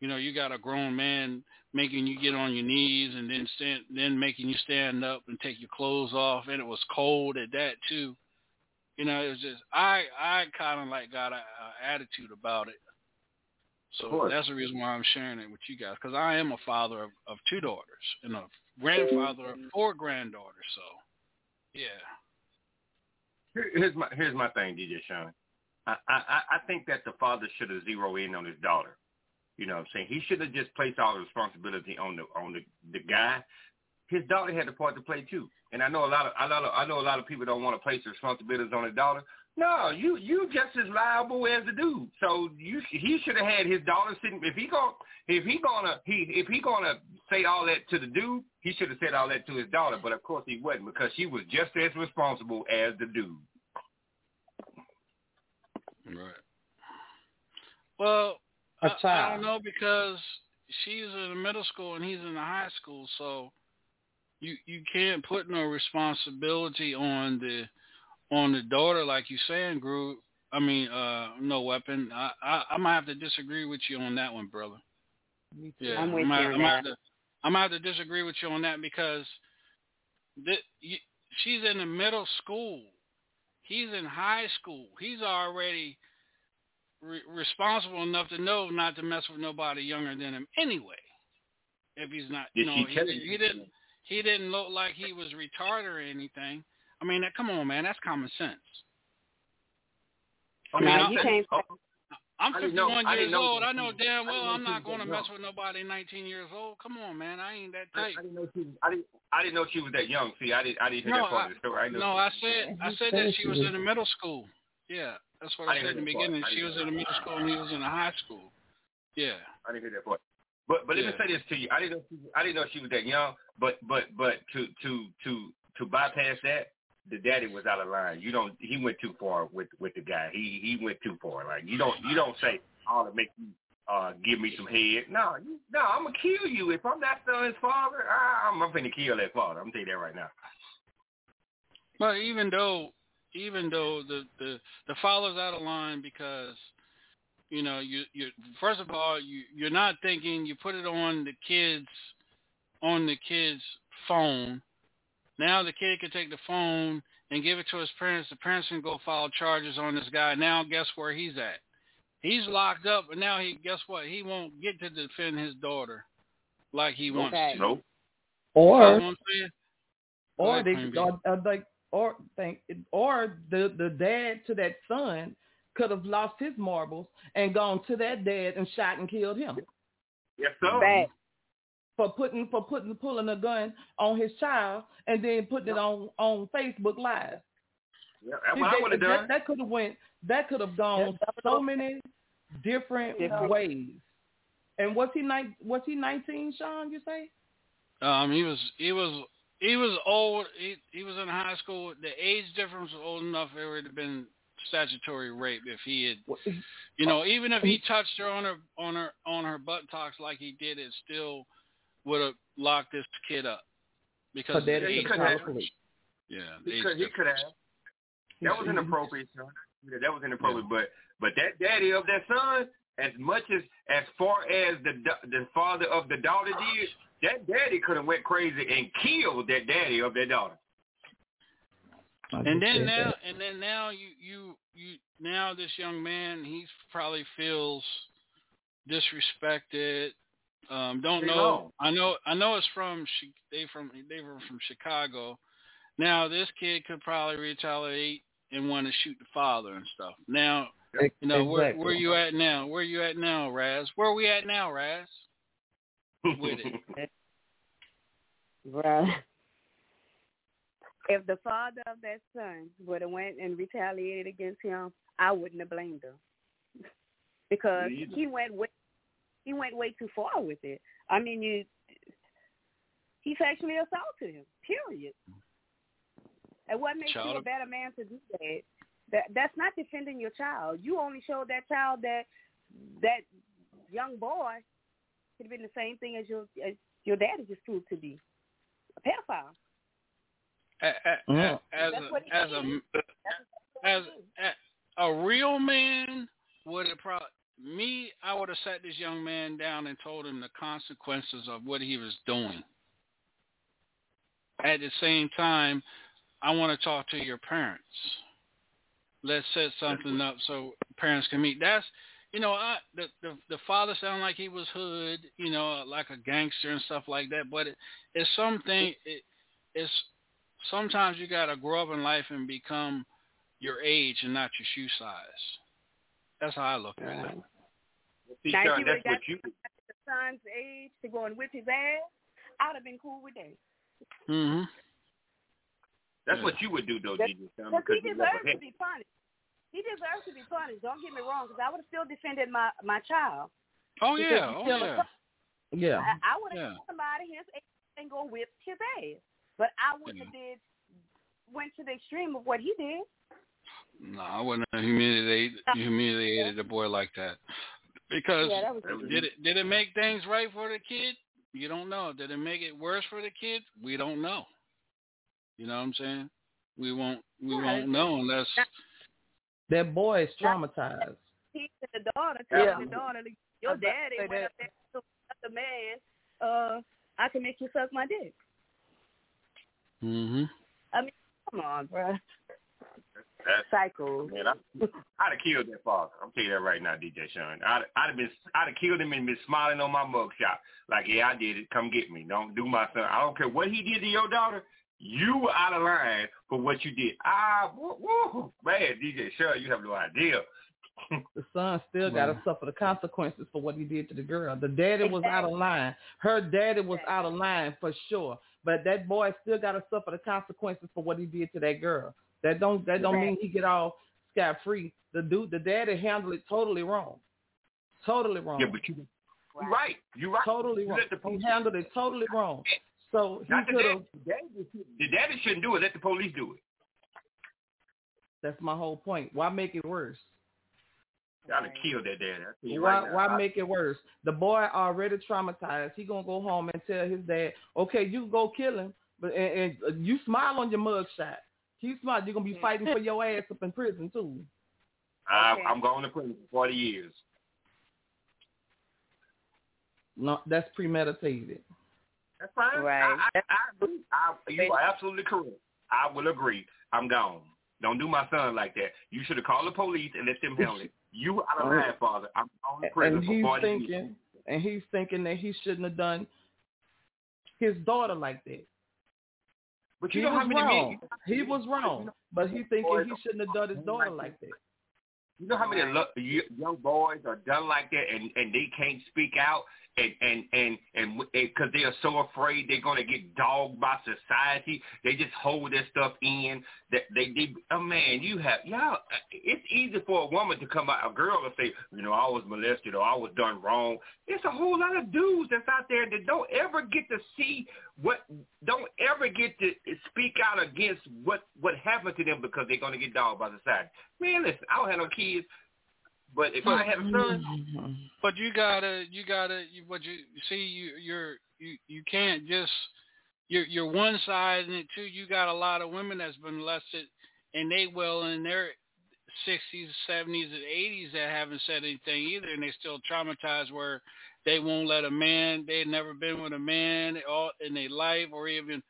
[SPEAKER 5] You know, you got a grown man making you get on your knees and then stand, then making you stand up and take your clothes off, and it was cold at that too. You know, it was just I I kind of like got a, a attitude about it. So that's the reason why I'm sharing it with you guys because I am a father of, of two daughters and a grandfather of four granddaughters. So, yeah.
[SPEAKER 19] Here's my here's my thing, DJ Sean. I I, I think that the father should have zeroed in on his daughter. You know what I'm saying? He should have just placed all the responsibility on the on the, the guy. His daughter had a part to play too. And I know a lot of I know I know a lot of people don't want to place the responsibilities on their daughter. No, you you just as liable as the dude. So you he should have had his daughter sitting. If he going if he gonna he if he gonna say all that to the dude, he should have said all that to his daughter. But of course he wasn't because she was just as responsible as the dude.
[SPEAKER 5] Right. Well,
[SPEAKER 10] A
[SPEAKER 5] I, I
[SPEAKER 10] child.
[SPEAKER 5] don't know because she's in the middle school and he's in the high school, so you you can't put no responsibility on the on the daughter like you saying, Groove. I mean, uh, no weapon. I, I I might have to disagree with you on that one, brother. Yeah,
[SPEAKER 11] I'm with
[SPEAKER 5] I might,
[SPEAKER 11] you on
[SPEAKER 5] I might have to, I might have to disagree with you on that because th- you, she's in the middle school. He's in high school. He's already re- responsible enough to know not to mess with nobody younger than him anyway. If he's not, you
[SPEAKER 19] Did
[SPEAKER 5] know, he,
[SPEAKER 19] tell you?
[SPEAKER 5] he didn't. He didn't look like he was retarded or anything. I mean, that, come on, man, that's common sense. I mean,
[SPEAKER 11] Now,
[SPEAKER 5] I'm,
[SPEAKER 11] you can't.
[SPEAKER 5] I'm
[SPEAKER 19] I didn't know-
[SPEAKER 5] 51
[SPEAKER 19] I
[SPEAKER 5] years old. I know damn well
[SPEAKER 19] know
[SPEAKER 5] I'm not going to mess with nobody 19 years old. Come on, man, I ain't that
[SPEAKER 19] I,
[SPEAKER 5] type.
[SPEAKER 19] I didn't know she was. I didn't. I didn't know she was that young. See, I didn't. I didn't hear
[SPEAKER 5] No,
[SPEAKER 19] that part
[SPEAKER 5] I,
[SPEAKER 19] of the story. I know
[SPEAKER 5] no, I said I said that she was
[SPEAKER 19] was-
[SPEAKER 5] in the middle school. Yeah, that's what
[SPEAKER 19] I
[SPEAKER 5] I, said in the
[SPEAKER 19] hear that part.
[SPEAKER 5] beginning. She was in the middle school and he was in the high school. Yeah.
[SPEAKER 19] I didn't hear that part. But but let me say this to you. I didn't know she, I didn't know she was that young. But but but to to to to bypass that, the daddy was out of line. You don't. He went too far with with the guy. He he went too far. Like you don't you don't say all to make you uh give me some head. No you, no. I'm gonna kill you if I'm not son's father. I, I'm I'm finna kill that father. I'm gonna tell you that right now.
[SPEAKER 5] But even though even though the the the father's out of line because you know you you first of all you you're not thinking you put it on the kids on the kid's phone. Now the kid can take the phone and give it to his parents. The parents can go file charges on this guy. Now guess where he's at? He's locked up, and now he guess what? He won't get to defend his daughter like he wants
[SPEAKER 11] Okay.
[SPEAKER 5] to.
[SPEAKER 19] Nope.
[SPEAKER 5] You know
[SPEAKER 10] Or
[SPEAKER 5] what I'm
[SPEAKER 10] or they
[SPEAKER 5] Queen Bee.
[SPEAKER 10] or, or uh, like or think or the the dad to that son could have lost his marbles and gone to that dad and shot and killed him
[SPEAKER 19] Yes sir.
[SPEAKER 11] Bad.
[SPEAKER 10] for putting for putting pulling a gun on his child and then putting it on on Facebook Live.
[SPEAKER 19] Yeah, that's
[SPEAKER 10] See,
[SPEAKER 19] what I
[SPEAKER 10] that-
[SPEAKER 19] would have done.
[SPEAKER 10] that could have went that could have gone so many different
[SPEAKER 11] Different.
[SPEAKER 10] ways. And was he nine? Was he nineteen, Sean? You say?
[SPEAKER 5] Um, he was he was he was old. He he was in high school. The age difference was old enough. It would have been statutory rape if he had, you know, even if he touched her on her on her on her buttocks like he did, it still would have locked this kid up because
[SPEAKER 10] But that
[SPEAKER 5] of the
[SPEAKER 10] is
[SPEAKER 5] age
[SPEAKER 10] a
[SPEAKER 5] difference.
[SPEAKER 10] conflict.
[SPEAKER 5] Yeah, the
[SPEAKER 19] He could, he could have. That was inappropriate, son. Yeah, that was inappropriate. But but that daddy of that son, as much as as far as the the father of the daughter did, that daddy could have went crazy and killed that daddy of that daughter.
[SPEAKER 5] And then now, and then now you you you now this young man he probably feels disrespected. Um, don't
[SPEAKER 19] They
[SPEAKER 5] know.
[SPEAKER 19] know.
[SPEAKER 5] I know. I know it's from they from they were from Chicago. Now this kid could probably retaliate and want to shoot the father and stuff. Now you know where
[SPEAKER 10] Exactly.
[SPEAKER 5] where you at now? Where you at now, Raz? Where we at now, Raz? With it.
[SPEAKER 11] Right. If the father of that son would have went and retaliated against him, I wouldn't have blamed him because he went way, he went way too far with it. I mean, you he sexually assaulted him. Period. And what makes you a better man to do that? That that's not defending your child. You only showed that child that that young boy could have been the same thing as your as your daddy just proved to be a pedophile.
[SPEAKER 5] A- a-
[SPEAKER 10] mm-hmm.
[SPEAKER 5] As a as a as a, a real man would have probably me. I would have sat this young man down and told him the consequences of what he was doing. At the same time, I want to talk to your parents. Let's set something up so parents can meet. That's you know, I the the, the father sounded like he was hood, you know, like a gangster and stuff like that. But it, it's something. It, it's sometimes you gotta grow up in life and become your age and not your shoe size. That's how I look at it.
[SPEAKER 19] See,
[SPEAKER 11] Now, if
[SPEAKER 19] Sean,
[SPEAKER 11] you
[SPEAKER 19] that's
[SPEAKER 11] would've
[SPEAKER 19] what
[SPEAKER 11] got
[SPEAKER 19] you.
[SPEAKER 11] the son's age to go and whip his ass, I'd have been cool with that.
[SPEAKER 5] hmm
[SPEAKER 19] That's what you would do, though,
[SPEAKER 11] That-
[SPEAKER 19] DJ.
[SPEAKER 11] Because he deserves to be punished. He deserves to be punished. Don't get me wrong, because I would have still defended my my child.
[SPEAKER 5] Oh yeah, oh yeah.
[SPEAKER 10] Yeah.
[SPEAKER 11] I, I would have
[SPEAKER 5] Yeah.
[SPEAKER 11] yeah. somebody his age and go whip his ass, but I wouldn't have did went to the extreme of what he did.
[SPEAKER 5] No, I wouldn't have humiliated humiliated the boy like that. Because
[SPEAKER 11] Yeah, that was-
[SPEAKER 5] did it did it make things right for the kid? You don't know. Did it make it worse for the kid? We don't know. You know what I'm saying? We won't we
[SPEAKER 11] Yeah,
[SPEAKER 5] won't know unless
[SPEAKER 10] That boy is traumatized.
[SPEAKER 11] He to the daughter, telling
[SPEAKER 10] Yeah.
[SPEAKER 11] the daughter, your
[SPEAKER 10] I was about
[SPEAKER 11] daddy went
[SPEAKER 10] that.
[SPEAKER 11] up there to another man. Uh, I can make you suck my dick.
[SPEAKER 5] Hmm
[SPEAKER 11] I mean, come on, bro.
[SPEAKER 19] That's
[SPEAKER 11] Psycho.
[SPEAKER 19] Man, I, I'd have killed that father. I'm telling you that right now, DJ Sean. I'd, I'd have been, I'd have killed him and been smiling on my mugshot, like, yeah, I did it. Come get me. Don't do my son. I don't care what he did to your daughter. You were out of line for what you did. Ah, woo, woo, man, DJ Sean, you have no idea.
[SPEAKER 10] The son still got to suffer the consequences for what he did to the girl. The daddy was out of line. Her daddy was out of line for sure. But that boy still got to suffer the consequences for what he did to that girl. That don't that don't mean he get all scot free. The dude, the daddy handled it totally wrong. Totally wrong.
[SPEAKER 19] Yeah, but you, you're right. You're right.
[SPEAKER 10] Totally
[SPEAKER 19] You
[SPEAKER 10] wrong.
[SPEAKER 19] the
[SPEAKER 10] He handled it totally wrong. So he could have.
[SPEAKER 19] The daddy, the daddy shouldn't do it. Let the police do it.
[SPEAKER 10] That's my whole point. Why make it worse?
[SPEAKER 19] I'd have killed that daddy. I
[SPEAKER 10] Why
[SPEAKER 19] right
[SPEAKER 10] why make it worse? The boy already traumatized. He gonna go home and tell his dad, okay, you go kill him, but and, and uh, you smile on your mug shot. He smile. You're gonna be fighting for your ass up in prison too.
[SPEAKER 19] I, I'm going to prison for 40 years.
[SPEAKER 10] No, that's premeditated.
[SPEAKER 19] That's fine.
[SPEAKER 11] Right.
[SPEAKER 19] I, I, I agree. I, you are absolutely correct. I will agree. I'm gone. Don't do my son like that. You should have called the police and let them handle it. You out of line, father. I'm to prison
[SPEAKER 10] And
[SPEAKER 19] for
[SPEAKER 10] he's
[SPEAKER 19] 40
[SPEAKER 10] thinking, and he's thinking that he shouldn't have done his daughter like that.
[SPEAKER 19] But
[SPEAKER 10] he
[SPEAKER 19] you know
[SPEAKER 10] was
[SPEAKER 19] how many
[SPEAKER 10] wrong.
[SPEAKER 19] men-
[SPEAKER 10] He was wrong, but he thinking he shouldn't have done his daughter like that.
[SPEAKER 19] You know how many young boys are done like that and, and they can't speak out and and and and because they are so afraid they're going to get dogged by society, they just hold their stuff in. That they, they, oh man, you have y'all. It's easy for a woman to come out, a girl to say, you know, I was molested or I was done wrong. It's a whole lot of dudes that's out there that don't ever get to see what, don't ever get to speak out against what what happened to them because they're going to get dogged by society. Man, listen, I don't have no kids. But if I had a son, mm-hmm.
[SPEAKER 5] but you gotta, you gotta, you, what you see, you, you're, you, you can't just, you're, you're one side, and too, you got a lot of women that's been molested, and they well in their 60s, 70s, and 80s that haven't said anything either, and they still traumatized where they won't let a man, they've never been with a man all in their life, or even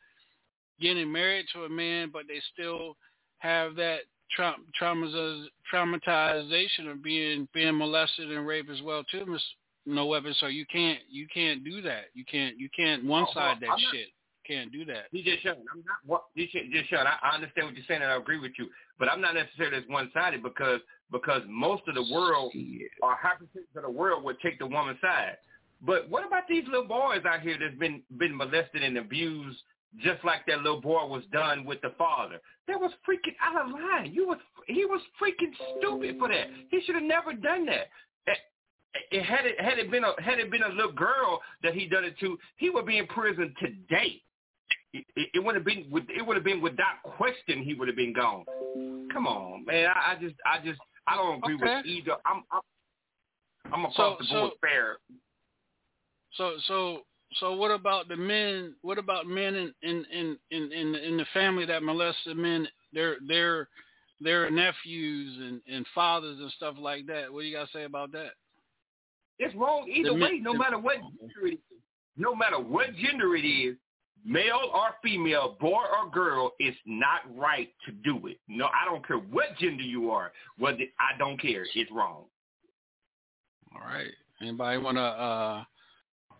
[SPEAKER 5] getting married to a man, but they still have that tra- traumatization of being being molested and raped as well too, Miss No Weapon. So you can't you can't do that. You can't you can't oh, one side that
[SPEAKER 19] not,
[SPEAKER 5] shit. Can't do that.
[SPEAKER 19] DJ Sean, I'm not what DJ just Sean. I, I understand what you're saying and I agree with you, but I'm not necessarily as one sided because because most of the world or half percent of the world would take the woman's side. But what about these little boys out here that's been been molested and abused just like that little boy was done with the father. That was freaking out of line. You was he was freaking stupid for that. He should have never done that. It, it, had it had it been a had it been a little girl that he done it to, he would be in prison today. It, it, it would have been it would have been without question he would have been gone. Come on, man. I, I just I just I don't agree
[SPEAKER 5] okay.
[SPEAKER 19] with either. I'm I'm, I'm across
[SPEAKER 5] so,
[SPEAKER 19] the board
[SPEAKER 5] so,
[SPEAKER 19] fair.
[SPEAKER 5] So so so what about the men? What about men in in in in in, in the family that molest the men? Their their their nephews and and fathers and stuff like that. What do you got to say about that?
[SPEAKER 19] It's wrong either
[SPEAKER 5] The
[SPEAKER 19] way.
[SPEAKER 5] men-
[SPEAKER 19] no
[SPEAKER 5] the-
[SPEAKER 19] matter what gender it is, no matter what gender it is, male or female, boy or girl, it's not right to do it. No, I don't care what gender you are. Whether I don't care, it's wrong.
[SPEAKER 5] All right. Anybody wanna uh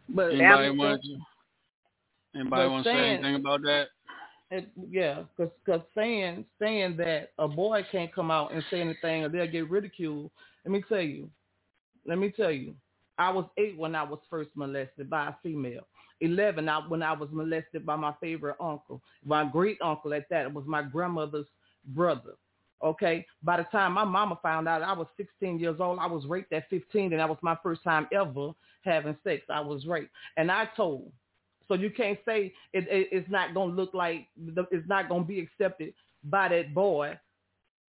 [SPEAKER 10] But
[SPEAKER 5] anybody want anybody want to say anything about that?
[SPEAKER 10] It, yeah, because cause saying saying that a boy can't come out and say anything or they'll get ridiculed. Let me tell you, let me tell you, I was eight when I was first molested by a female. Eleven I, when I was molested by my favorite uncle, my great uncle at that. It was my grandmother's brother. Okay. By the time my mama found out, I was 16 years old. I was raped at 15, and that was my first time ever having sex. I was raped, and I told. So you can't say it, it, it's not going to look like it's not going to be accepted by that boy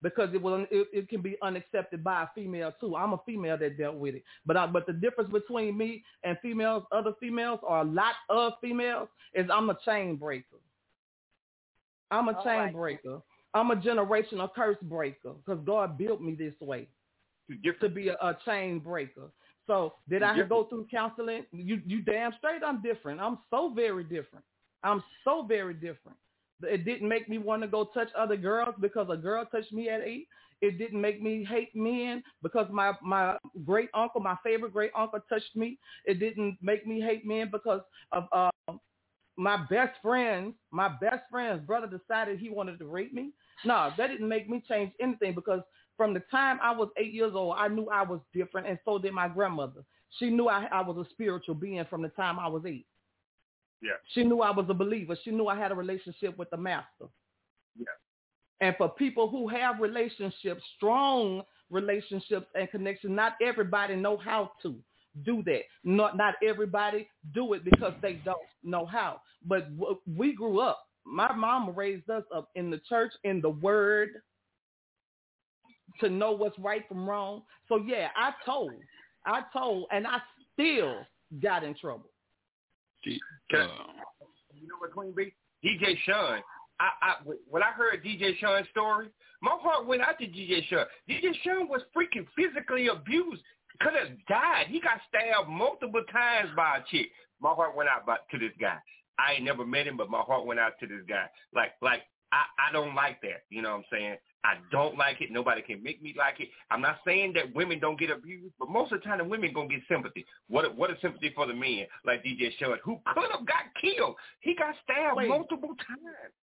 [SPEAKER 10] because it will it, it can be unaccepted by a female too. I'm a female that dealt with it, but I, but the difference between me and females, other females, or a lot of females, is I'm a chain breaker. I'm a
[SPEAKER 11] All
[SPEAKER 10] chain
[SPEAKER 11] right.
[SPEAKER 10] breaker. I'm a generational curse breaker because God built me this way to be a, a chain breaker. So did I go through counseling? You you damn straight I'm different. I'm so very different. I'm so very different. It didn't make me want to go touch other girls because a girl touched me at eight. It didn't make me hate men because my my great uncle, my favorite great uncle, touched me. It didn't make me hate men because of uh, my best friends, my best friend's brother decided he wanted to rape me. No, that didn't make me change anything because from the time I was eight years old, I knew I was different, and so did my grandmother. She knew I, I was a spiritual being from the time I was eight.
[SPEAKER 19] Yeah.
[SPEAKER 10] She knew I was a believer. She knew I had a relationship with the master.
[SPEAKER 19] Yeah.
[SPEAKER 10] And for people who have relationships, strong relationships and connections, not everybody know how to do that. Not not everybody do it because they don't know how. But w- we grew up. My mama raised us up in the church, in the Word, to know what's right from wrong. So yeah, I told, I told, and I still got in trouble.
[SPEAKER 19] Cause, uh, you know what, Queen B? DJ Sean. I, I, when I heard DJ Sean's story, my heart went out to DJ Sean. DJ Sean was freaking physically abused. Could have died. He got stabbed multiple times by a chick. My heart went out by, to this guy. I ain't never met him, but my heart went out to this guy. Like, like I, I don't like that. You know what I'm saying? I don't like it. Nobody can make me like it. I'm not saying that women don't get abused, but most of the time the women gonna get sympathy. What what is sympathy for the men like DJ Sean, who could have got killed? He got stabbed
[SPEAKER 10] Wait.
[SPEAKER 19] multiple times.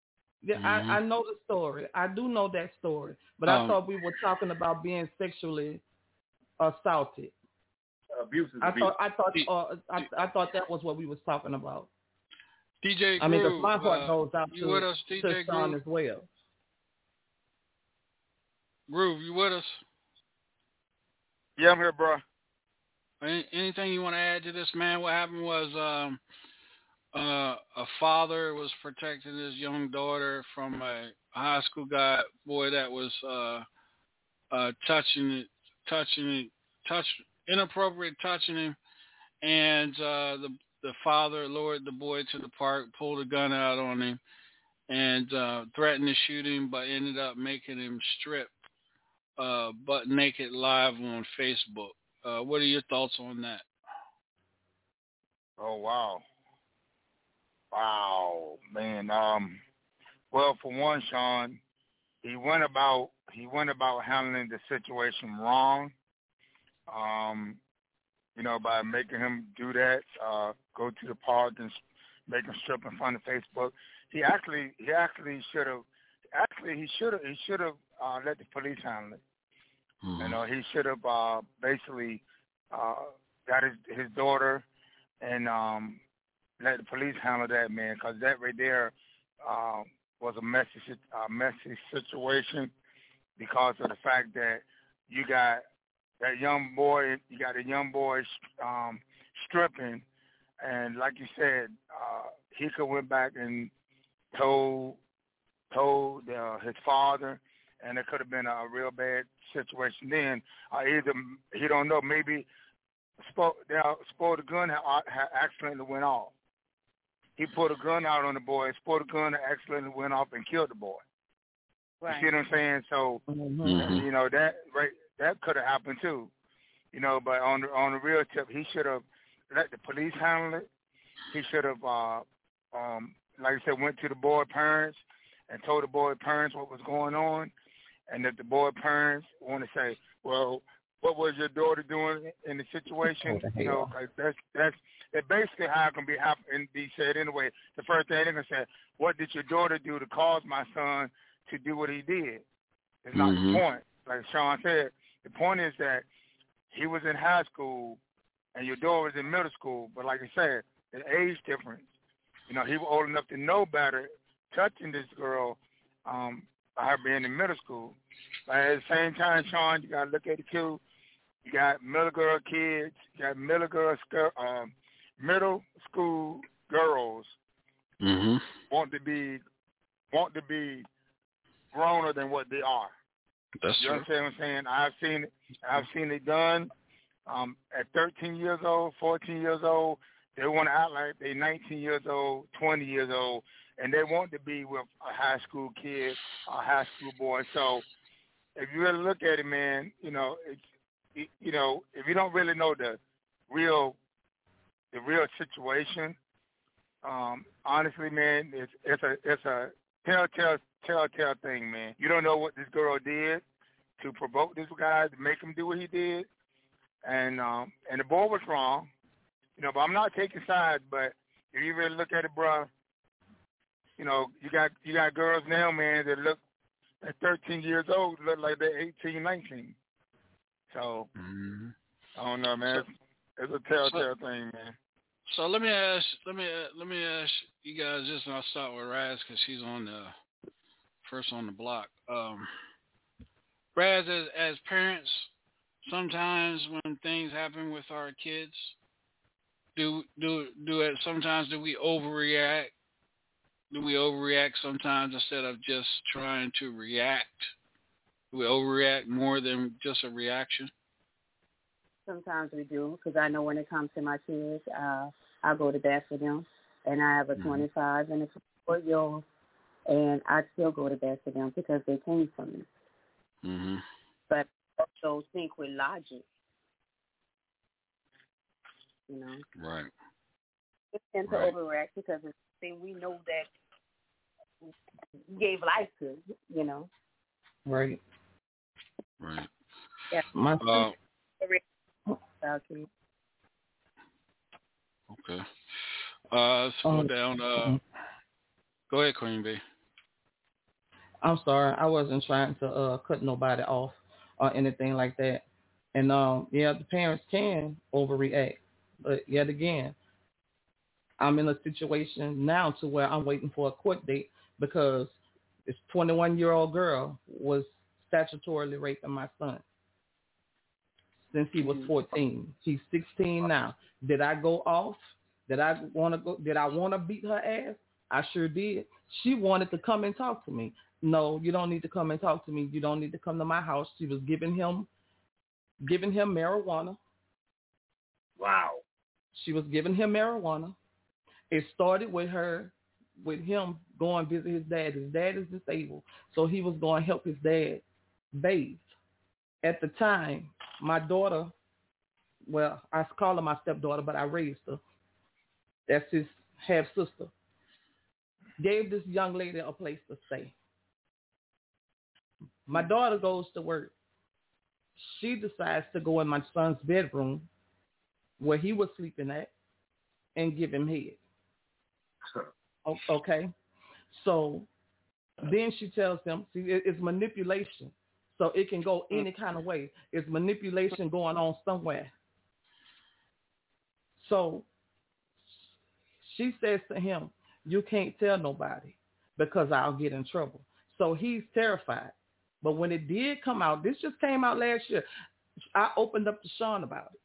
[SPEAKER 10] Yeah, I, I know the story. I do know that story, but I
[SPEAKER 19] Um,
[SPEAKER 10] thought we were talking about being sexually assaulted.
[SPEAKER 19] abuse is
[SPEAKER 10] I
[SPEAKER 19] abuse.
[SPEAKER 10] thought I thought uh, I, I thought that was what we was talking about.
[SPEAKER 5] DJ
[SPEAKER 10] I mean, 'cause
[SPEAKER 5] Groove,
[SPEAKER 10] my heart
[SPEAKER 5] uh,
[SPEAKER 10] goes out
[SPEAKER 5] you
[SPEAKER 10] to,
[SPEAKER 5] with us,
[SPEAKER 10] to
[SPEAKER 5] DJ
[SPEAKER 10] Sean
[SPEAKER 5] Groove?
[SPEAKER 10] as well.
[SPEAKER 5] Groove, you with us?
[SPEAKER 16] Yeah, I'm here, bro.
[SPEAKER 5] Any, anything you want to add to this, man? What happened was um, uh, a father was protecting his young daughter from a high school guy boy that was uh, uh, touching it, touching it, touch inappropriate touching him, and uh, the the father lured the boy to the park, pulled a gun out on him, and uh, threatened to shoot him, but ended up making him strip uh, butt naked live on Facebook. Uh, what are your thoughts on that?
[SPEAKER 16] Oh wow. Wow, man. Um well for one, Sean, he went about he went about handling the situation wrong. Um, you know, by making him do that, uh, go to the park and make him strip in front of Facebook. He actually he actually should have actually he should have he should have uh, let the police handle it. You know, he should have uh, basically uh, got his his daughter and um, let the police handle that man, because that right there uh, was a messy a messy situation because of the fact that you got that young boy, you got a young boy um, stripping, and like you said, uh, he went back and told told uh, his father, and it could have been a real bad situation then. Uh, either he don't know, maybe spoke now spoiled the gun had, had accidentally went off. He pulled a gun out on the boy, spoiled the gun, and accidentally went off and killed the boy.
[SPEAKER 11] Right.
[SPEAKER 16] You see what I'm saying? So
[SPEAKER 10] Mm-hmm.
[SPEAKER 16] you know that right that could have happened too. You know, but on the on the real tip, he should have let the police handle it. He should have, uh, um, like I said, went to the boy parents and told the boy parents what was going on, and if the boy parents want to say, well, what was your daughter doing in the situation? You know. 'cause that's that's that's basically how it can be happen be said anyway. The first thing they're gonna say, what did your daughter do to cause my son to do what he did? It's not
[SPEAKER 5] Mhm.
[SPEAKER 16] the point. Like Sean said, the point is that he was in high school and your daughter was in middle school. But like I said, the age difference. You know, he was old enough to know better touching this girl um, by her being in middle school. But at the same time, Sean, you got to look at it too. You got middle girl kids. You got middle girl, um, middle school girls
[SPEAKER 5] Mm-hmm.
[SPEAKER 16] want to be want to be growner than what they are.
[SPEAKER 5] That's
[SPEAKER 16] you
[SPEAKER 5] true.
[SPEAKER 16] understand what I'm saying? I've seen it. I've seen it done. Um, at 13 years old, 14 years old, they want to act like they're 19 years old, 20 years old, and they want to be with a high school kid, a high school boy. So, if you really look at it, man, you know, it's, it, you know, if you don't really know the real, the real situation, um, honestly, man, it's it's a it's a telltale telltale thing, man. You don't know what this girl did to provoke this guy to make him do what he did, and um, and the boy was wrong, you know. But I'm not taking sides, but if you really look at it, bro, you know, you got you got girls now, man, that look at 13 years old look like they're 18, 19. So
[SPEAKER 5] Mm-hmm.
[SPEAKER 16] I don't know, man. It's, it's a telltale thing, man.
[SPEAKER 5] So let me ask, let me uh, let me ask you guys this, and I'll start with Raz because she's on the first on the block. Um, Raz, as as parents, sometimes when things happen with our kids, do do do it? Sometimes do we overreact? Do we overreact sometimes instead of just trying to react? Do we overreact more than just a reaction?
[SPEAKER 11] Sometimes we do, because I know when it comes to my kids, uh, I go to bat for them, and I have a 25 and a 24 year old, and I still go to bat for them because they came from me.
[SPEAKER 5] Mm-hmm.
[SPEAKER 11] But also think with logic, you know.
[SPEAKER 5] Right.
[SPEAKER 11] We tend
[SPEAKER 5] Right.
[SPEAKER 11] to overreact because it's something we know that gave life to, you know.
[SPEAKER 10] Right.
[SPEAKER 5] Right.
[SPEAKER 11] Yeah.
[SPEAKER 10] My
[SPEAKER 5] Uh,
[SPEAKER 11] About
[SPEAKER 5] okay. Uh, let's go
[SPEAKER 10] Um,
[SPEAKER 5] down. Uh, go ahead, Queen B.
[SPEAKER 10] I'm sorry, I wasn't trying to uh cut nobody off or anything like that. And um, yeah, the parents can overreact, but yet again, I'm in a situation now to where I'm waiting for a court date because this 21 year old girl was statutorily raping my son since he was 14. She's 16 now. Did I go off? Did I want to go? Did I want to beat her ass? I sure did. She wanted to come and talk to me. No, you don't need to come and talk to me. You don't need to come to my house. She was giving him, giving him marijuana.
[SPEAKER 19] Wow.
[SPEAKER 10] She was giving him marijuana. It started with her, with him going visit his dad. His dad is disabled, so he was going to help his dad bathe. At the time, my daughter, well, I call her my stepdaughter, but I raised her. That's his half sister. Gave this young lady a place to stay. My daughter goes to work. She decides to go in my son's bedroom where he was sleeping at and give him head. Okay. So then she tells him, see, it's manipulation. So it can go any kind of way. It's manipulation going on somewhere. So she says to him, you can't tell nobody because I'll get in trouble. So he's terrified. But when it did come out, this just came out last year. I opened up to Sean about it.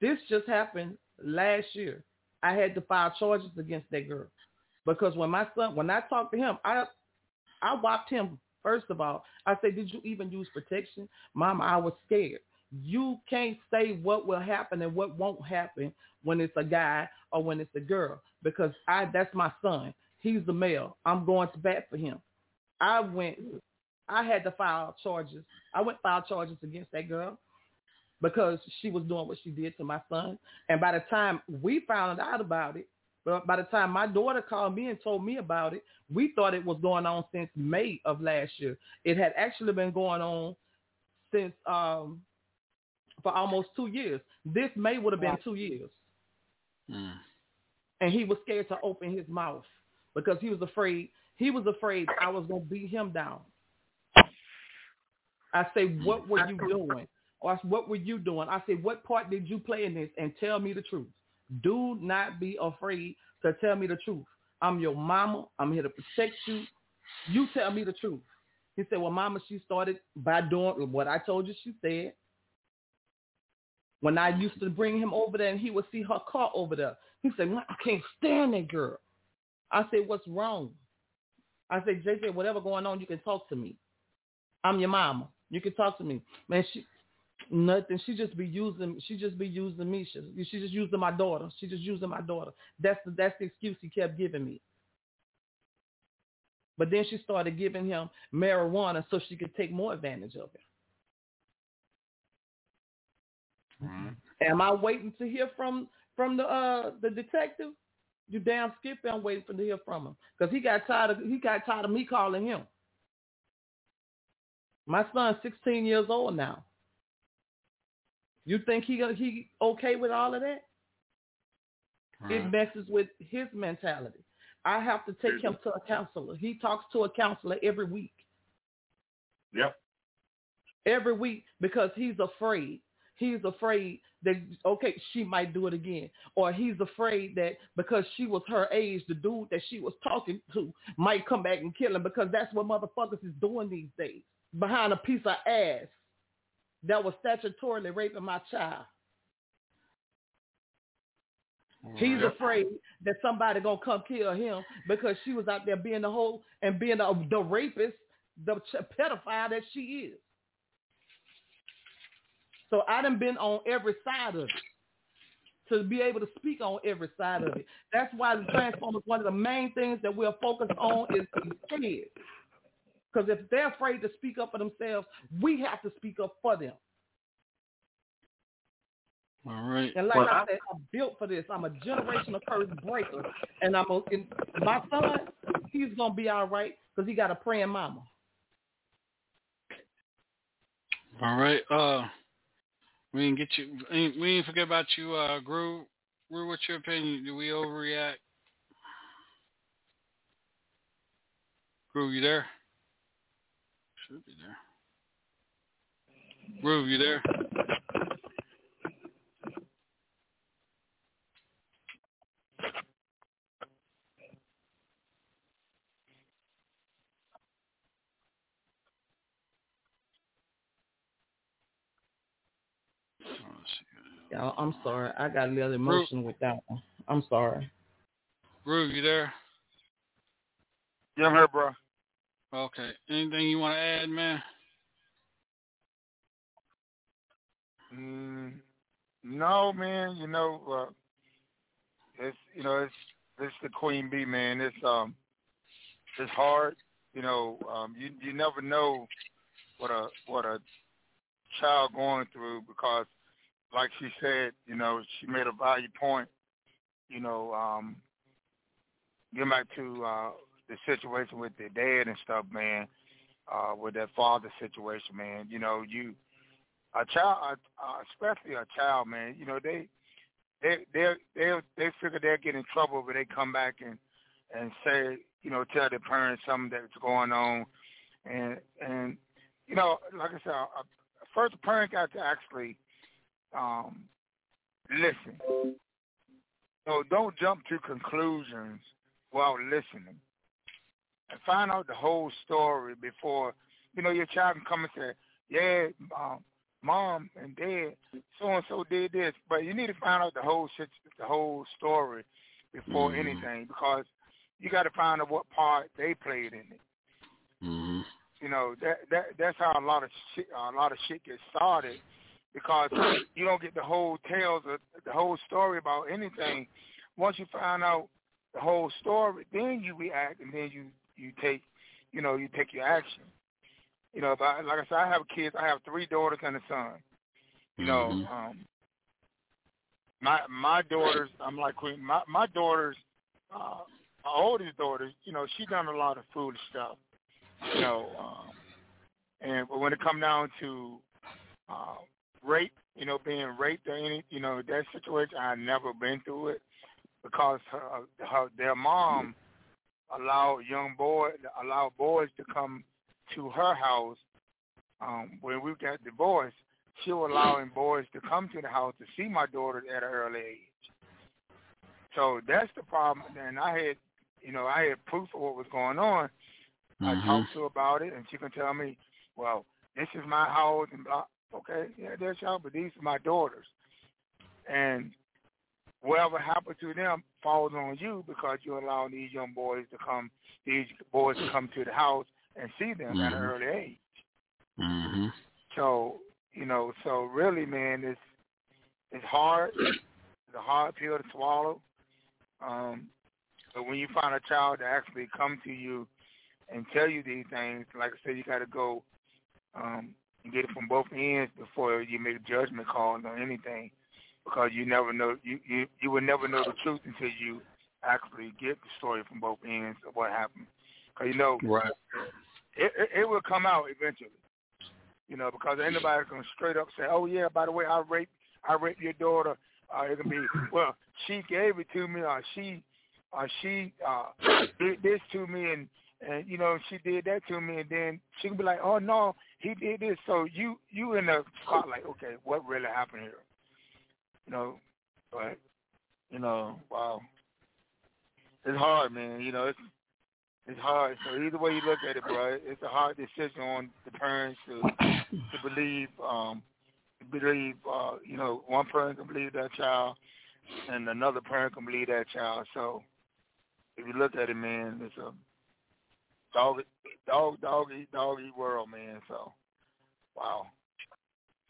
[SPEAKER 10] This just happened last year. I had to file charges against that girl because when my son, when I talked to him, I, I watched him. First of all, I said, "Did you even use protection, Mama? I was scared. You can't say what will happen and what won't happen when it's a guy or when it's a girl because I, that's my son. He's the male. I'm going to bat for him. I went, I had to file charges. I went file charges against that girl because she was doing what she did to my son. And by the time we found out about it, but by the time my daughter called me and told me about it, we thought it was going on since May of last year. It had actually been going on since um for almost two years. This May would have been two years. And he was scared to open his mouth because he was afraid he was afraid I was gonna beat him down. I say, What were you doing? Or I said, what were you doing? I said, What part did you play in this? And tell me the truth. Do not be afraid to tell me the truth. I'm your mama. I'm here to protect you. You tell me the truth. He said, Well, mama, she started by doing what I told you she said. When I used to bring him over there and he would see her car over there, he said, I can't stand that girl. I said, What's wrong? I said, JJ, whatever going on, you can talk to me. I'm your mama. You can talk to me. Man, she nothing. She just be using she just be using me. She, she just using my daughter. She just using my daughter. That's the that's the excuse he kept giving me. But then she started giving him marijuana so she could take more advantage of him. Am I waiting to hear from from the uh the detective? You damn Skippy, I'm waiting for to hear from him because he got tired of he got tired of me calling him. My son's 16 years old now. You think he he okay with all of that? It messes with his mentality. I have to take him to a counselor. He talks to a counselor every week.
[SPEAKER 19] Yep.
[SPEAKER 10] Every week because he's afraid. He's afraid that okay, she might do it again, or he's afraid that because she was her age, the dude that she was talking to might come back and kill him because that's what motherfuckers is doing these days behind a piece of ass that was statutorily raping my child. He's afraid that somebody gonna come kill him because she was out there being the whole and being the, the rapist, the ch- pedophile that she is. So I done been on every side of it to be able to speak on every side of it. That's why the Transformers, one of the main things that we're focused on is these kids. Because if they're afraid to speak up for themselves, we have to speak up for them.
[SPEAKER 5] All right.
[SPEAKER 10] And like
[SPEAKER 5] Well,
[SPEAKER 10] I
[SPEAKER 5] I-
[SPEAKER 10] said, I'm built for this. I'm a generational curse breaker. And I'm a, and my son, he's gonna be all right because he got a praying mama.
[SPEAKER 5] All right. Uh, we didn't get you. We didn't- forget about you, uh, Gru. Gru, what's your opinion? Do we overreact? Gru, you there? Should be there. Groove, you there?
[SPEAKER 10] Y'all, I'm sorry. I got a little emotion with that one. I'm sorry.
[SPEAKER 5] Groove, you there?
[SPEAKER 16] Yeah, I'm here, bro.
[SPEAKER 5] Okay. Anything you want to add, man?
[SPEAKER 16] Mm, no, man. You know, uh, it's you know it's it's the queen bee, man. It's um it's hard. You know, um, you you never know what a what a child going through because, like she said, you know, she made a value point. You know, um, getting back to uh, the situation with the dad and stuff, man, uh, with that father situation, man. You know, you a child, uh, especially a child, man. You know, they they they they they figure they'll get in trouble, but they come back and and say, you know, tell their parents something that's going on, and and you know, like I said, first parent got to actually um listen. So don't jump to conclusions while listening, and find out the whole story before you know your child can come and say, "Yeah, um, mom and dad, so and so did this," but you need to find out the whole shit, the whole story before
[SPEAKER 5] Mhm.
[SPEAKER 16] anything because you got to find out what part they played in it.
[SPEAKER 5] Mm-hmm.
[SPEAKER 16] You know that that that's how a lot of shit a lot of shit gets started because you don't get the whole tales of the whole story about anything. Once you find out the whole story, then you react and then you you take you know you take your action. You know, but I, like I said, I have kids. I have three daughters and a son. You know, um, my my daughters. I'm like Queen. My my daughters, uh, my oldest daughters. You know, she done a lot of foolish stuff. You know, um, and but when it come down to uh, rape, you know, being raped or any, you know, that situation, I never been through it because her, her their mom allowed young boy allowed boys to come to her house um when we got divorced she was allowing boys to come to the house to see my daughters at an early age so that's the problem and i had you know i had proof of what was going on i
[SPEAKER 5] Mhm.
[SPEAKER 16] talked to her about it and she can tell me well this is my house and blah okay yeah that's y'all but these are my daughters and whatever happened to them falls on you because you're allowing these young boys to come, these boys to come to the house and see them at an
[SPEAKER 5] Mhm.
[SPEAKER 16] early age.
[SPEAKER 5] Mm-hmm.
[SPEAKER 16] So you know, so really, man, it's it's hard. It's a hard pill to swallow. Um, but when you find a child to actually come to you and tell you these things, like I said, you got to go um, and get it from both ends before you make a judgment call on anything, because you never know you you you will never know the truth until you actually get the story from both ends of what happened. Because you know,
[SPEAKER 5] Right.
[SPEAKER 16] it, it it will come out eventually. You know, because nobody gonna straight up say, "Oh yeah, by the way, I raped I raped your daughter." Uh, it can be, well, she gave it to me, or she, or she uh, did this to me, and and you know she did that to me, and then she can be like, "Oh no, he did this." So you you in the spotlight. Okay, what really happened here? You know, but you know, wow, it's hard, man. You know, it's it's hard. So either way you look at it, bro, it's a hard decision on the parents to to believe, um, believe, uh, you know, one parent can believe that child, and another parent can believe that child. So if you look at it, man, it's a dog, dog, dog eat, dog world, man. So wow,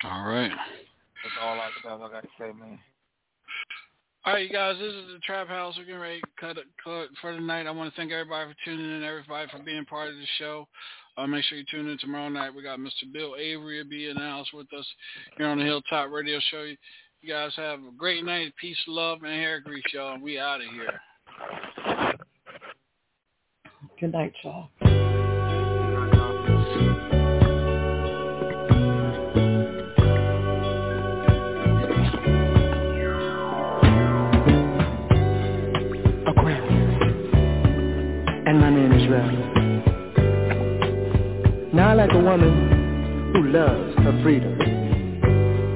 [SPEAKER 5] All right.
[SPEAKER 16] that's all I, that's all I got to say, man.
[SPEAKER 5] All right, you guys, this is the Trap House. We're getting ready to cut it, cut for the night. I want to thank everybody for tuning in, everybody for being part of the show. Uh, make sure you tune in tomorrow night. We got Mr. Bill Avery will be in the house with us here on the Hilltop Radio Show. You, you guys have a great night. Peace, love, and hair grease, y'all. And we out of here.
[SPEAKER 10] Good night, y'all.
[SPEAKER 22] And my name is Rel. Now I like a woman who loves her freedom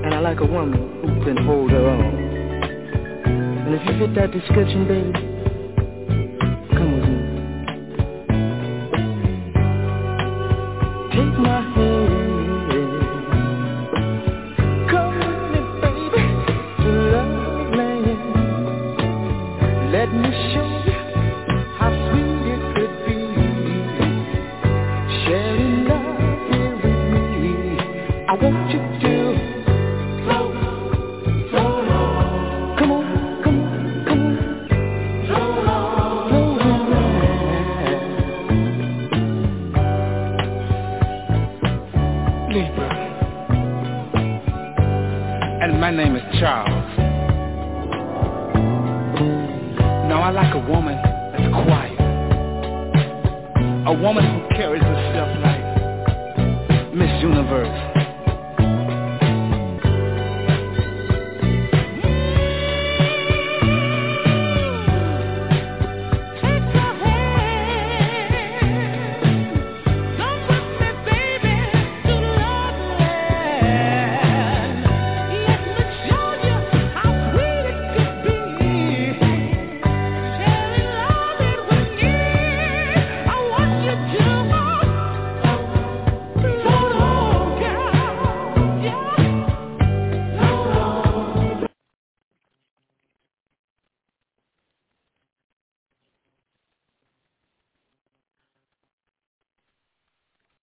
[SPEAKER 22] And I
[SPEAKER 8] like a woman who can hold her own. And if you fit that description, baby,